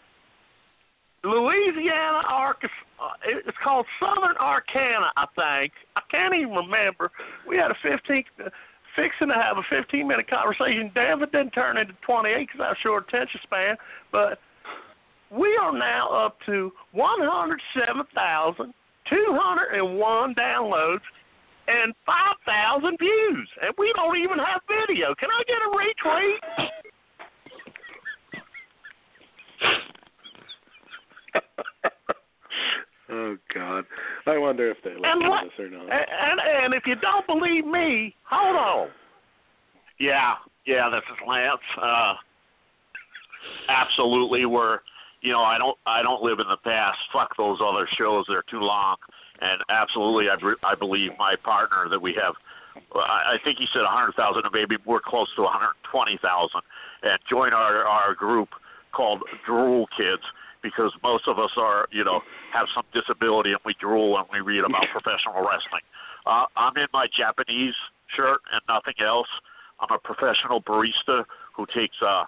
Louisiana Arkansas. Uh, it's called Southern Arcana, I think. I can't even remember. We had a 15, uh, fixing to have a 15 minute conversation. Damn, it didn't turn into 28 because I have short attention span. But we are now up to 107,201 downloads and 5,000 views, and we don't even have video. Can I get a retweet? *laughs* oh God, I wonder if they listen And to what- this or not. And, and and if you don't believe me, hold on. Yeah, yeah, this is Lance. Uh, absolutely, we're you know I don't I don't live in the past. Fuck those other shows; they're too long. And absolutely, I re- I believe my partner that we have. I I think he said 100,000, or maybe we're close to 120,000. And join our our group called Drool Kids because most of us are, you know, have some disability and we drool and we read about *laughs* professional wrestling. Uh, I'm in my Japanese shirt and nothing else. I'm a professional barista who takes uh,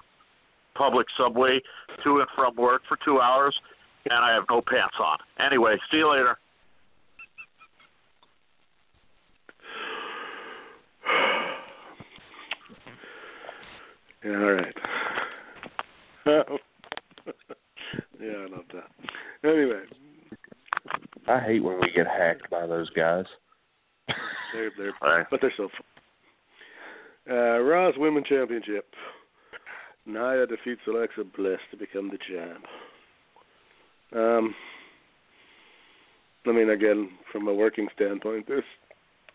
public subway to and from work for two hours, and I have no pants on. Anyway, see you later. *sighs* All right. Yeah, I love that. Anyway, I hate when we get hacked by those guys. they're they're *laughs* Right. but they're so fun. Uh, Raw's Women's Championship. Nia defeats Alexa Bliss to become the champ. Um, I mean, again, from a working standpoint, this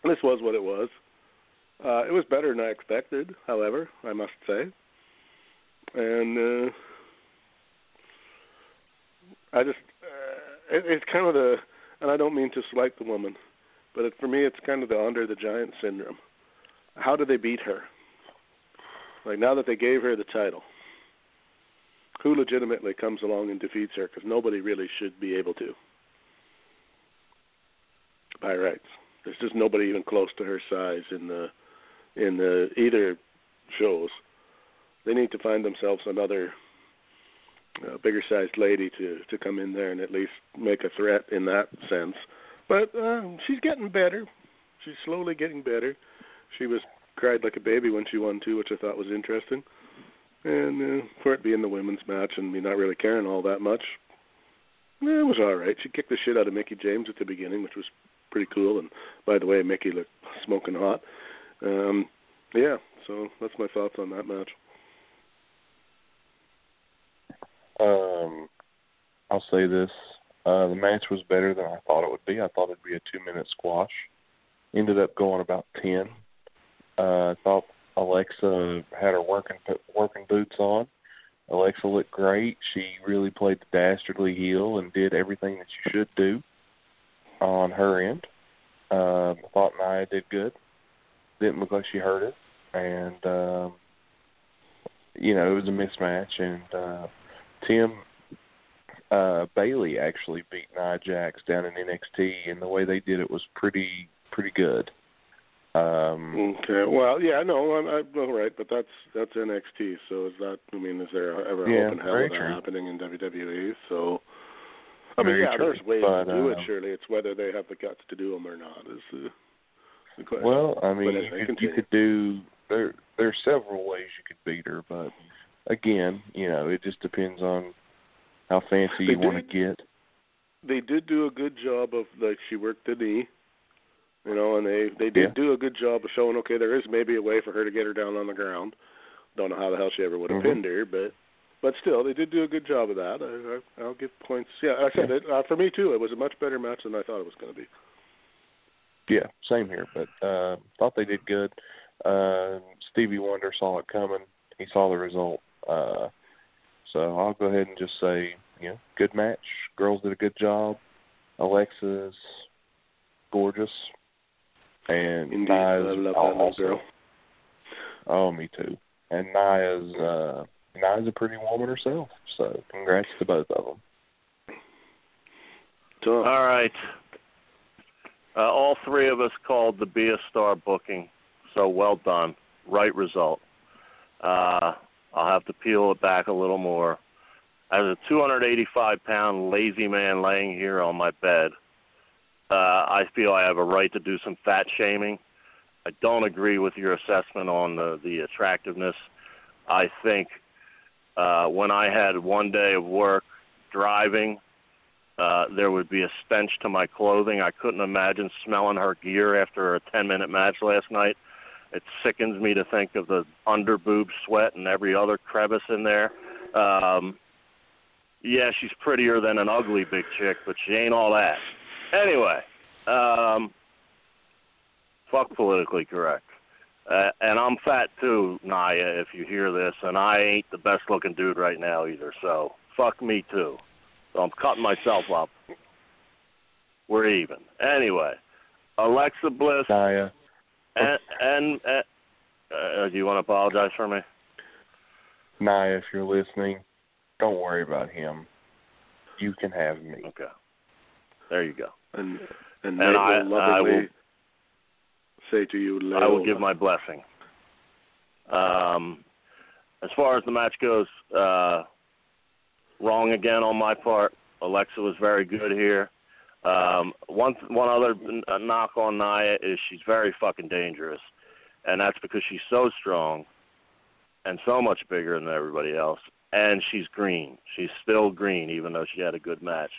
this was what it was. Uh, it was better than I expected, however, I must say. And uh, I just, uh, it, it's kind of the, and I don't mean to slight the woman, but it, for me, it's kind of the Andre the Giant syndrome. How do they beat her? Like now that they gave her the title, who legitimately comes along and defeats her? Because nobody really should be able to, by rights. There's just nobody even close to her size in the in the either shows. They need to find themselves another uh, bigger sized lady to to come in there and at least make a threat in that sense. But uh, she's getting better. She's slowly getting better. She was cried like a baby when she won too, which I thought was interesting. And uh, for it being the women's match and me not really caring all that much, eh, it was all right. She kicked the shit out of Mickie James at the beginning, which was pretty cool. And by the way, Mickie looked smoking hot. Um, yeah, so that's my thoughts on that match. Um, I'll say this: uh, the match was better than I thought it would be. I thought it'd be a two-minute squash. Ended up going about ten. Uh, I thought Alexa had her working working boots on. Alexa looked great. She really played the dastardly heel and did everything that you should do on her end. Um, I thought Nia did good. Didn't look like she hurt it, and um, you know it was a mismatch. And uh, Tim uh, Bayley actually beat Nia Jax down in NXT, and the way they did it was pretty pretty good. Um, Okay. Well, yeah, no, I'm, I'm all right, but that's that's NXT. So is that? I mean, is there ever Yeah, open hell that true. happening in WWE? So, I mean, Very yeah, true, there's ways but, to do it. um, Surely, it's whether they have the guts to do them or not. Is the, the question. well, I mean, you could, continue. you could do there. There's several ways you could beat her, but again, you know, it just depends on how fancy They you want to get. they did do a good job of like she worked the knee, you know, and they they did Yeah. do a good job of showing okay there is maybe a way for her to get her down on the ground. Don't know how the hell she ever would have Mhm. pinned her, but but still they did do a good job of that. I, I I'll give points. Yeah, I said it uh, for me too. It was a much better match than I thought it was going to be. Yeah, same here. But uh, thought they did good. Uh, Stevie Wonder saw it coming. He saw the result. Uh, so I'll go ahead and just say, you know, good match. Girls did a good job. Alexa's gorgeous, and Indeed, Nia's I love that also. girl. Oh, me too. And Nia's uh, Nia's a pretty woman herself. So congrats to both of them. So All right. Uh, all three of us called the Be a Star booking, so well done. Right result. Uh, I'll have to peel it back a little more. As a 285 pound lazy man laying here on my bed, uh, I feel I have a right to do some fat shaming. I don't agree with your assessment on the, the attractiveness. I think uh, when I had one day of work driving uh, there would be a stench to my clothing. I couldn't imagine smelling her gear after a 10 minute match last night. It sickens me to think of the under boob sweat and every other crevice in there. Um, yeah, she's prettier than an ugly big chick, but she ain't all that. Anyway, um, fuck politically correct. Uh, and I'm fat too, Nia, if you hear this, and I ain't the best looking dude right now either, so fuck me too. So I'm cutting myself up. We're even. Anyway, Alexa Bliss Nia. And and, and uh, do you want to apologize for me? Nia, if you're listening, don't worry about him. You can have me. Okay. There you go. And and, And I- will I will- say to you, I will give my blessing. Um, as far as the match goes, uh, wrong again on my part. Alexa was very good here. Um, one one other uh, knock on Nia is she's very fucking dangerous, and that's because she's so strong and so much bigger than everybody else, and she's green. She's still green, even though she had a good match.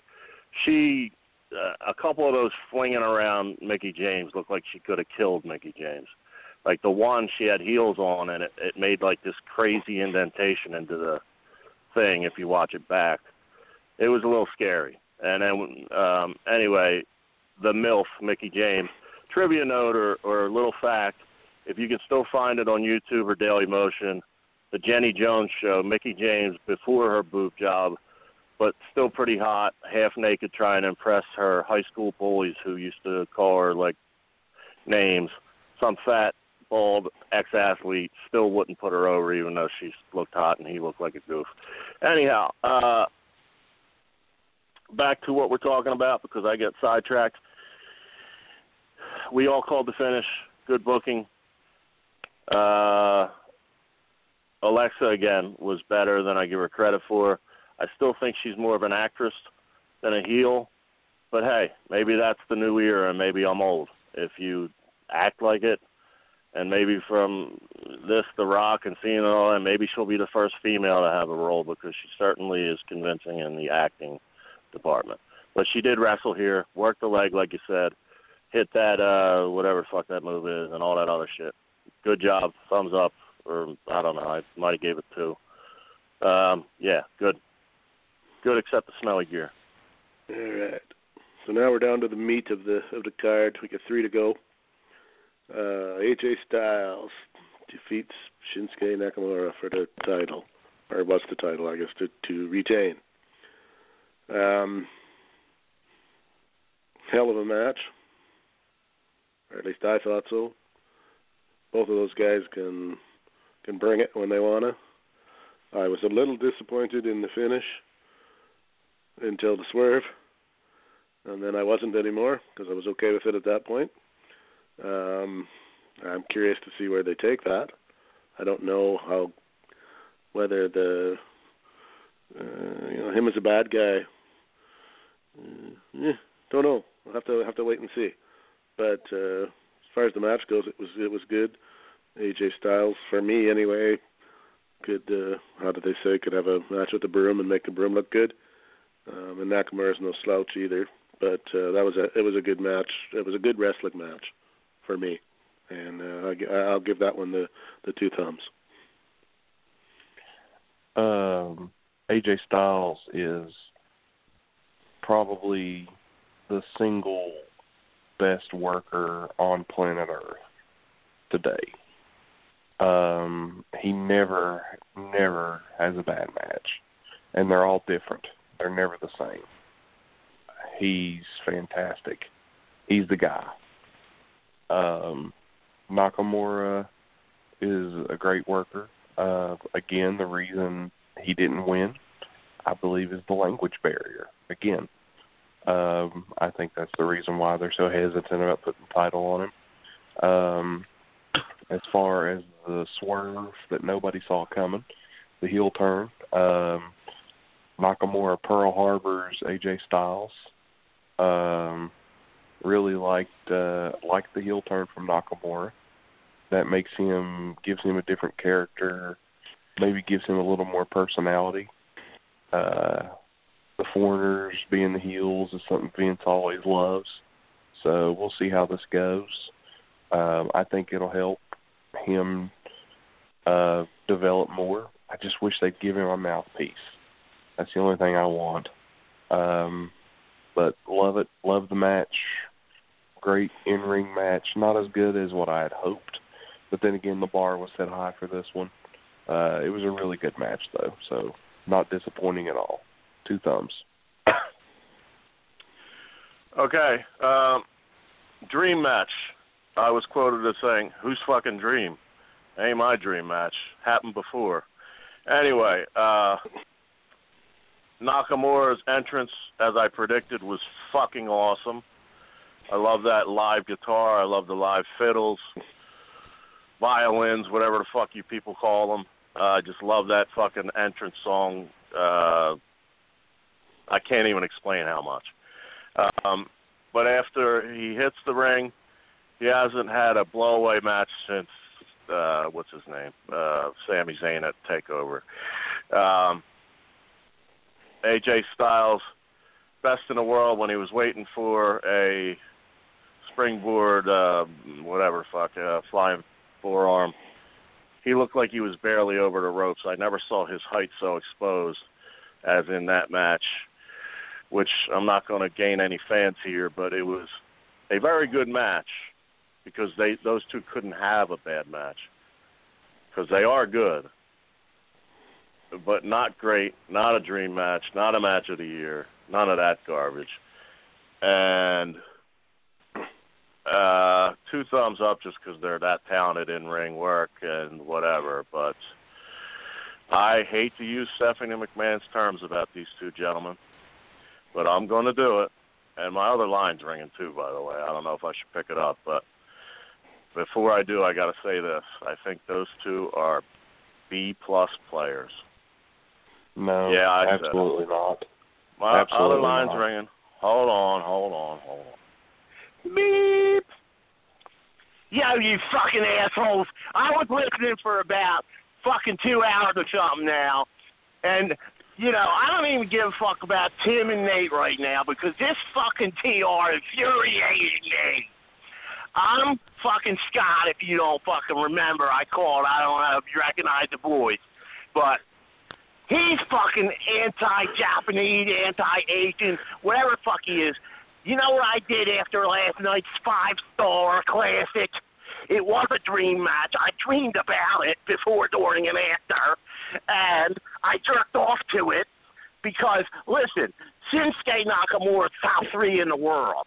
She uh, a couple of those flinging around Mickie James looked like she could have killed Mickie James. Like the one she had heels on, and it, it made like this crazy indentation into the thing. If you watch it back, it was a little scary. And then um, anyway, the MILF Mickie James trivia note or, or little fact: if you can still find it on YouTube or Dailymotion, the Jenny Jones show, Mickie James before her boob job but still pretty hot, half naked, trying to impress her high school bullies who used to call her like names. Some fat, bald ex athlete still wouldn't put her over, even though she looked hot and he looked like a goof. Anyhow, uh, back to what we're talking about because I get sidetracked. We all called the finish. Good booking. Uh, Alexa again was better than I give her credit for. I still think she's more of an actress than a heel. But hey, maybe that's the new era, and maybe I'm old. If you act like it, and maybe from this, The Rock, and seeing it all, and maybe she'll be the first female to have a role because she certainly is convincing in the acting department. But she did wrestle here, worked the leg like you said, hit that uh whatever the fuck that move is, and all that other shit. Good job, thumbs up, or I don't know, I might have gave it two. Um, yeah, good. Good except the smelly gear. All right. So now we're down to the meat of the of the card. We got three to go. Uh, AJ Styles defeats Shinsuke Nakamura for the title, or what's the title? I guess to to retain. Um, hell of a match, or at least I thought so. Both of those guys can can bring it when they wanna. I was a little disappointed in the finish until the swerve, and then I wasn't anymore because I was okay with it at that point. Um, I'm curious to see where they take that. I don't know how whether the uh, you know him as a bad guy. Uh, yeah, don't know. We'll have to have to wait and see. But uh, as far as the match goes, it was it was good. AJ Styles, for me anyway, could uh, how did they say could have a match with the broom and make the broom look good. Um, and Nakamura's no slouch either, but uh, that was a it was a good match. It was a good wrestling match for me, and uh, I, I'll give that one the the two thumbs. um, AJ Styles is probably the single best worker on planet Earth today. Um, he never, never has a bad match, and they're all different. They're never the same. He's fantastic. He's the guy. Um, Nakamura is a great worker. Uh, again, the reason he didn't win, I believe, is the language barrier. Again, um, I think that's the reason why they're so hesitant about putting the title on him. Um, as far as the swerve that nobody saw coming, the heel turn, um, Nakamura Pearl Harbor's AJ Styles. Um, really liked uh, liked the heel turn from Nakamura that makes him gives him a different character, maybe gives him a little more personality. Uh, the foreigners being the heels is something Vince always loves. So we'll see how this goes. Um, I think it'll help him uh, develop more. I just wish they'd give him a mouthpiece. That's the only thing I want. Um, but love it, love the match. Great in ring match. Not as good as what I had hoped, but then again, the bar was set high for this one. Uh, it was a really good match though, so not disappointing at all. Two thumbs. Okay. Um, dream match. I was quoted as saying, "Who's fucking dream?" Ain't my dream match. Happened before. Anyway, uh, Nakamura's entrance, as I predicted, was fucking awesome. I love that live guitar. I love the live fiddles, violins, whatever the fuck you people call them. Uh, I just love that fucking entrance song. Uh, I can't even explain how much. Um, but after he hits the ring, he hasn't had a blowaway match since uh, what's his name, uh, Sami Zayn at Takeover. Um, AJ Styles, best in the world when he was waiting for a springboard, uh, whatever, fuck, uh, flying forearm. He looked like he was barely over the ropes. I never saw his height so exposed as in that match, which I'm not going to gain any fans here, but it was a very good match because they those two couldn't have a bad match because they are good, but not great, not a dream match, not a match of the year, none of that garbage, and *clears throat* uh two thumbs up just because they're that talented in ring work and whatever, but. I hate to use Stephanie McMahon's terms about these two gentlemen, but I'm going to do it. And my other line's ringing too, by the way. I don't know if I should pick it up, but before I do, I got to say this. I think those two are B plus players. No, Yeah, I said absolutely not. My Absolutely other line's not. ringing. Hold on, hold on, hold on. Beep. Yo, you fucking assholes. I was listening for about fucking two hours or something now. And, you know, I don't even give a fuck about Tim and Nate right now because this fucking TR infuriated me. I'm fucking Scott if you don't fucking remember. I called. I don't know if you recognize the voice. But he's fucking anti-Japanese, anti-Asian, whatever fuck he is. You know what I did after last night's five-star classic? It was a dream match. I dreamed about it before, during, and after, and I jerked off to it because, listen, Shinsuke Nakamura is top three in the world.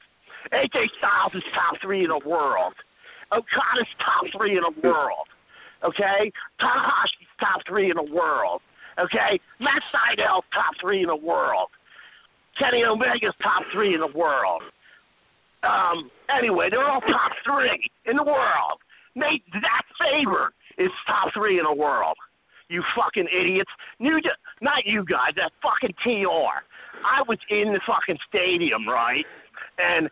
AJ Styles is top three in the world. Okada's top three in the world. Okay? Tanahashi's top three in the world. Okay? Matt Sydal's top three in the world. Kenny Omega's top three in the world. Um, anyway, they're all top three in the world. Nate, that favor is top three in the world. You fucking idiots. New, not you guys, that fucking TR. I was in the fucking stadium, right? And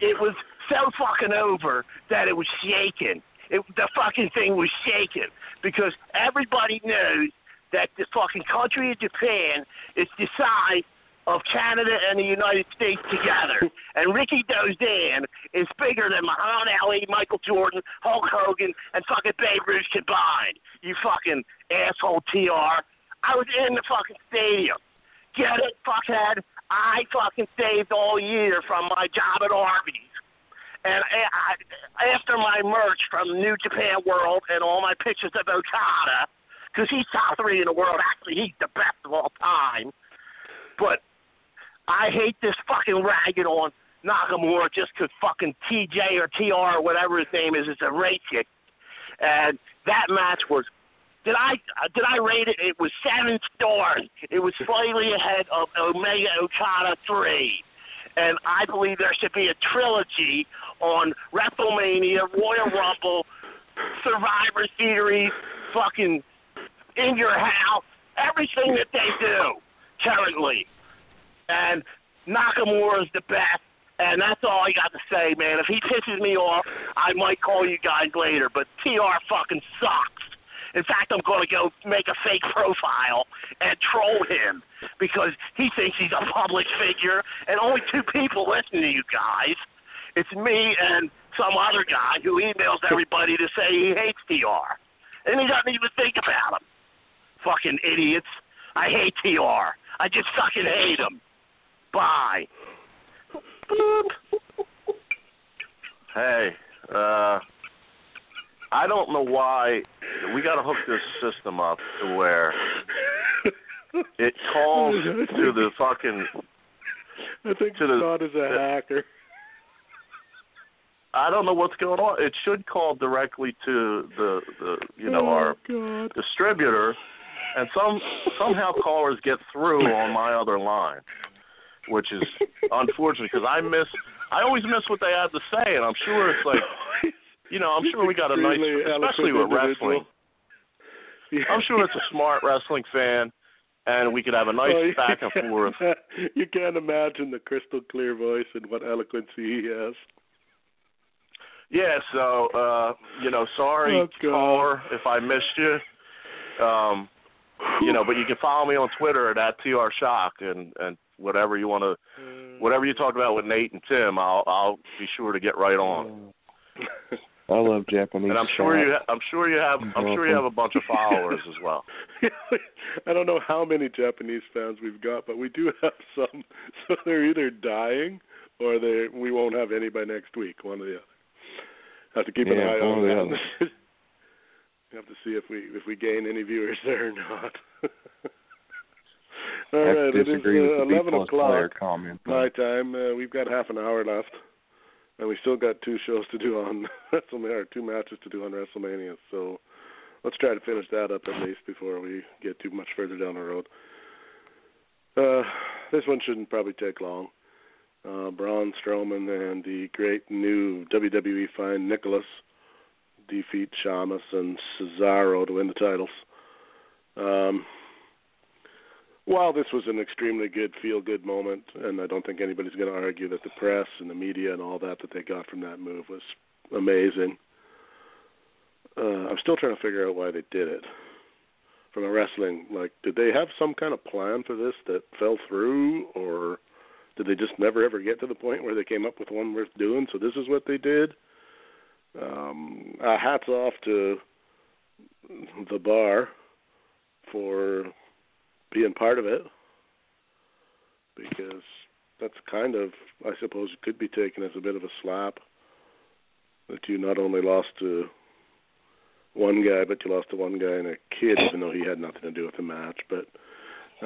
it was so fucking over that it was shaking. It, the fucking thing was shaking because everybody knows that the fucking country of Japan is the size of Canada and the United States together. and Rikidozan is bigger than Muhammad Ali, Michael Jordan, Hulk Hogan, and fucking Babe Ruth combined. You fucking asshole TR. I was in the fucking stadium. Get it, fuckhead? I fucking saved all year from my job at Arby's. And I, after my merch from New Japan World and all my pictures of Okada, because he's top three in the world. Actually, he's the best of all time. But I hate this fucking ragging on Nakamura just 'cause fucking TJ or TR or whatever his name is is a racist. And that match was. Did I did I rate it? It was seven stars. It was slightly ahead of Omega Okada three, and I believe there should be a trilogy on WrestleMania, Royal Rumble, Survivor Series, fucking in your house, everything that they do currently. And Nakamura is the best, and that's all I got to say, man. If he pisses me off, I might call you guys later, but TR fucking sucks. In fact, I'm going to go make a fake *laughs* profile and troll him because he thinks he's a public figure, and only two people listen to you guys. It's me and some other guy who emails everybody to say he hates TR, and he doesn't even think about him. Fucking idiots! I hate TR. I just fucking hate him. Bye. Hey, uh, I don't know why we got to hook this system up to where it calls *laughs* to the fucking. I think to the- Scott is a hacker. I don't know what's going on. It should call directly to the the you know our oh, God. distributor, and some somehow callers get through on my other line, which is unfortunate because I miss. I always miss what they had to say, and I'm sure it's like *laughs* you know I'm sure we got a nice, especially with wrestling. I'm sure it's a smart wrestling fan, and we could have a nice Oh, *laughs* back and forth. You can't imagine the crystal clear voice and what eloquence he has. Yeah, so uh, you know, sorry Oh, caller if I missed you. Um, you know, but you can follow me on Twitter at tr shock and and whatever you want to, mm. whatever you talk about with Nate and Tim, I'll I'll be sure to get right on. Mm. I love Japanese. And I'm sure you ha- I'm sure you have I'm sure you have a bunch of followers as well. *laughs* I don't know how many Japanese fans we've got, but we do have some. *laughs* So they're either dying or they we won't have any by next week. One or the other. Have to keep an eye on or the that. other. *laughs* have to see if we if we gain any viewers there or not. All right, it is uh, with the B eleven o'clock comment. my time. Uh, we've got half an hour left, and we still got two shows to do on *laughs* WrestleMania, or two matches to do on WrestleMania. So let's try to finish that up at least before we get too much further down the road. Uh, this one shouldn't probably take long. Uh, Braun Strowman and the great new WWE find Nicholas defeat Sheamus and Cesaro to win the titles. Um, while this was an extremely good feel good moment, and I don't think anybody's going to argue that the press and the media and all that that they got from that move was amazing, uh, I'm still trying to figure out why they did it. From a wrestling, like, did they have some kind of plan for this that fell through, or did they just never ever get to the point where they came up with one worth doing? So this is what they did. Um, uh, hats off to the bar for being part of it because that's kind of I suppose it could be taken as a bit of a slap that you not only lost to one guy but you lost to one guy and a kid even though he had nothing to do with the match. But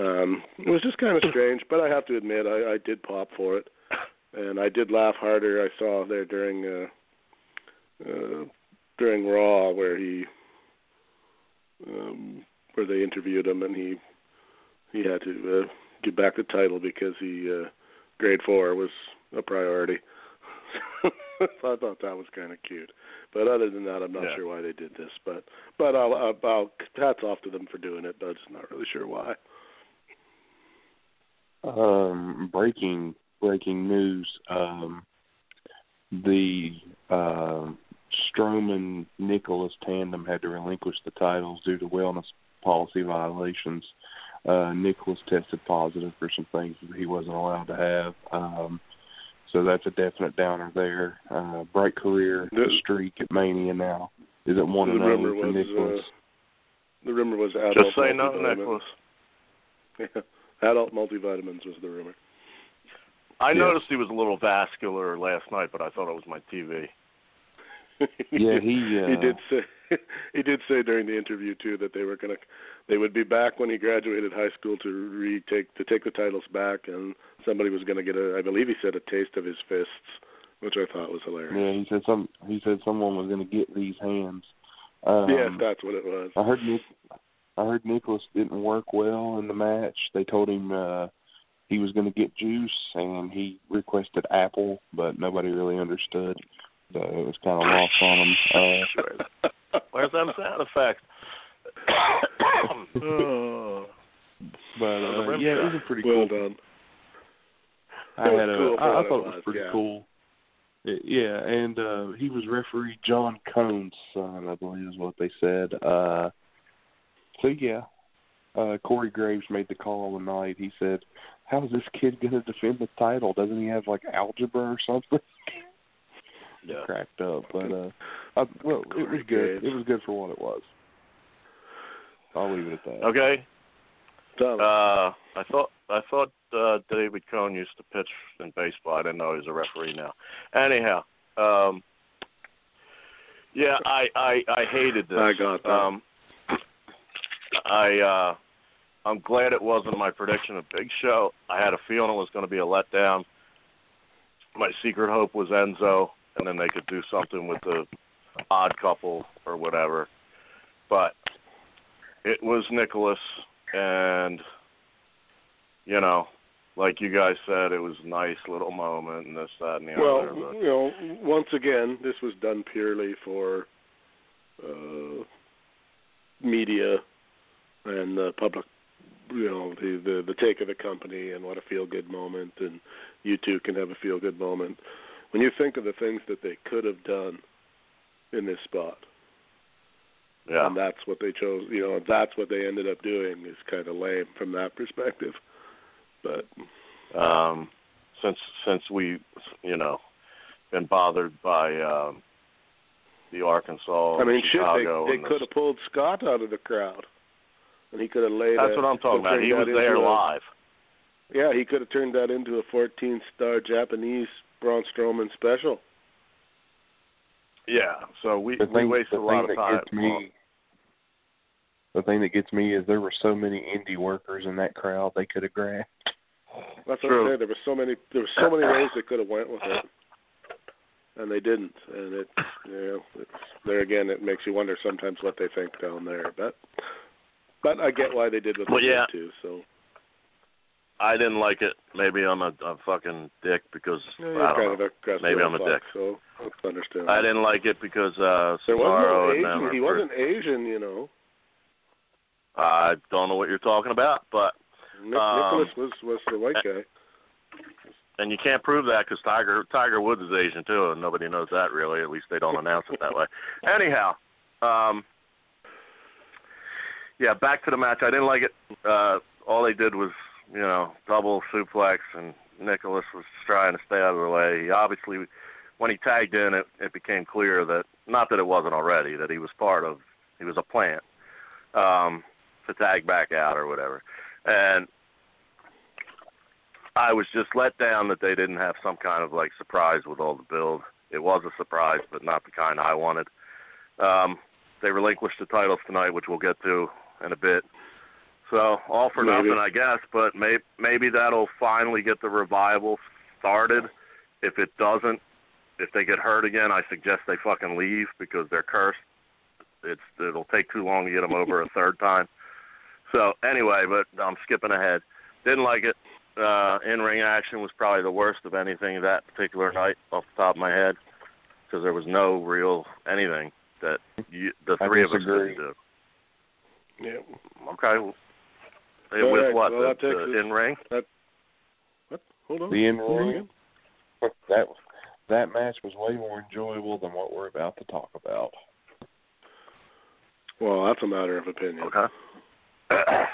um it was just kind of strange but I have to admit I, I did pop for it. And I did laugh harder I saw there during uh uh during Raw where he um where they interviewed him and he he had to uh, get back the title because he uh, grade four was a priority. *laughs* so I thought that was kind of cute. But other than that, I'm not Yeah. sure why they did this. But but I'll, I'll, I'll hats off to them for doing it. But I'm just not really sure why. Um, breaking breaking news. Um, the um Strowman Nicholas tandem had to relinquish the titles due to wellness policy violations. Uh, Nicholas tested positive for some things that he wasn't allowed to have. Um, so that's a definite downer there. Uh, bright career The- streak at Mania now is it one the and rumor zero for was Nicholas. uh, the rumor was adult Just say no, multivitamins. Nicholas. *laughs* adult multivitamins was the rumor. I Yeah. noticed he was a little vascular last night, but I thought it was my TV. *laughs* Yeah, he uh, he did say *laughs* he did say during the interview too that they were gonna they would be back when he graduated high school to retake to take the titles back and somebody was gonna get a I believe he said a taste of his fists, which I thought was hilarious. Yeah, he said some. He said someone was going to get these hands. Um, yes, that's what it was. I heard Nick. I heard Nicholas didn't work well in the match. They told him uh he was going to get juice, and he requested apple, but nobody really understood. So it was kind of lost on him. Uh, Where's that sound effect? oh, *coughs* *coughs* but uh, yeah, it was a pretty well cool. done. I had a. cool I, I thought it was, was pretty yeah. cool. Y- Yeah, and uh he was referee John Cone's son, I believe is what they said. Uh So yeah, uh, Corey Graves made the call the night. He said, "How is this kid going to defend the title? Doesn't he have like algebra or something?" *laughs* Yeah. Cracked up, but uh, I, well, it was good. It was good for what it was. I'll leave it at that. Okay. Tom, Uh, I thought I thought uh, David Cone used to pitch in baseball. I didn't know he was a referee now. Anyhow, um, yeah, I I I hated this. I got that. Um, I uh, I'm glad it wasn't my prediction of Big Show. I had a feeling it was going to be a letdown. My secret hope was Enzo, and then they could do something with the odd couple or whatever. But it was Nicholas, and you know, like you guys said, it was a nice little moment and this, that, and the well, other. But, you know, once again, this was done purely for uh, media and the public. You know, the, the the take of the company and what a feel good moment, and you two can have a feel good moment. When you think of the things that they could have done in this spot, yeah. and that's what they chose. You know, that's what they ended up doing is kind of lame from that perspective. But um, since since we, you know, been bothered by um, the Arkansas, I mean, shit, they they could have pulled Scott out of the crowd, and he could have laid. That's a, what I'm talking about. He was there into a- Yeah, he could have turned that into a 14-star Japanese Braun Strowman special. Yeah. So we The we thing, wasted the a lot thing of that time. gets me, the thing that gets me is there were so many indie workers in that crowd they could have grabbed. That's what True. I said. There were so many. There were so many ways they could have went with it, and they didn't. And it, you know, it's, there again, it makes you wonder sometimes what they think down there. But, but I get why they did what they Well, yeah. did too. So I didn't like it. Maybe I'm a, a fucking dick because yeah, I don't kind know. Maybe I'm a dick. So that's understandable. I didn't like it because uh There was Cesaro no and them Asian. He wasn't Asian, you know. I don't know what you're talking about, but Nick, Um, Nicholas was was the white guy. and you can't prove that because Tiger Tiger Woods is Asian too, and nobody knows that really. At least they don't announce it that way. *laughs* Anyhow, um, yeah, back to the match. I didn't like it. Uh, all they did was you know double suplex, and Nicholas was trying to stay out of the way. He obviously, when he tagged in, it it became clear that not that it wasn't already that he was part of. He was a plant um, to tag back out or whatever, and I was just let down that they didn't have some kind of like surprise with all the build. It was a surprise, but not the kind I wanted. Um, they relinquished the titles tonight, which we'll get to in a bit. So all for Maybe. nothing, I guess. But may, maybe that'll finally get the revival started. If it doesn't, if they get hurt again, I suggest they fucking leave because they're cursed. It's it'll take too long to get them over a *laughs* third time. So anyway, but I'm skipping ahead. Didn't like it uh, in-ring action was probably the worst of anything that particular night off the top of my head because there was no real anything that you, the three of us couldn't do. Yeah. Okay. Well, All with right, what well, the, that the in-ring? What? Hold on. The in ring that that match was way more enjoyable than what we're about to talk about. Well, that's a matter of opinion. Okay. *coughs*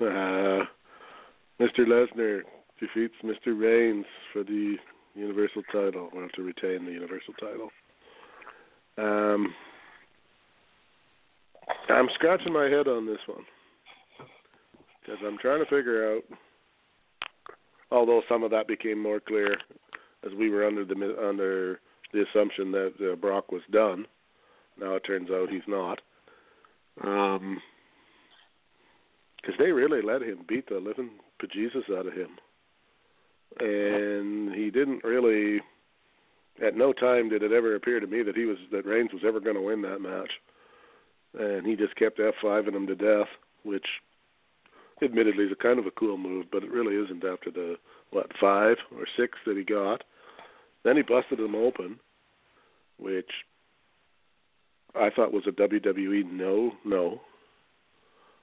Uh, Mr. Lesnar defeats Mr. Reigns for the Universal title, well, to retain the Universal title. Um, I'm scratching my head on this one because I'm trying to figure out. Although some of that became more clear as we were under the under the assumption that uh, Brock was done. Now it turns out he's not. Um, because they really let him beat the living bejesus out of him, and he didn't really. At no time did it ever appear to me that he was that Reigns was ever going to win that match, and he just kept F5ing him to death, which, admittedly, is a kind of a cool move, but it really isn't after the what five or six that he got. Then he busted him open, which I thought was a WWE no no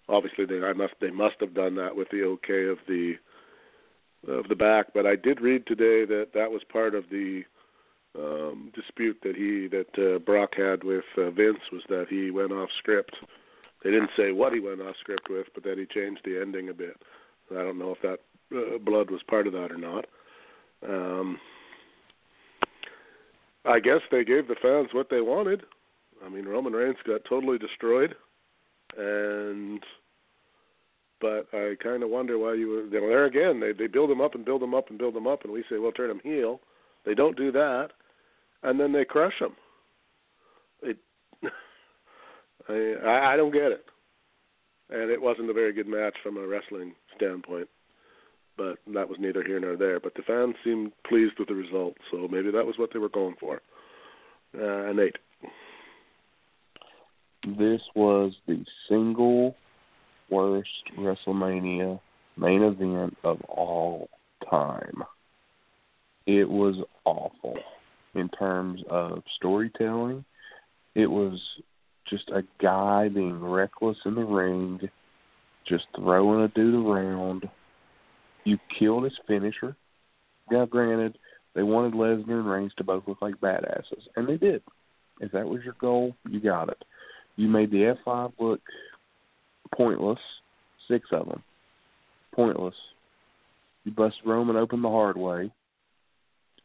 obviously they I must they must have done that with the okay of the of the back but I did read today that that was part of the um dispute that he that uh, Brock had with uh, Vince was that he went off script They didn't say what he went off script with, but that he changed the ending a bit. I don't know if that uh, blood was part of that or not. Um, I guess they gave the fans what they wanted. I mean, Roman Reigns got totally destroyed, and but I kind of wonder why you you know there again they they build him up and build him up and build him up, and we say well turn him heel. They don't do that, and then they crush him. It, I I don't get it, and it wasn't a very good match from a wrestling standpoint but that was neither here nor there. But the fans seemed pleased with the result, so maybe that was what they were going for. Uh, Nate. This was the single worst WrestleMania main event of all time. It was awful in terms of storytelling. It was just a guy being reckless in the ring, just throwing a dude around, you killed his finisher. Now, granted, they wanted Lesnar and Reigns to both look like badasses, and they did. If that was your goal, you got it. You made the F5 look pointless, six of them. Pointless. You busted Roman open the hard way.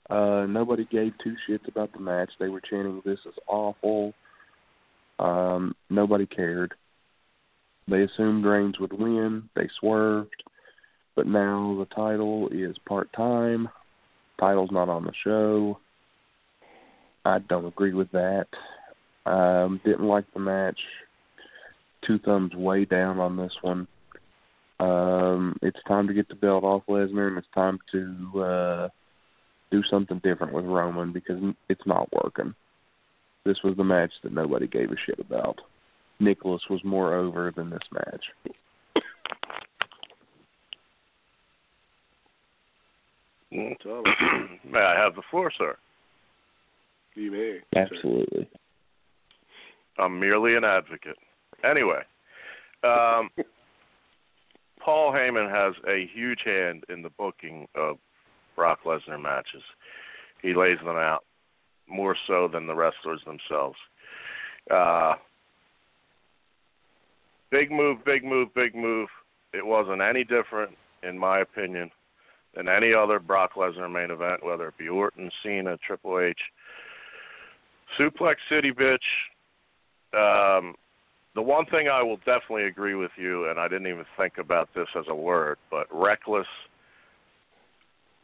Uh, nobody gave two shits about the match. They were chanting, "This is awful." Um, nobody cared. They assumed Reigns would win. They swerved but now the title is part time. Title's not on the show. I don't agree with that. Um, didn't like the match. Two thumbs way down on this one. Um, it's time to get the belt off Lesnar, and it's time to uh, do something different with Roman because it's not working. This was the match that nobody gave a shit about. Nicholas was more over than this match. May I have the floor, sir? You may. Absolutely. I'm merely an advocate. Anyway, um, *laughs* Paul Heyman has a huge hand in the booking of Brock Lesnar matches. He lays them out more so than the wrestlers themselves. Uh, big move, big move, big move. It wasn't any different, in my opinion, than any other Brock Lesnar main event, whether it be Orton, Cena, Triple H. Suplex City, bitch. Um, the one thing I will definitely agree with you, and I didn't even think about this as a word, but reckless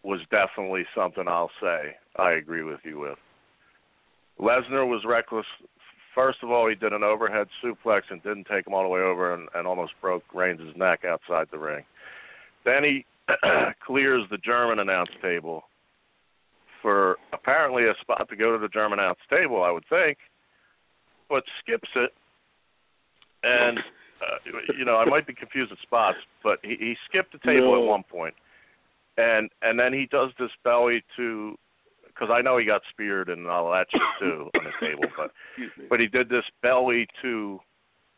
was definitely something I'll say I agree with you with. Lesnar was reckless. First of all, he did an overhead suplex and didn't take him all the way over and, and almost broke Reigns' neck outside the ring. Then he *clears throat* clears the German announce table for apparently a spot to go to the German announce table, I would think, but skips it. And uh, you know, I might be confused with spots, but he, he skipped the table no. at one point. point, and and then he does this belly to, because I know he got speared and all that shit too on the table, but *laughs* but he did this belly to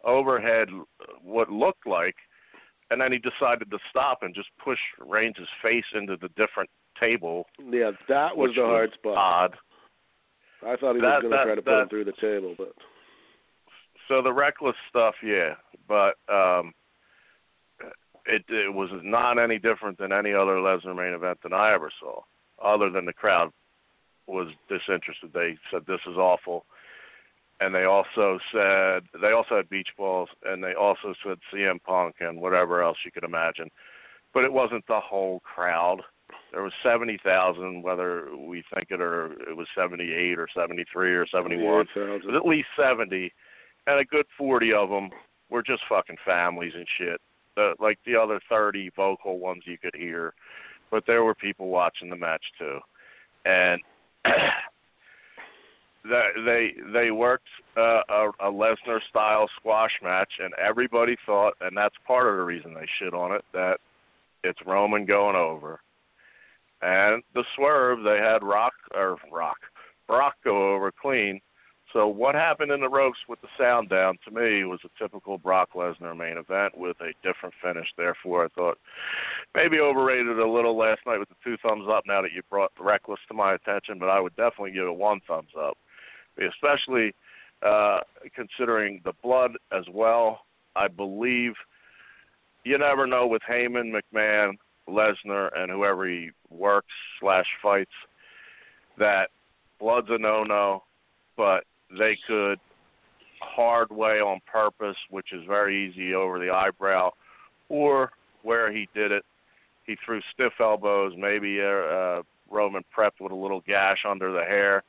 overhead, what looked like and then he decided to stop and just push Reigns' face into the different table. Yeah, that was the hard spot. Odd. I thought he that, was going to try to put that, him through the table, but so the reckless stuff, yeah, but um, it it was not any different than any other Lesnar main event that I ever saw, other than the crowd was disinterested. They said this is awful and they also said they also had beach balls, and they also said CM Punk and whatever else you could imagine, but it wasn't the whole crowd. There was seventy thousand, whether we think it or it was seventy eight or seventy three or seventy one. It was at least seventy, and a good forty of them were just fucking families and shit. The, like the other thirty vocal ones you could hear, but there were people watching the match too, and *coughs* they they worked uh, a, a Lesnar style squash match, and everybody thought, and that's part of the reason they shit on it, that it's Roman going over. And the swerve, they had Rock or Rock Brock go over clean. So what happened in the ropes with the sound down to me was a typical Brock Lesnar main event with a different finish. Therefore, I thought maybe overrated a little last night with the two thumbs up. Now that you brought Reckless to my attention, but I would definitely give it one thumbs up especially uh, considering the blood as well. I believe you never know with Heyman, McMahon, Lesnar, and whoever he works slash fights that blood's a no no, but they could hard way on purpose, which is very easy over the eyebrow, or where he did it, he threw stiff elbows, maybe uh, uh, Roman prepped with a little gash under the hair,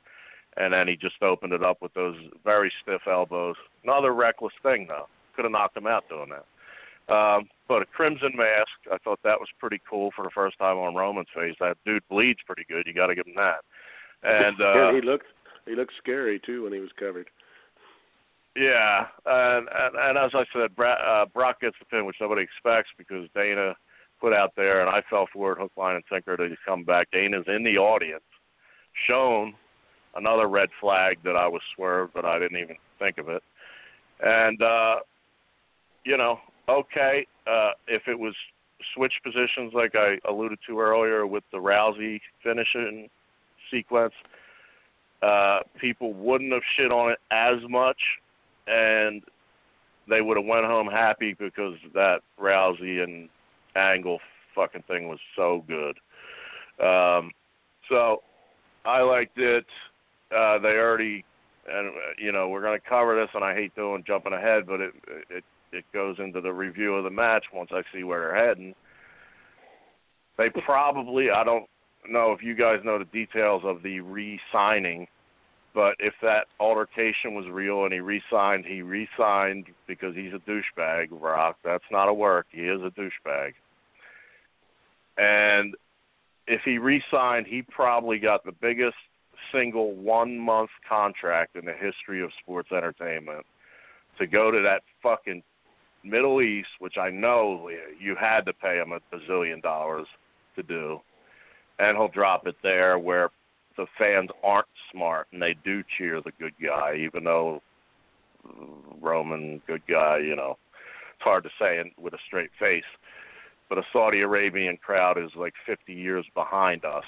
and then he just opened it up with those very stiff elbows. Another reckless thing, though. Could have knocked him out doing that. Um, but a crimson mask, I thought that was pretty cool for the first time on Roman's face. That dude bleeds pretty good. You got to give him that. And *laughs* uh, yeah, he looked he looked scary too when he was covered. Yeah, and and, and as I said, Bra- uh, Brock gets the pin, which nobody expects because Dana put out there, and I fell for it, hook, line, and sinker to come back. Dana's in the audience, shown another red flag that I was swerved, but I didn't even think of it. And uh, you know, okay, uh, if it was switch positions like I alluded to earlier with the Rousey finishing sequence, uh, people wouldn't have shit on it as much, and they would have went home happy because that Rousey and Angle fucking thing was so good. Um, so I liked it. Uh, they already, and you know, we're going to cover this, and I hate doing jumping ahead, but it it it goes into the review of the match once I see where they're heading. They probably, I don't know if you guys know the details of the re-signing, but if that altercation was real and he re-signed, he re-signed because he's a douchebag. Rock, that's not a work. He is a douchebag. And if he re-signed, he probably got the biggest single one-month contract in the history of sports entertainment to go to that fucking Middle East, which I know you had to pay him a bazillion dollars to do, and he'll drop it there where the fans aren't smart and they do cheer the good guy, even though Roman good guy, you know, it's hard to say with a straight face. But a Saudi Arabian crowd is like 50 years behind us.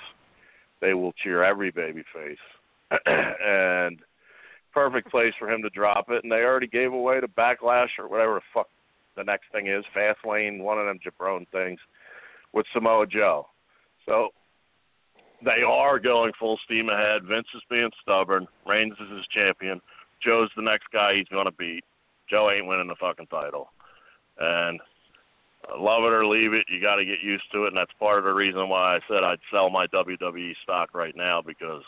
They will cheer every baby face, *clears throat* and perfect place for him to drop it. And they already gave away the backlash or whatever the fuck the next thing is Fastlane, one of them jabron things with Samoa Joe. So they are going full steam ahead. Vince is being stubborn. Reigns is his champion. Joe's the next guy he's going to beat. Joe ain't winning the fucking title. And uh, love it or leave it, you got to get used to it. And that's part of the reason why I said I'd sell my WWE stock right now because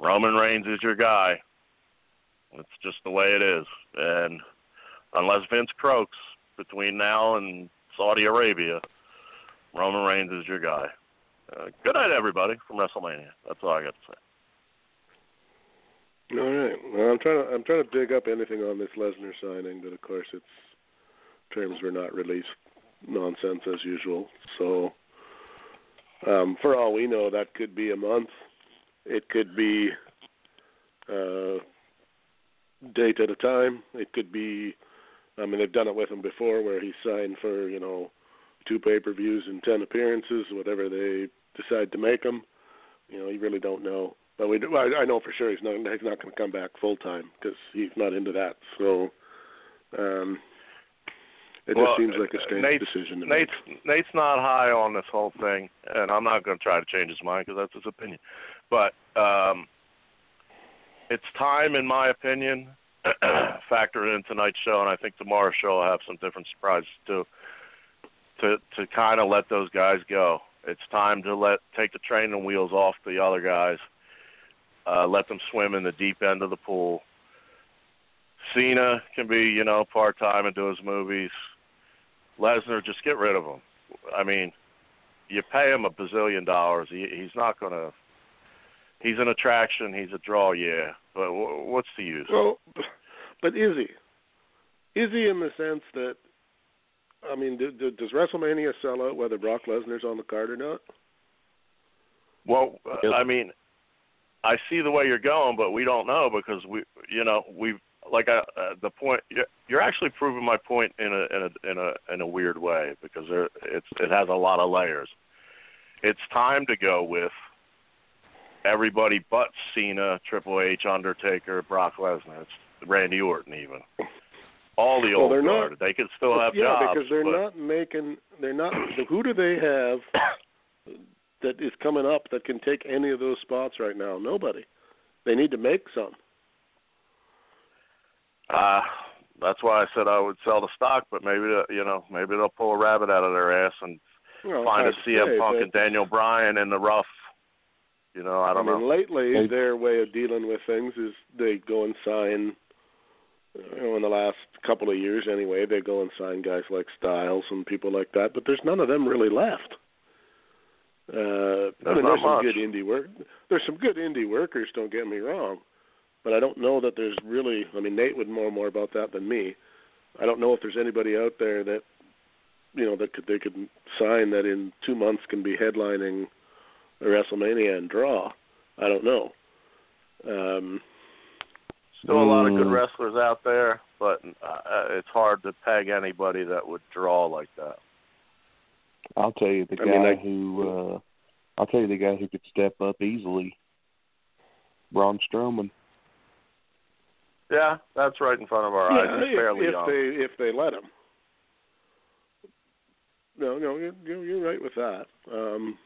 Roman Reigns is your guy. It's just the way it is. And unless Vince croaks between now and Saudi Arabia, Roman Reigns is your guy. Uh, good night, everybody, from WrestleMania. That's all I got to say. All right. Well, I'm trying to I'm trying to dig up anything on this Lesnar signing, but of course, its terms were not released. Nonsense as usual. So, um, for all we know, that could be a month. It could be uh, date at a time. It could be I mean, they've done it with him before, where he signed for you know two pay-per-views and ten appearances, whatever they decide to make him. You know, you really don't know. But we, do, I, I know for sure he's not he's not going to come back full time because he's not into that. So, um, it well, just seems like a strange Nate's, decision. To Nate's make. Nate's not high on this whole thing, and I'm not going to try to change his mind because that's his opinion. But um, it's time, in my opinion, *clears throat* factor in tonight's show, and I think tomorrow's show will have some different surprises too. To to kind of let those guys go. It's time to let take the training wheels off the other guys. Uh, let them swim in the deep end of the pool. Cena can be, you know, part time and do his movies. Lesnar, just get rid of him. I mean, you pay him a bazillion dollars. He, he's not going to he's an attraction. He's a draw, yeah. But w- what's the use? Well, but is he? Is he in the sense that? I mean, do, do, does WrestleMania sell out whether Brock Lesnar's on the card or not? Well, uh, I mean, I see the way you're going, but we don't know because we, you know, we've like uh, uh, the point. You're, you're actually proving my point in a in a in a in a weird way because there it's it has a lot of layers. It's time to go with everybody but Cena, Triple H, Undertaker, Brock Lesnar. It's Randy Orton even. All the old they're not- guard. They could still have yeah, jobs. because they're but not making. They're not. Who do they have *coughs* that is coming up that can take any of those spots right now? Nobody. They need to make some. Uh, that's why I said I would sell the stock, but maybe you know maybe they'll pull a rabbit out of their ass and Well, find a hard to CM say, Punk and Daniel Bryan in the rough. You know, I don't mean, know. lately their way of dealing with things is they go and sign. You know, in the last couple of years, anyway, they go and sign guys like Styles and people like that. But there's none of them really left. Uh, I There's mean, not there's some good indie work. There's some good indie workers. Don't get me wrong, but I don't know that there's really. I mean, Nate would know more about that than me. I don't know if there's anybody out there that, you know, that could they could sign that in two months can be headlining a WrestleMania and draw. I don't know. Um, Still a lot of good Mm. wrestlers out there, but uh, it's hard to peg anybody that would draw like that. I'll tell you the I guy mean, I- who uh I'll tell you the guy who could step up easily. Braun Strowman. Yeah, that's right in front of our eyes. He's if, fairly if young. they if they let him. No, no, you're you're you're right with that. Um,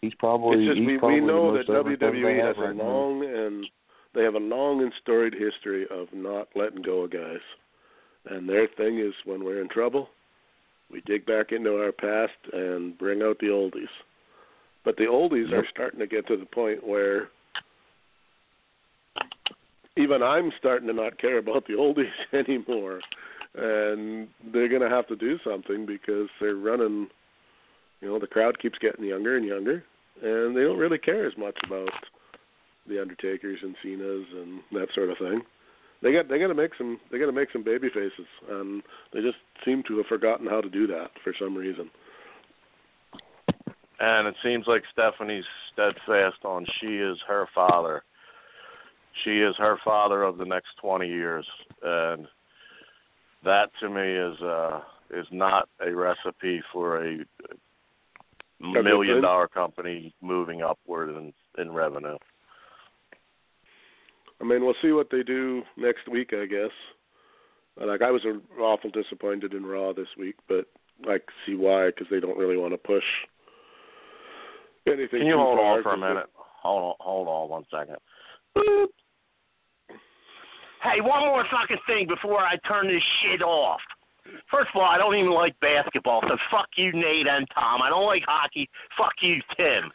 He's probably it's just he's we probably we know that most over thing they WWE has have a right now. long and they have a long and storied history of not letting go of guys. And their thing is when we're in trouble, we dig back into our past and bring out the oldies. But the oldies Yep. are starting to get to the point where even I'm starting to not care about the oldies *laughs* anymore. And they're going to have to do something because they're running, you know, the crowd keeps getting younger and younger, and they don't really care as much about the Undertakers and Cena's and that sort of thing. They got they got to make some they got to make some baby faces, and they just seem to have forgotten how to do that for some reason. And it seems like Stephanie's steadfast on she is her father. She is her father of the next 20 years, and that to me is uh is not a recipe for a million dollar company moving upward in in revenue. I mean, we'll see what they do next week, I guess. Like I was uh, awful disappointed in Raw this week, but I see why because they don't really want to push anything. Can you too hold far on for a minute? Hold on, hold on one second. Hey, one more fucking thing before I turn this shit off. First of all, I don't even like basketball, so fuck you, Nate and Tom. I don't like hockey. Fuck you, Tim.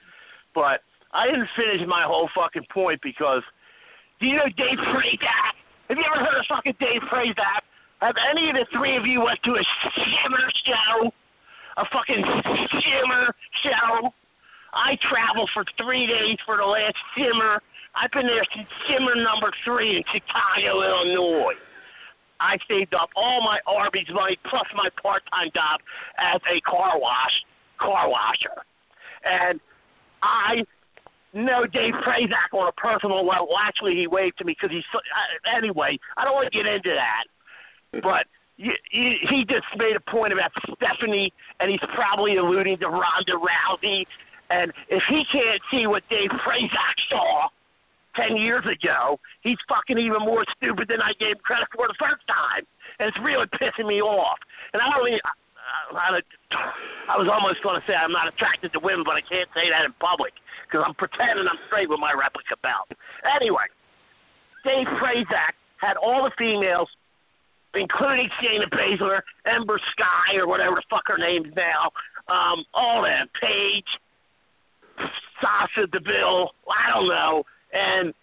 But I didn't finish my whole fucking point because do you know Dave Prazak? Have you ever heard of fucking Dave Prazak? Have any of the three of you went to a shimmer show? A fucking shimmer show? I traveled for three days for the last shimmer. I've been there since shimmer number three in Chicago, Illinois. I saved up all my Arby's money plus my part-time job as a car wash car washer, and I know Dave Prazak on a personal level. Actually, he waved to me because he's so- uh, anyway. I don't want to get into that, but you, you, he just made a point about Stephanie, and he's probably alluding to Ronda Rousey. And if he can't see what Dave Prazak saw ten years ago, he's fucking even more stupid than I gave him credit for the first time, and it's really pissing me off. And I don't even. I, I, was almost going to say I'm not attracted to women, but I can't say that in public because I'm pretending I'm straight with my replica belt. Anyway, Dave Prazak had all the females, including Shayna Baszler, Ember Sky, or whatever the fuck her name's now, um, all them, Paige, Sasha Deville, I don't know, and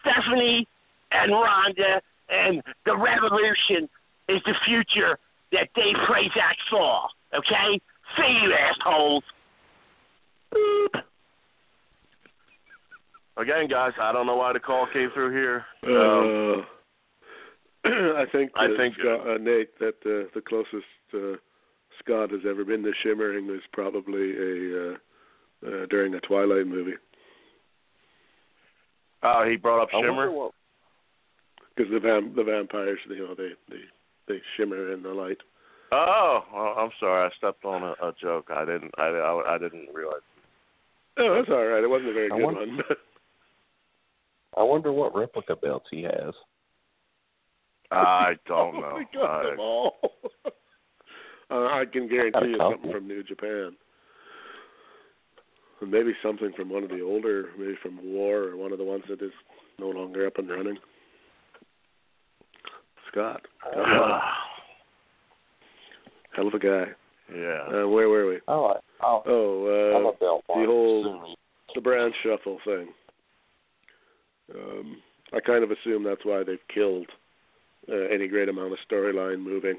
Stephanie and Ronda, and the revolution is the future that Dave Prazak saw. Okay? See you assholes. Boop. Again, guys, I don't know why the call came through here. Um, Uh, *clears throat* I think I uh, think- Scott, uh, Nate that uh, the closest uh, Scott has ever been to shimmering was probably a uh, uh, during a Twilight movie oh, he brought up I Shimmer. because the vam- the vampires you know they they they shimmer in the light. Oh, well, I'm sorry. I stepped on a, a joke. I didn't. I, I, I didn't realize. Oh, that's all right. It wasn't a very I good wonder- one. But I wonder what replica belts he has. I *laughs* don't know. We got I- them all. *laughs* uh, I can guarantee you something from New Japan. And maybe something from one of the older, maybe from War or one of the ones that is no longer up and running. Scott, *sighs* come on. *sighs* hell of a guy. yeah. Uh, where were we? I like. Oh, a belt the whole- uh, the brand shuffle thing. Um, I kind of assume that's why they've killed uh, any great amount of storyline moving,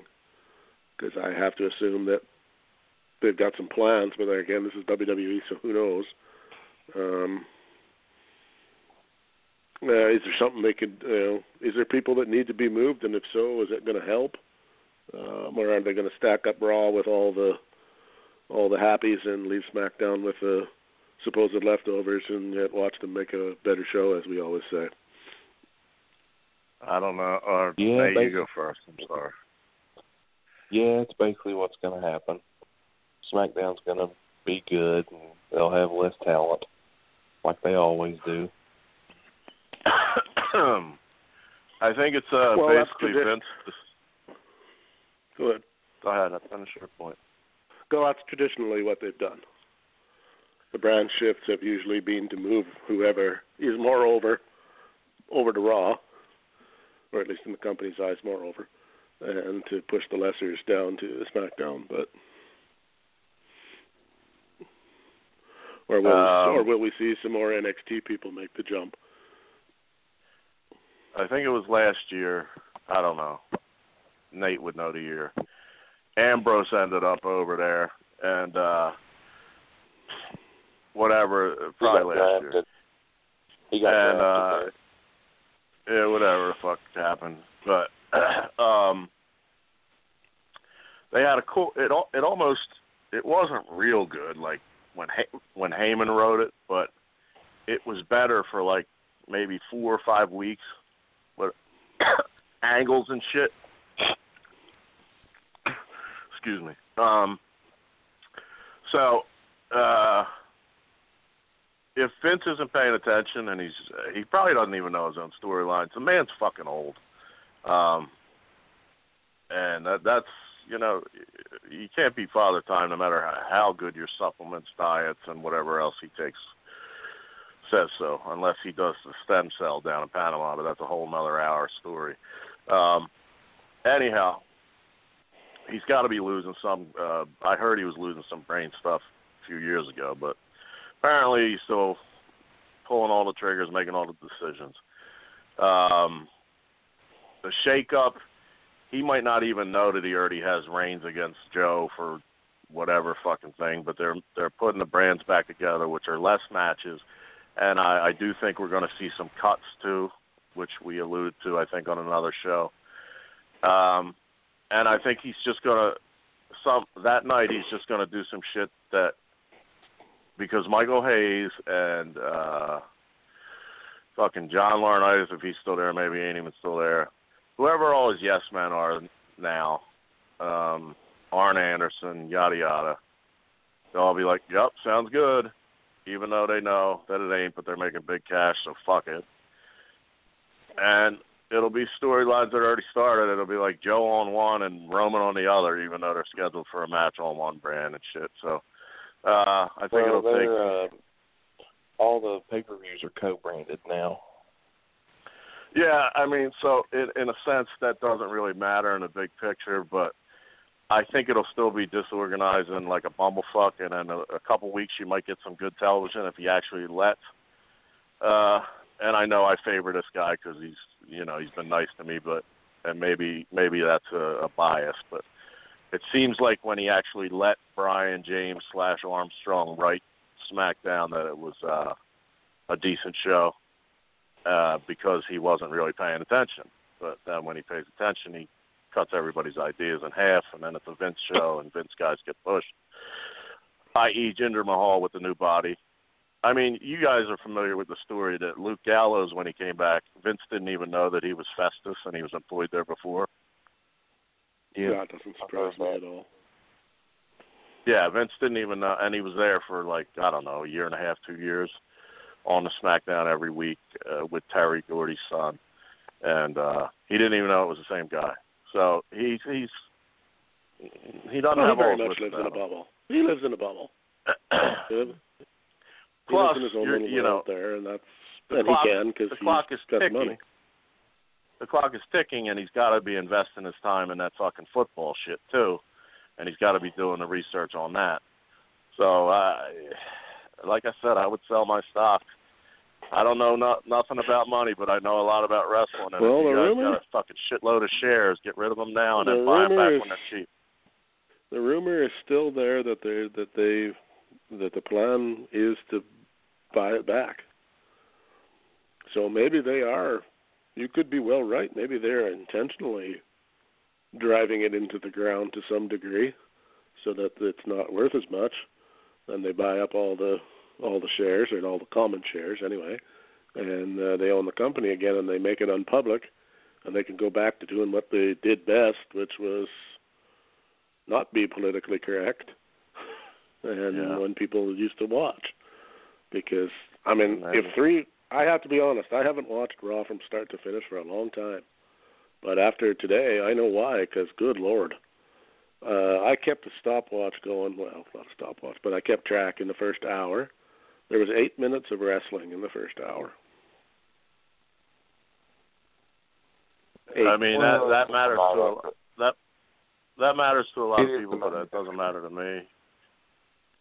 because I have to assume that they've got some plans. But again, this is WWE, so who knows? Um, uh, is there something they could? You know, is there people that need to be moved, and if so, is it going to help? Um, or are they going to stack up Raw with all the all the happies and leave SmackDown with the supposed leftovers and yet watch them make a better show, as we always say. I don't know. Or Yeah, Nate, you go first. I'm sorry. Yeah, it's basically what's going to happen. SmackDown's going to be good, and they'll have less talent, like they always do. *coughs* I think it's uh, Well, basically Vince. Go ahead. Go ahead. I finish your point. Go. That's traditionally what they've done. The brand shifts have usually been to move whoever is more over over to Raw, or at least in the company's eyes, more over, and to push the lessers down to SmackDown. But or will Um, or will we see some more NXT people make the jump? I think it was last year. I don't know. Nate would know the year. Ambrose ended up over there, and uh whatever, probably last year. He got and drafted uh yeah, whatever the fuck happened. But *clears throat* um they had a cool it it almost it wasn't real good like when when Heyman wrote it, but it was better for like maybe 4 or 5 weeks angles and shit. *coughs* Excuse me. Um so uh if Vince isn't paying attention and he's he probably doesn't even know his own storylines. The man's fucking old, um, and that, that's you know you can't be father time no matter how, how good your supplements, diets, and whatever else he takes says so. Unless he does the stem cell down in Panama, but that's a whole nother hour story. Um, anyhow, he's got to be losing some. Uh, I heard he was losing some brain stuff a few years ago, but apparently he's still pulling all the triggers, making all the decisions. Um, the shake-up, he might not even know that he already has reigns against Joe for whatever fucking thing, but they're they're putting the brands back together, which are less matches, and I, I do think we're going to see some cuts too, which we alluded to, I think, on another show. Um, and I think he's just gonna some that night he's just gonna do some shit that because Michael Hayes and uh fucking John Laurinaitis, if he's still there, maybe he ain't even still there. Whoever all his yes men are now, um, Arn Anderson, yada yada. They'll all be like, Yep, sounds good even though they know that it ain't, but they're making big cash, so fuck it. And it'll be storylines that already started. It'll be like Joe on one and Roman on the other, even though they're scheduled for a match on one brand and shit. So uh I think well, it'll take uh, all the pay per views are co branded now. Yeah, I mean, so in in a sense that doesn't really matter in the big picture, but I think it'll still be disorganized and like a bumblefuck, and in a, a couple weeks you might get some good television if he actually lets. Uh, and I know I favor this guy because he's you know he's been nice to me, but and maybe maybe that's a, a bias, but it seems like when he actually let Brian James slash Armstrong write SmackDown that it was uh, a decent show uh, because he wasn't really paying attention. But then when he pays attention, he cuts everybody's ideas in half, and then it's a Vince show, and Vince guys get pushed. I.e., Jinder Mahal with the new body. I mean, you guys are familiar with the story that Luke Gallows, when he came back, Vince didn't even know that he was Festus and he was employed there before. Yeah, that doesn't surprise me at all. Yeah, Vince didn't even know, and he was there for like I don't know, a year and a half, two years, on the SmackDown every week uh, with Terry Gordy's son. and uh he didn't even know it was the same guy. So he's he's he doesn't well, have he very all much lives in a bubble. He lives in a bubble. *clears throat* He Plus, lives in his own you know, there, and that's the clock- he can because he's clock is got ticking. money. the clock is ticking and he's got to be investing his time in that fucking football shit too, and he's got to be doing the research on that. So, uh, like I said, I would sell my stock. I don't know not, nothing about money, but I know a lot about wrestling. And Well, if you the guys rumor- got a fucking shitload of shares, get rid of them now and The then buy them back is- when they're cheap. The rumor is still there that they that they that the plan is to buy it back. So maybe they are. You could be well right. Maybe they're intentionally driving it into the ground to some degree, so that it's not worth as much. Then they buy up all the all the shares and all the common shares anyway, and uh, they own the company again, and they make it unpublic, and they can go back to doing what they did best, which was not be politically correct, and Yeah. when people used to watch. Because I mean, if three, I have to be honest, I haven't watched Raw from start to finish for a long time. But after today, I know why. Because good lord, uh, I kept a stopwatch going. Well, not a stopwatch, but I kept track in the first hour. There was eight minutes of wrestling in the first hour. Eight. I mean that that matters to a, that that matters to a lot of people, but money. it doesn't matter to me.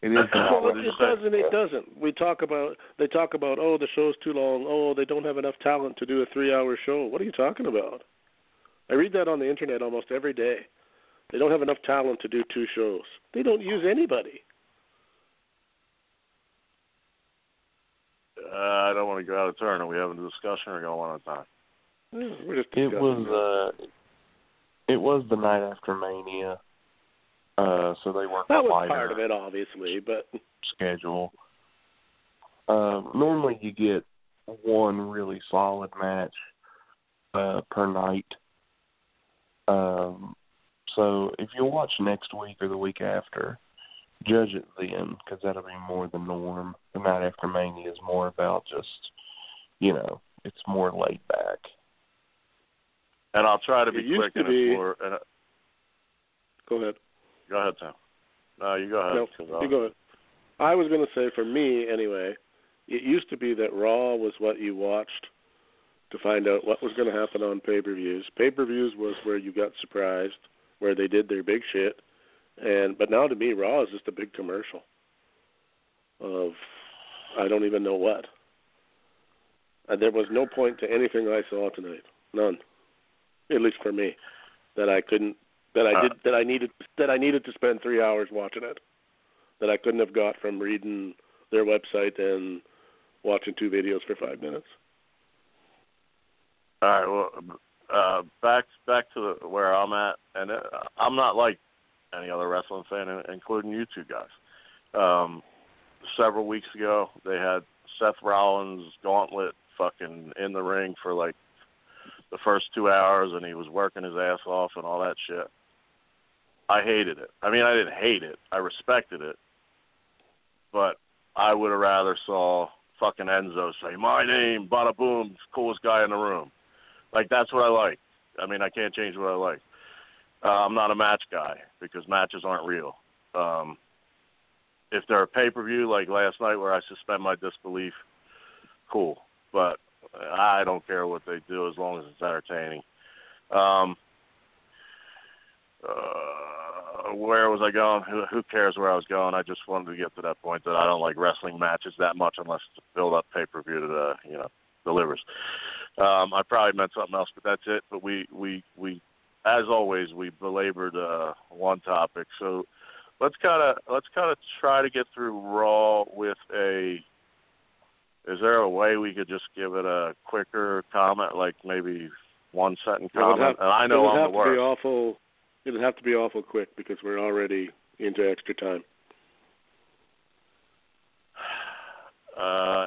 It is. Well, well, it, did it doesn't. It doesn't. We talk about. They talk about. Oh, the show's too long. Oh, they don't have enough talent to do a three-hour show. What are you talking about? I read that on the internet almost every day. They don't have enough talent to do two shows. They don't use anybody. Uh, I don't want to go out of turn. Are we having a discussion or going on a time? Yeah, We're just It was. uh It was the night after Mania. Uh, so they worked that was part of it, obviously, but schedule. Um, normally you get one really solid match uh, per night. Um, so if you watch next week or the week after, judge it then, because that'll be more the norm. The night after Mania is more about just, you know, it's more laid back. And I'll try to be It quick to be- it's more. And, uh, go ahead. Go ahead, Sam. No, you go ahead. No, you go ahead. I was going to say, for me anyway, it used to be that Raw was what you watched to find out what was going to happen on pay-per-views. Pay-per-views was where you got surprised, where they did their big shit, and but now to me, Raw is just a big commercial of I don't even know what. And there was no point to anything I saw tonight, none, at least for me, that I couldn't, that I did, that I needed, that I needed to spend three hours watching it that I couldn't have got from reading their website and watching two videos for five minutes. All right. Well, uh, back back to the, where I'm at, and uh, I'm not like any other wrestling fan, including you two guys. Um, several weeks ago, they had Seth Rollins gauntlet fucking in the ring for like the first two hours, and he was working his ass off and all that shit. I hated it. I mean, I didn't hate it. I respected it, but I would have rather saw fucking Enzo say my name, bada boom, coolest guy in the room. Like that's what I like. I mean, I can't change what I like. Uh, I'm not a match guy because matches aren't real. Um, if they're a pay per view like last night where I suspend my disbelief, cool. But I don't care what they do as long as it's entertaining. Um, uh, where was I going? Who, who cares where I was going? I just wanted to get to that point that I don't like wrestling matches that much unless it's a build up pay per view to the you know delivers. Um, I probably meant something else, but that's it. But we we we as always we belabored uh, one topic, so let's kind of let's kind of try to get through Raw with a. Is there a way we could just give it a quicker comment, like maybe one sentence comment? have- and I it know would I'm have the to be worst. awful. It would have to be awful quick because we're already into extra time. *sighs* Uh,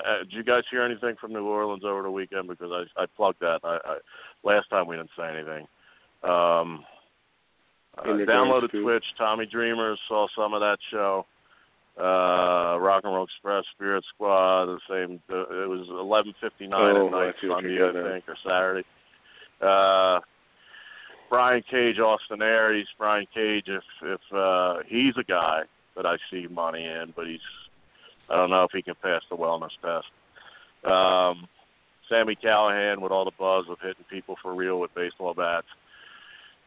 uh, did you guys hear anything from New Orleans over the weekend? Because I I plugged that. I, I last time we didn't say anything. Um, uh, downloaded to- Twitch. Tommy Dreamers saw some of that show. Uh, Rock and Roll Express, Spirit Squad, the same. Uh, it was 11:59 Oh, at night I Sunday, I think, or Saturday. Uh, Brian Cage, Austin Aries. Brian Cage, if if uh, he's a guy that I see money in, but he's I don't know if he can pass the wellness test. Um, Sami Callihan with all the buzz of hitting people for real with baseball bats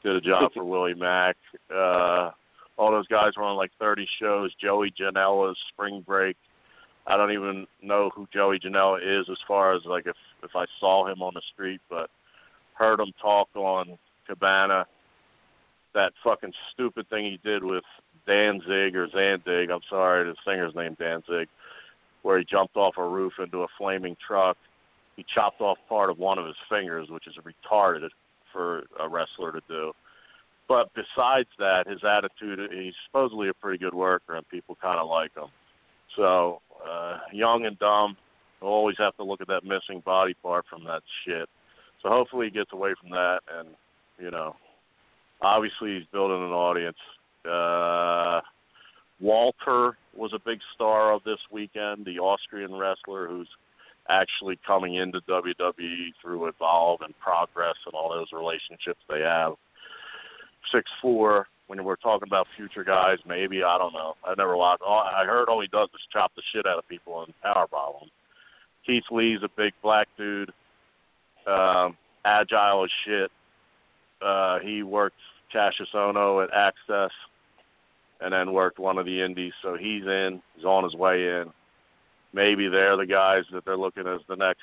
did a job for Willie Mack. Uh, all those guys were on like 30 shows. Joey Janela's Spring Break. I don't even know who Joey Janela is as far as like if if I saw him on the street, but heard him talk on Cabana. That fucking stupid thing he did with Danzig or Zandig. I'm sorry, the singer's name Danzig, where he jumped off a roof into a flaming truck. He chopped off part of one of his fingers, which is retarded for a wrestler to do. But besides that, his attitude, he's supposedly a pretty good worker, and people kind of like him. So, uh, young and dumb, always have to look at that missing body part from that shit. So hopefully he gets away from that, and you know, obviously he's building an audience. Uh, Walter was a big star of this weekend, the Austrian wrestler who's actually coming into WWE through Evolve and Progress and all those relationships they have. Six four. When we're talking about future guys, maybe I don't know. I never watched. All, I heard all he does is chop the shit out of people and powerbomb them. Keith Lee's a big black dude, um, agile as shit. Uh, he worked Kassius Ohno at Axxess, and then worked one of the indies. So he's in. He's on his way in maybe they're the guys that they're looking as the next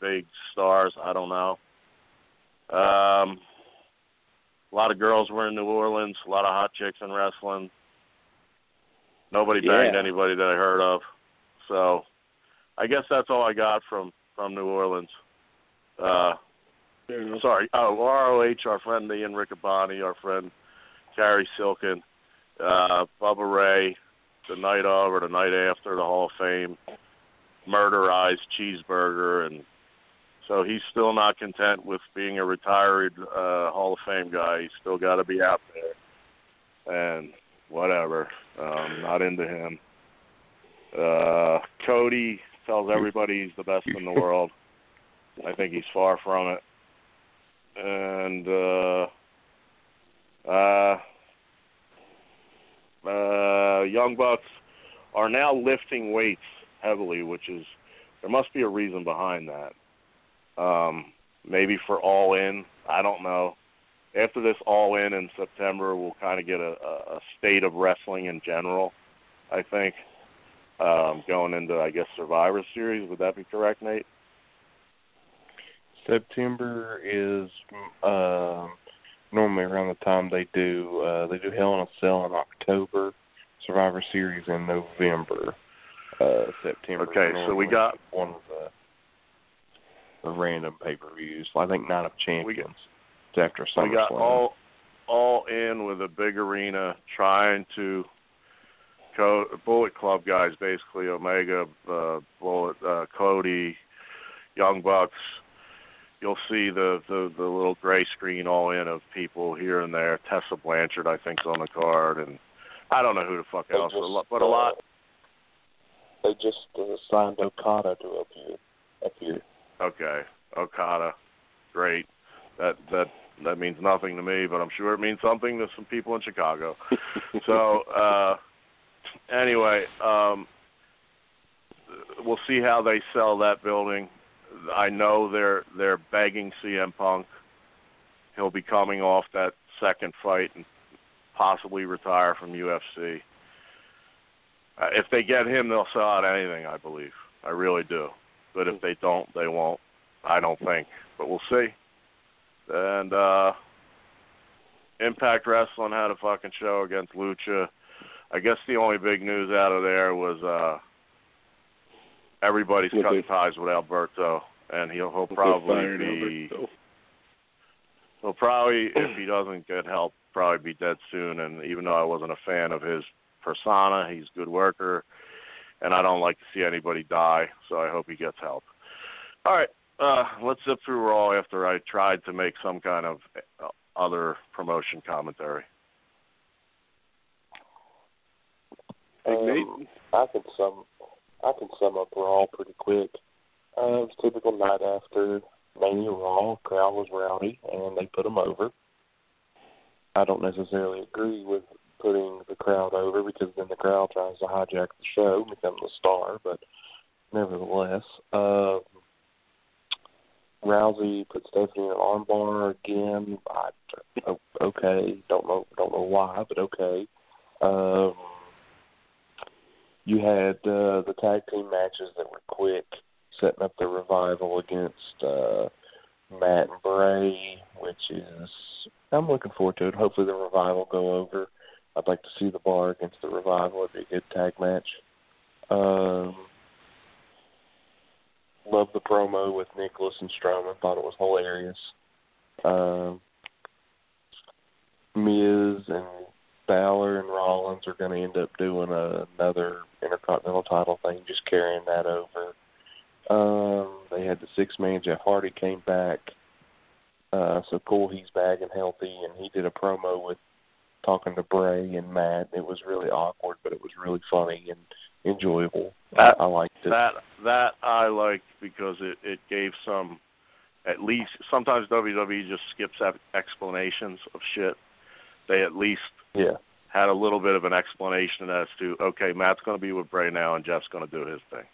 big stars. I don't know. Um, a lot of girls were in New Orleans. A lot of hot chicks in wrestling. Nobody Yeah. banged anybody that I heard of. So, I guess that's all I got from from New Orleans. Uh, Fair enough. sorry. Oh, ROH, our friend Ian Riccaboni, our friend Carrie Silken, uh, Bubba Ray, the night of or the night after the Hall of Fame, murderized cheeseburger, and so he's still not content with being a retired uh, Hall of Fame guy. He's still got to be out there, and whatever. Um, not into him. Uh, Cody tells everybody he's the best in the world. I think he's far from it. And uh, uh, uh, Young Bucks are now lifting weights heavily, which is there must be a reason behind that. Um, maybe for All In, I don't know. After this All In in September, we'll kind of get a, a, state of wrestling in general. I think um, going into I guess Survivor Series. Would that be correct, Nate? September is um normally around the time they do uh they do Hell in a Cell in October, Survivor Series in November. Uh September. Okay, so we got- one of the the random pay per views. I think Night of Champions. it's after SummerSlam. We got all all in with a big arena trying to co- Bullet Club guys basically Omega, uh, Bullet, uh, Cody, Young Bucks. You'll see the, the the little gray screen all in of people here and there. Tessa Blanchard I think's on the card, and I don't know who the fuck They else, just, but a lot- a lot. uh, They just uh, signed Okada to appear. Appear. Okay, Okada, great. That that that means nothing to me, but I'm sure it means something to some people in Chicago. *laughs* so uh anyway, um we'll see how they sell that building. I know they're they're begging CM Punk. He'll be coming off that second fight and possibly retire from UFC. Uh, if they get him, they'll sell out anything. I believe. I really do. But if they don't, they won't. I don't think. But we'll see. And uh Impact Wrestling had a fucking show against Lucha. I guess the only big news out of there was uh everybody's What cutting they- ties with Alberto and he'll he'll probably fired be Alberto. he'll probably if he doesn't get help probably be dead soon and even though I wasn't a fan of his persona, he's a good worker and I don't like to see anybody die, so I hope he gets help. All right, uh, let's zip through Raw after I tried to make some kind of uh, other promotion commentary. Big Um, Nate? I can sum I can sum up Raw pretty quick. Uh, it was typical night after. Mania Raw, crowd was rowdy, and they put them over. I don't necessarily agree with putting the crowd over because then the crowd tries to hijack the show become the star, but nevertheless, uh, Rousey put Stephanie in an armbar again. I, okay, don't know, don't know why, but okay. Um, you had uh, the tag team matches that were quick, setting up the revival against uh, Matt and Bray, which is I'm looking forward to it. Hopefully the revival go over. I'd like to see the bar against the revival. It'd be a good tag match. Um, loved the promo with Nicholas and Strowman. Thought it was hilarious. Um, Miz and Balor and Rollins are going to end up doing a, another Intercontinental title thing, just carrying that over. Um, they had the six man Jeff Hardy came back. Uh, so cool, he's back and healthy, and he did a promo with talking to Bray and Matt. It was really awkward, but it was really funny and enjoyable. That, I, I liked it. That that I liked because it it gave some at least sometimes WWE just skips explanations of shit. They at least yeah had a little bit of an explanation as to okay, Matt's going to be with Bray now and Jeff's going to do his thing.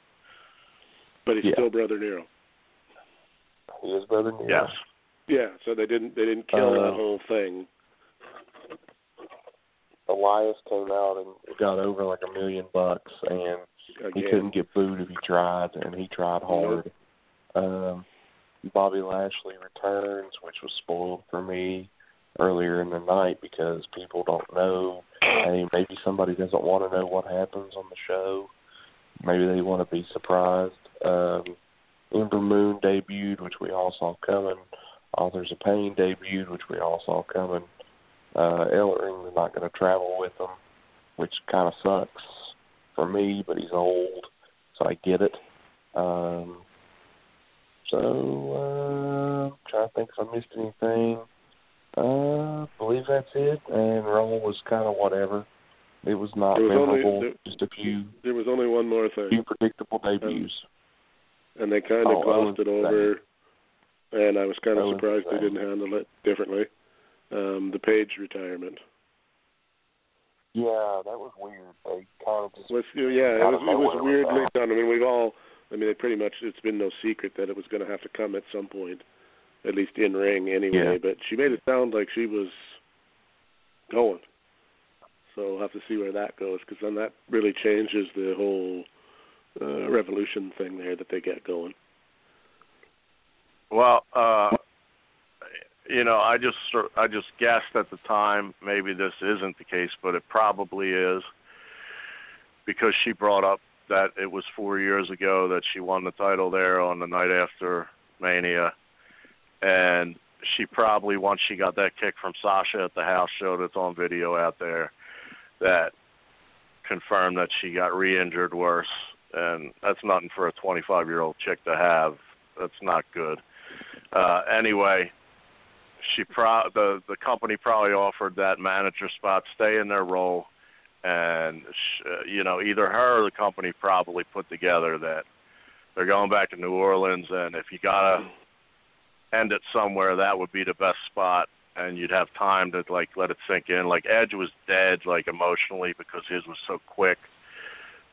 But he's Yeah. still brother Nero. He is brother Nero. Yes. Yeah, so they didn't they didn't kill Uh, that whole thing. Elias came out and got over like a million bucks, and he couldn't get booed if he tried, and he tried hard. Um, Bobby Lashley returns, which was spoiled for me earlier in the night because people don't know. Hey, maybe somebody doesn't want to know what happens on the show. Maybe they want to be surprised. Um, Ember Moon debuted, which we all saw coming. Authors of Pain debuted, which we all saw coming. Uh, Ellering is not going to travel with them, which kind of sucks for me, but he's old, so I get it. Um, so, uh, trying to think if I missed anything. Uh, I believe that's it. And Raw was kind of whatever. It was not There was only- memorable. there- just a few There was only one more thing. few predictable debuts. and they kind of Oh, glossed it over, and I was kind of surprised they didn't handle it differently. Um, the Paige retirement Yeah, that was weird. They kind of just was yeah, it was it was weirdly done. I mean, we've all, I mean, it pretty much it's been no secret that it was going to have to come at some point, at least in ring anyway. Yeah. But she made it sound like she was going, so we'll have to see where that goes because then that really changes the whole uh, revolution thing there that they get going. Well, uh you know, I just I just guessed at the time maybe this isn't the case, but it probably is because she brought up that it was 4 years ago that she won the title there on the night after Mania and she probably once she got that kick from Sasha at the house show that's on video out there that confirmed that she got re-injured worse. And that's nothing for a 25 year old chick to have. That's not good. Uh anyway she pro the the company probably offered that manager spot stay in their role and sh- uh, you know either her or the company probably put together that they're going back to New Orleans and if you gotta end it somewhere that would be the best spot and you'd have time to like let it sink in like Edge was dead like emotionally because his was so quick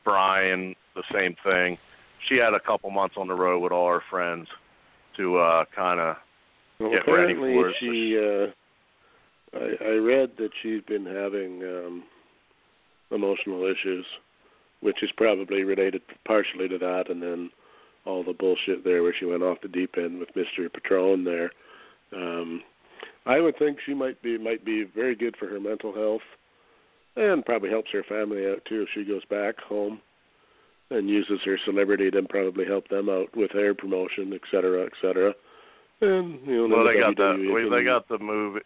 Bryan the same thing she had a couple months on the road with all her friends to uh kind of Well, Get ready for it. she. Uh, I, I read that she's been having um, emotional issues, which is probably related partially to that, and then all the bullshit there where she went off the deep end with Mister Patron there. Um, I would think she might be might be very good for her mental health, and probably helps her family out too if she goes back home and uses her celebrity to probably help them out with their promotion, et cetera, et cetera. And you know, well they the got the WWE we, can- they got the movie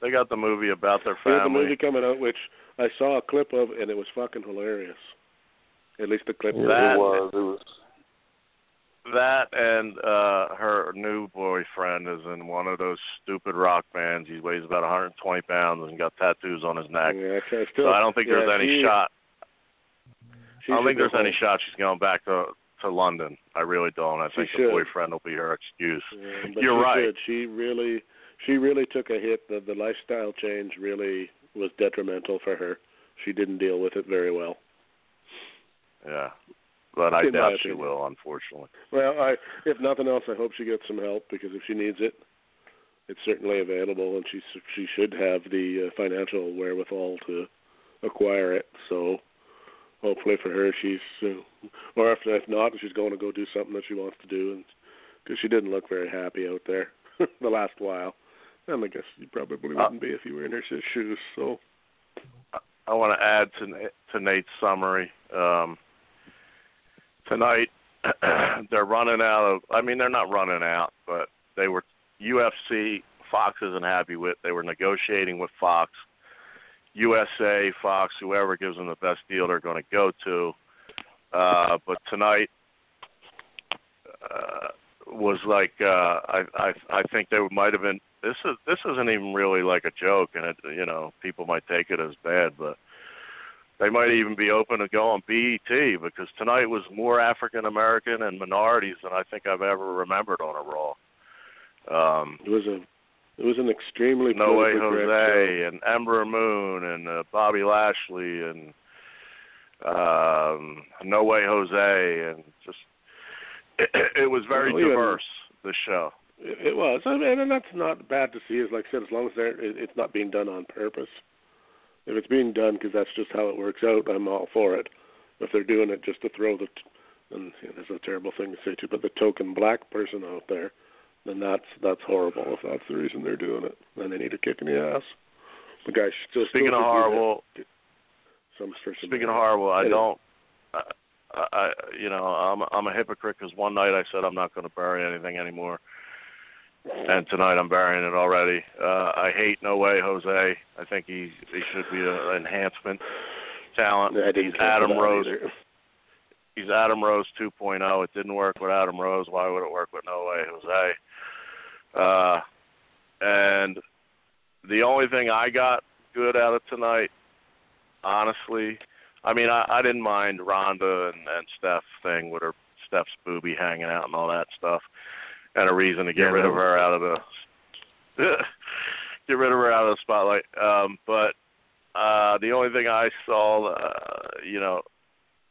they got the movie about their they have the movie coming out, which I saw a clip of, and it was fucking hilarious. At least the clip. Yeah, That- it was. It was. That and uh her new boyfriend is in one of those stupid rock bands he weighs about 120 pounds and got tattoos on his neck Yeah, I still, so i don't think there's any she- shot she i don't think there's any home. shot she's going back to to London. I really don't. I She think should. the boyfriend will be her excuse. Yeah, You're she right. should. She really, she really took a hit. The the lifestyle change really was detrimental for her. She didn't deal with it very well. Yeah, but I In doubt she will, unfortunately. Well, I if nothing else, I hope she gets some help because if she needs it, it's certainly available, and she she should have the uh, financial wherewithal to acquire it. So hopefully for her, she's uh, or if if not, she's going to go do something that she wants to do, and because she didn't look very happy out there *laughs* the last while. And I guess you probably wouldn't be if you were in her shoes. So I want to add to to Nate's summary. Um, tonight, *clears throat* they're running out of. I mean, they're not running out, but they were UFC. Fox isn't happy with. They were negotiating with Fox. USA, Fox, whoever gives them the best deal, they're going to go to. Uh, but tonight uh, was like uh, I I I think they might have been. This is this isn't even really like a joke, and it you know people might take it as bad, but they might even be open to go on BET because tonight was more African American and minorities than I think I've ever remembered on a Raw. Um, it was a it was an extremely no way Jose and Ember Moon and uh, Bobby Lashley and um No Way Jose and just it, *clears throat* it was very Well, even- diverse the show. It, it was, I mean, and that's not bad to see. As like I said, as long as they're, it, it's not being done on purpose. If it's being done because that's just how it works out, I'm all for it. If they're doing it just to throw the, t- and you know, that's a terrible thing to say too, but the token black person out there, then that's that's horrible. If that's the reason they're doing it, then they need a kick in the ass. The guy should still Speaking still of horrible, some. Speaking of horrible, I don't. I, I, you know, I'm I'm a hypocrite because one night I said I'm not going to bury anything anymore, and tonight I'm burying it already. Uh, I hate No Way Jose. I think he he should be an enhancement talent. Didn't He's Adam Rose. either. He's Adam Rose 2.0. It didn't work with Adam Rose. Why would it work with No Way Jose? Uh, and the only thing I got good out of tonight, honestly, I mean, I, I didn't mind Ronda and, and Steph thing with her Steph's booby hanging out and all that stuff, and a reason to get Yeah, rid of her out of the *laughs* get rid of her out of the spotlight. Um, but uh, the only thing I saw, uh, you know,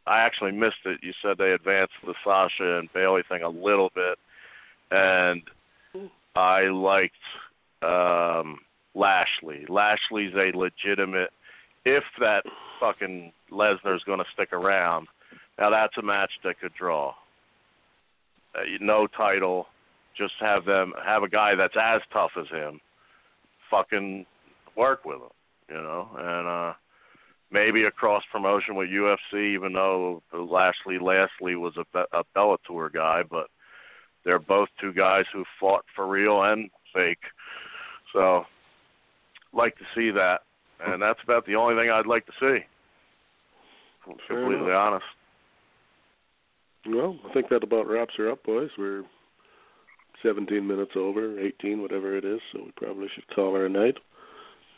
I actually missed it. You said they advanced the Sasha and Bayley thing a little bit, and I liked um, Lashley. Lashley's a legitimate. If that fucking Lesnar's going to stick around, now that's a match that could draw. Uh, no title, just have them have a guy that's as tough as him, fucking work with him, you know, and uh maybe a cross promotion with UFC, even though Lashley Lashley was a, a Bellator guy, but they're both two guys who fought for real and fake. So, like to see that, and that's about the only thing I'd like to see. Fair completely enough. honest. Well, I think that about wraps her up, boys. We're 17 minutes over, 18, whatever it is, so we probably should call her a night.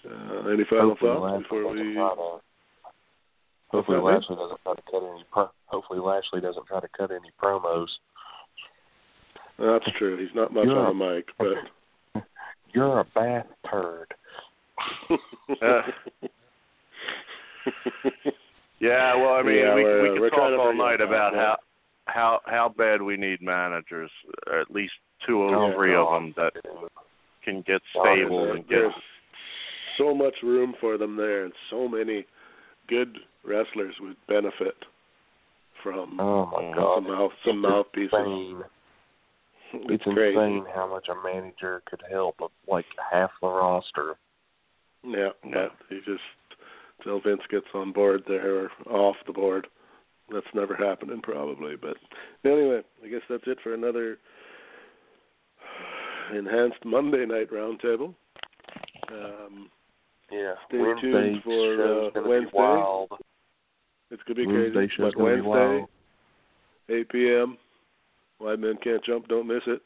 Uh, any final Hopefully thoughts Lashley before doesn't we? Hopefully that, man? Lashley doesn't try to cut any pro- hopefully Lashley doesn't try to cut any promos. That's true. He's not much You're on the mic, but *laughs* You're a bath turd. Uh, *laughs* Yeah, well, I mean, Yeah, we we're, we could talk all night about yeah. how how how bad we need managers, or at least two or Oh, three of them that can get stable There- and get. There's so much room for them there, and so many good wrestlers would benefit from Oh my god. some mouth some It's mouthpieces. insane. It's crazy. insane how much a manager could help uh, like half the roster. Yeah, Yeah. but he just till Vince gets on board there or off the board. That's never happening probably. But anyway, I guess that's it for another enhanced Monday night roundtable. Um, Yeah. Stay Wednesday tuned for, show's uh, gonna Wednesday. be wild. it's gonna be Wednesday crazy. show's But gonna be Wednesday, wild. 8 p.m. Wide Men Can't Jump. Don't miss it.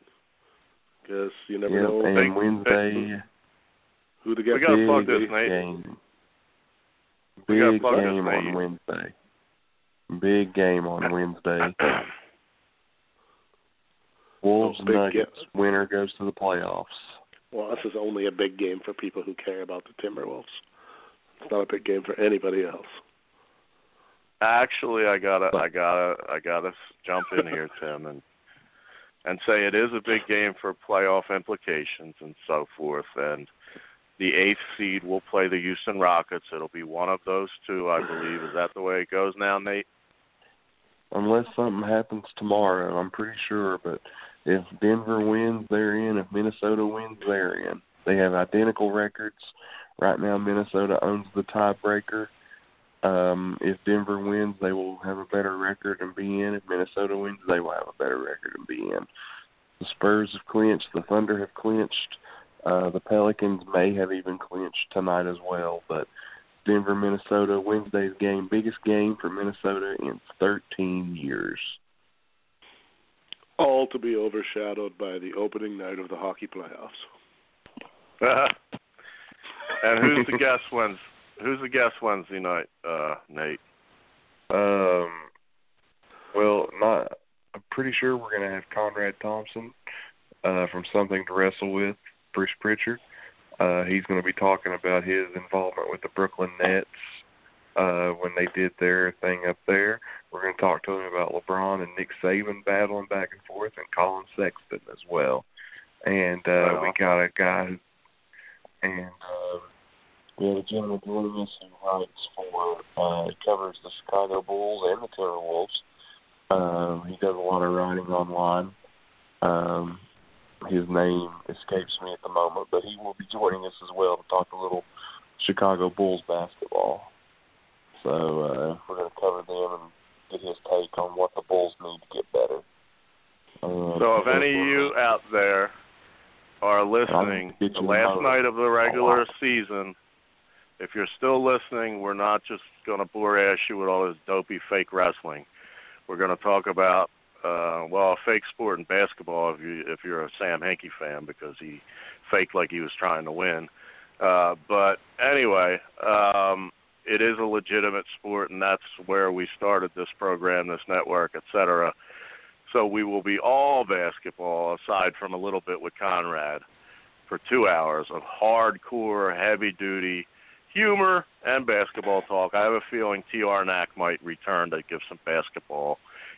Because you never Yep, know and Big- Wednesday who to We get. gotta big plug this, Nate. game. We gotta Big plug this, game on Wednesday. Big game on Wednesday. *clears throat* Wolves Oh, big Nuggets. game. Winner goes to the playoffs. Well, this is only a big game for people who care about the Timberwolves. It's not a big game for anybody else. Actually, I gotta, I gotta, I gotta jump in here, *laughs* Tim, and and say it is a big game for playoff implications and so forth. And the eighth seed will play the Houston Rockets. It'll be one of those two, I believe. Is that the way it goes now, Nate? Unless something happens tomorrow, I'm pretty sure. But if Denver wins, they're in. If Minnesota wins, they're in. They have identical records. Right now, Minnesota owns the tiebreaker. Um, if Denver wins, they will have a better record and be in. If Minnesota wins, they will have a better record and be in. The Spurs have clinched. The Thunder have clinched. Uh, the Pelicans may have even clinched tonight as well. But Denver, Minnesota, Wednesday's game, biggest game for Minnesota in 13 years. All to be overshadowed by the opening night of the hockey playoffs. *laughs* and who's the guest Wednesday? Who's the guest Wednesday night, uh, Nate? Um, well, not. I'm pretty sure we're gonna have Conrad Thompson uh, from Something to Wrestle with, Bruce Pritchard. Uh, he's going to be talking about his involvement with the Brooklyn Nets uh, when they did their thing up there. We're going to talk to him about LeBron and Nick Saban battling back and forth, and Collin Sexton as well. And uh, we got a guy, who, and uh, we have a gentleman joining us who writes for, uh, covers the Chicago Bulls and the Timberwolves. Um, he does a lot of writing online. Um, his name escapes me at the moment, but he will be joining us as well to talk a little Chicago Bulls basketball. So uh, we're going to cover them and get his take on what the Bulls need to get better. Uh, So if any of you out there are listening, the last night of the regular season, if you're still listening, we're not just going to bore ass you with all this dopey fake wrestling. We're going to talk about uh well, a fake sport in basketball if you if you're a Sam Hinkie fan because he faked like he was trying to win. Uh but anyway, um it is a legitimate sport and that's where we started this program, this network, et cetera. So we will be all basketball aside from a little bit with Conrad for two hours of hardcore, heavy duty humor and basketball talk. I have a feeling T. R. Knack might return to give some basketball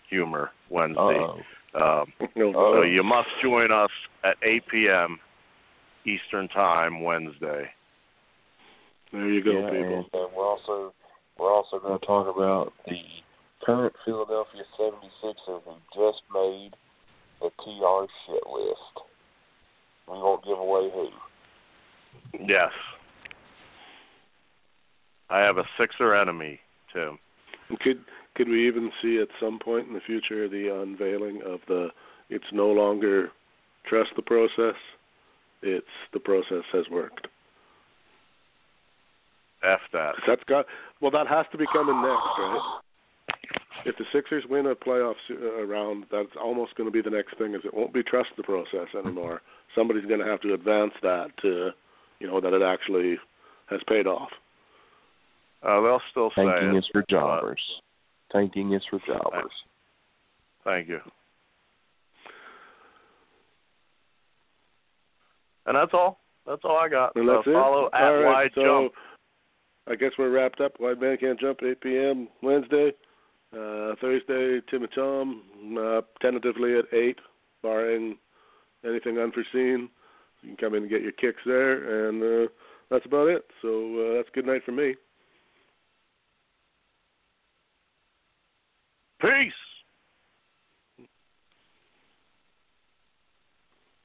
humor Wednesday. Uh-oh. Um, *laughs* No, so you must join us at 8 p.m. Eastern Time Wednesday. there you go, yeah, people. And, uh, we're also we're also going to talk about the current Philadelphia 76ers who just made the TR shit list. We won't give away who. Yes. I have a Sixer enemy, Tim. Could could we even see at some point in the future the unveiling of the it's no longer trust the process, it's the process has worked. F that. That's got well that has to be coming next, right? If the Sixers win a playoff uh, round, that's almost going to be the next thing. Is it won't be trust the process anymore. Somebody's going to have to advance that to, you know, that it actually has paid off. Uh, they'll still say Tanking it, is for but- jobbers. Tanking is for jobbers. Thank you. And that's all. That's all I got. And that's uh, it. at All right, Wide so Jump. I guess we're wrapped up. Wide Man Can't Jump, 8 p.m. Wednesday. Uh, Thursday, Tim and Tom, uh, tentatively at 8, barring anything unforeseen. You can come in and get your kicks there, and uh, that's about it. So uh, that's good night for me. Peace.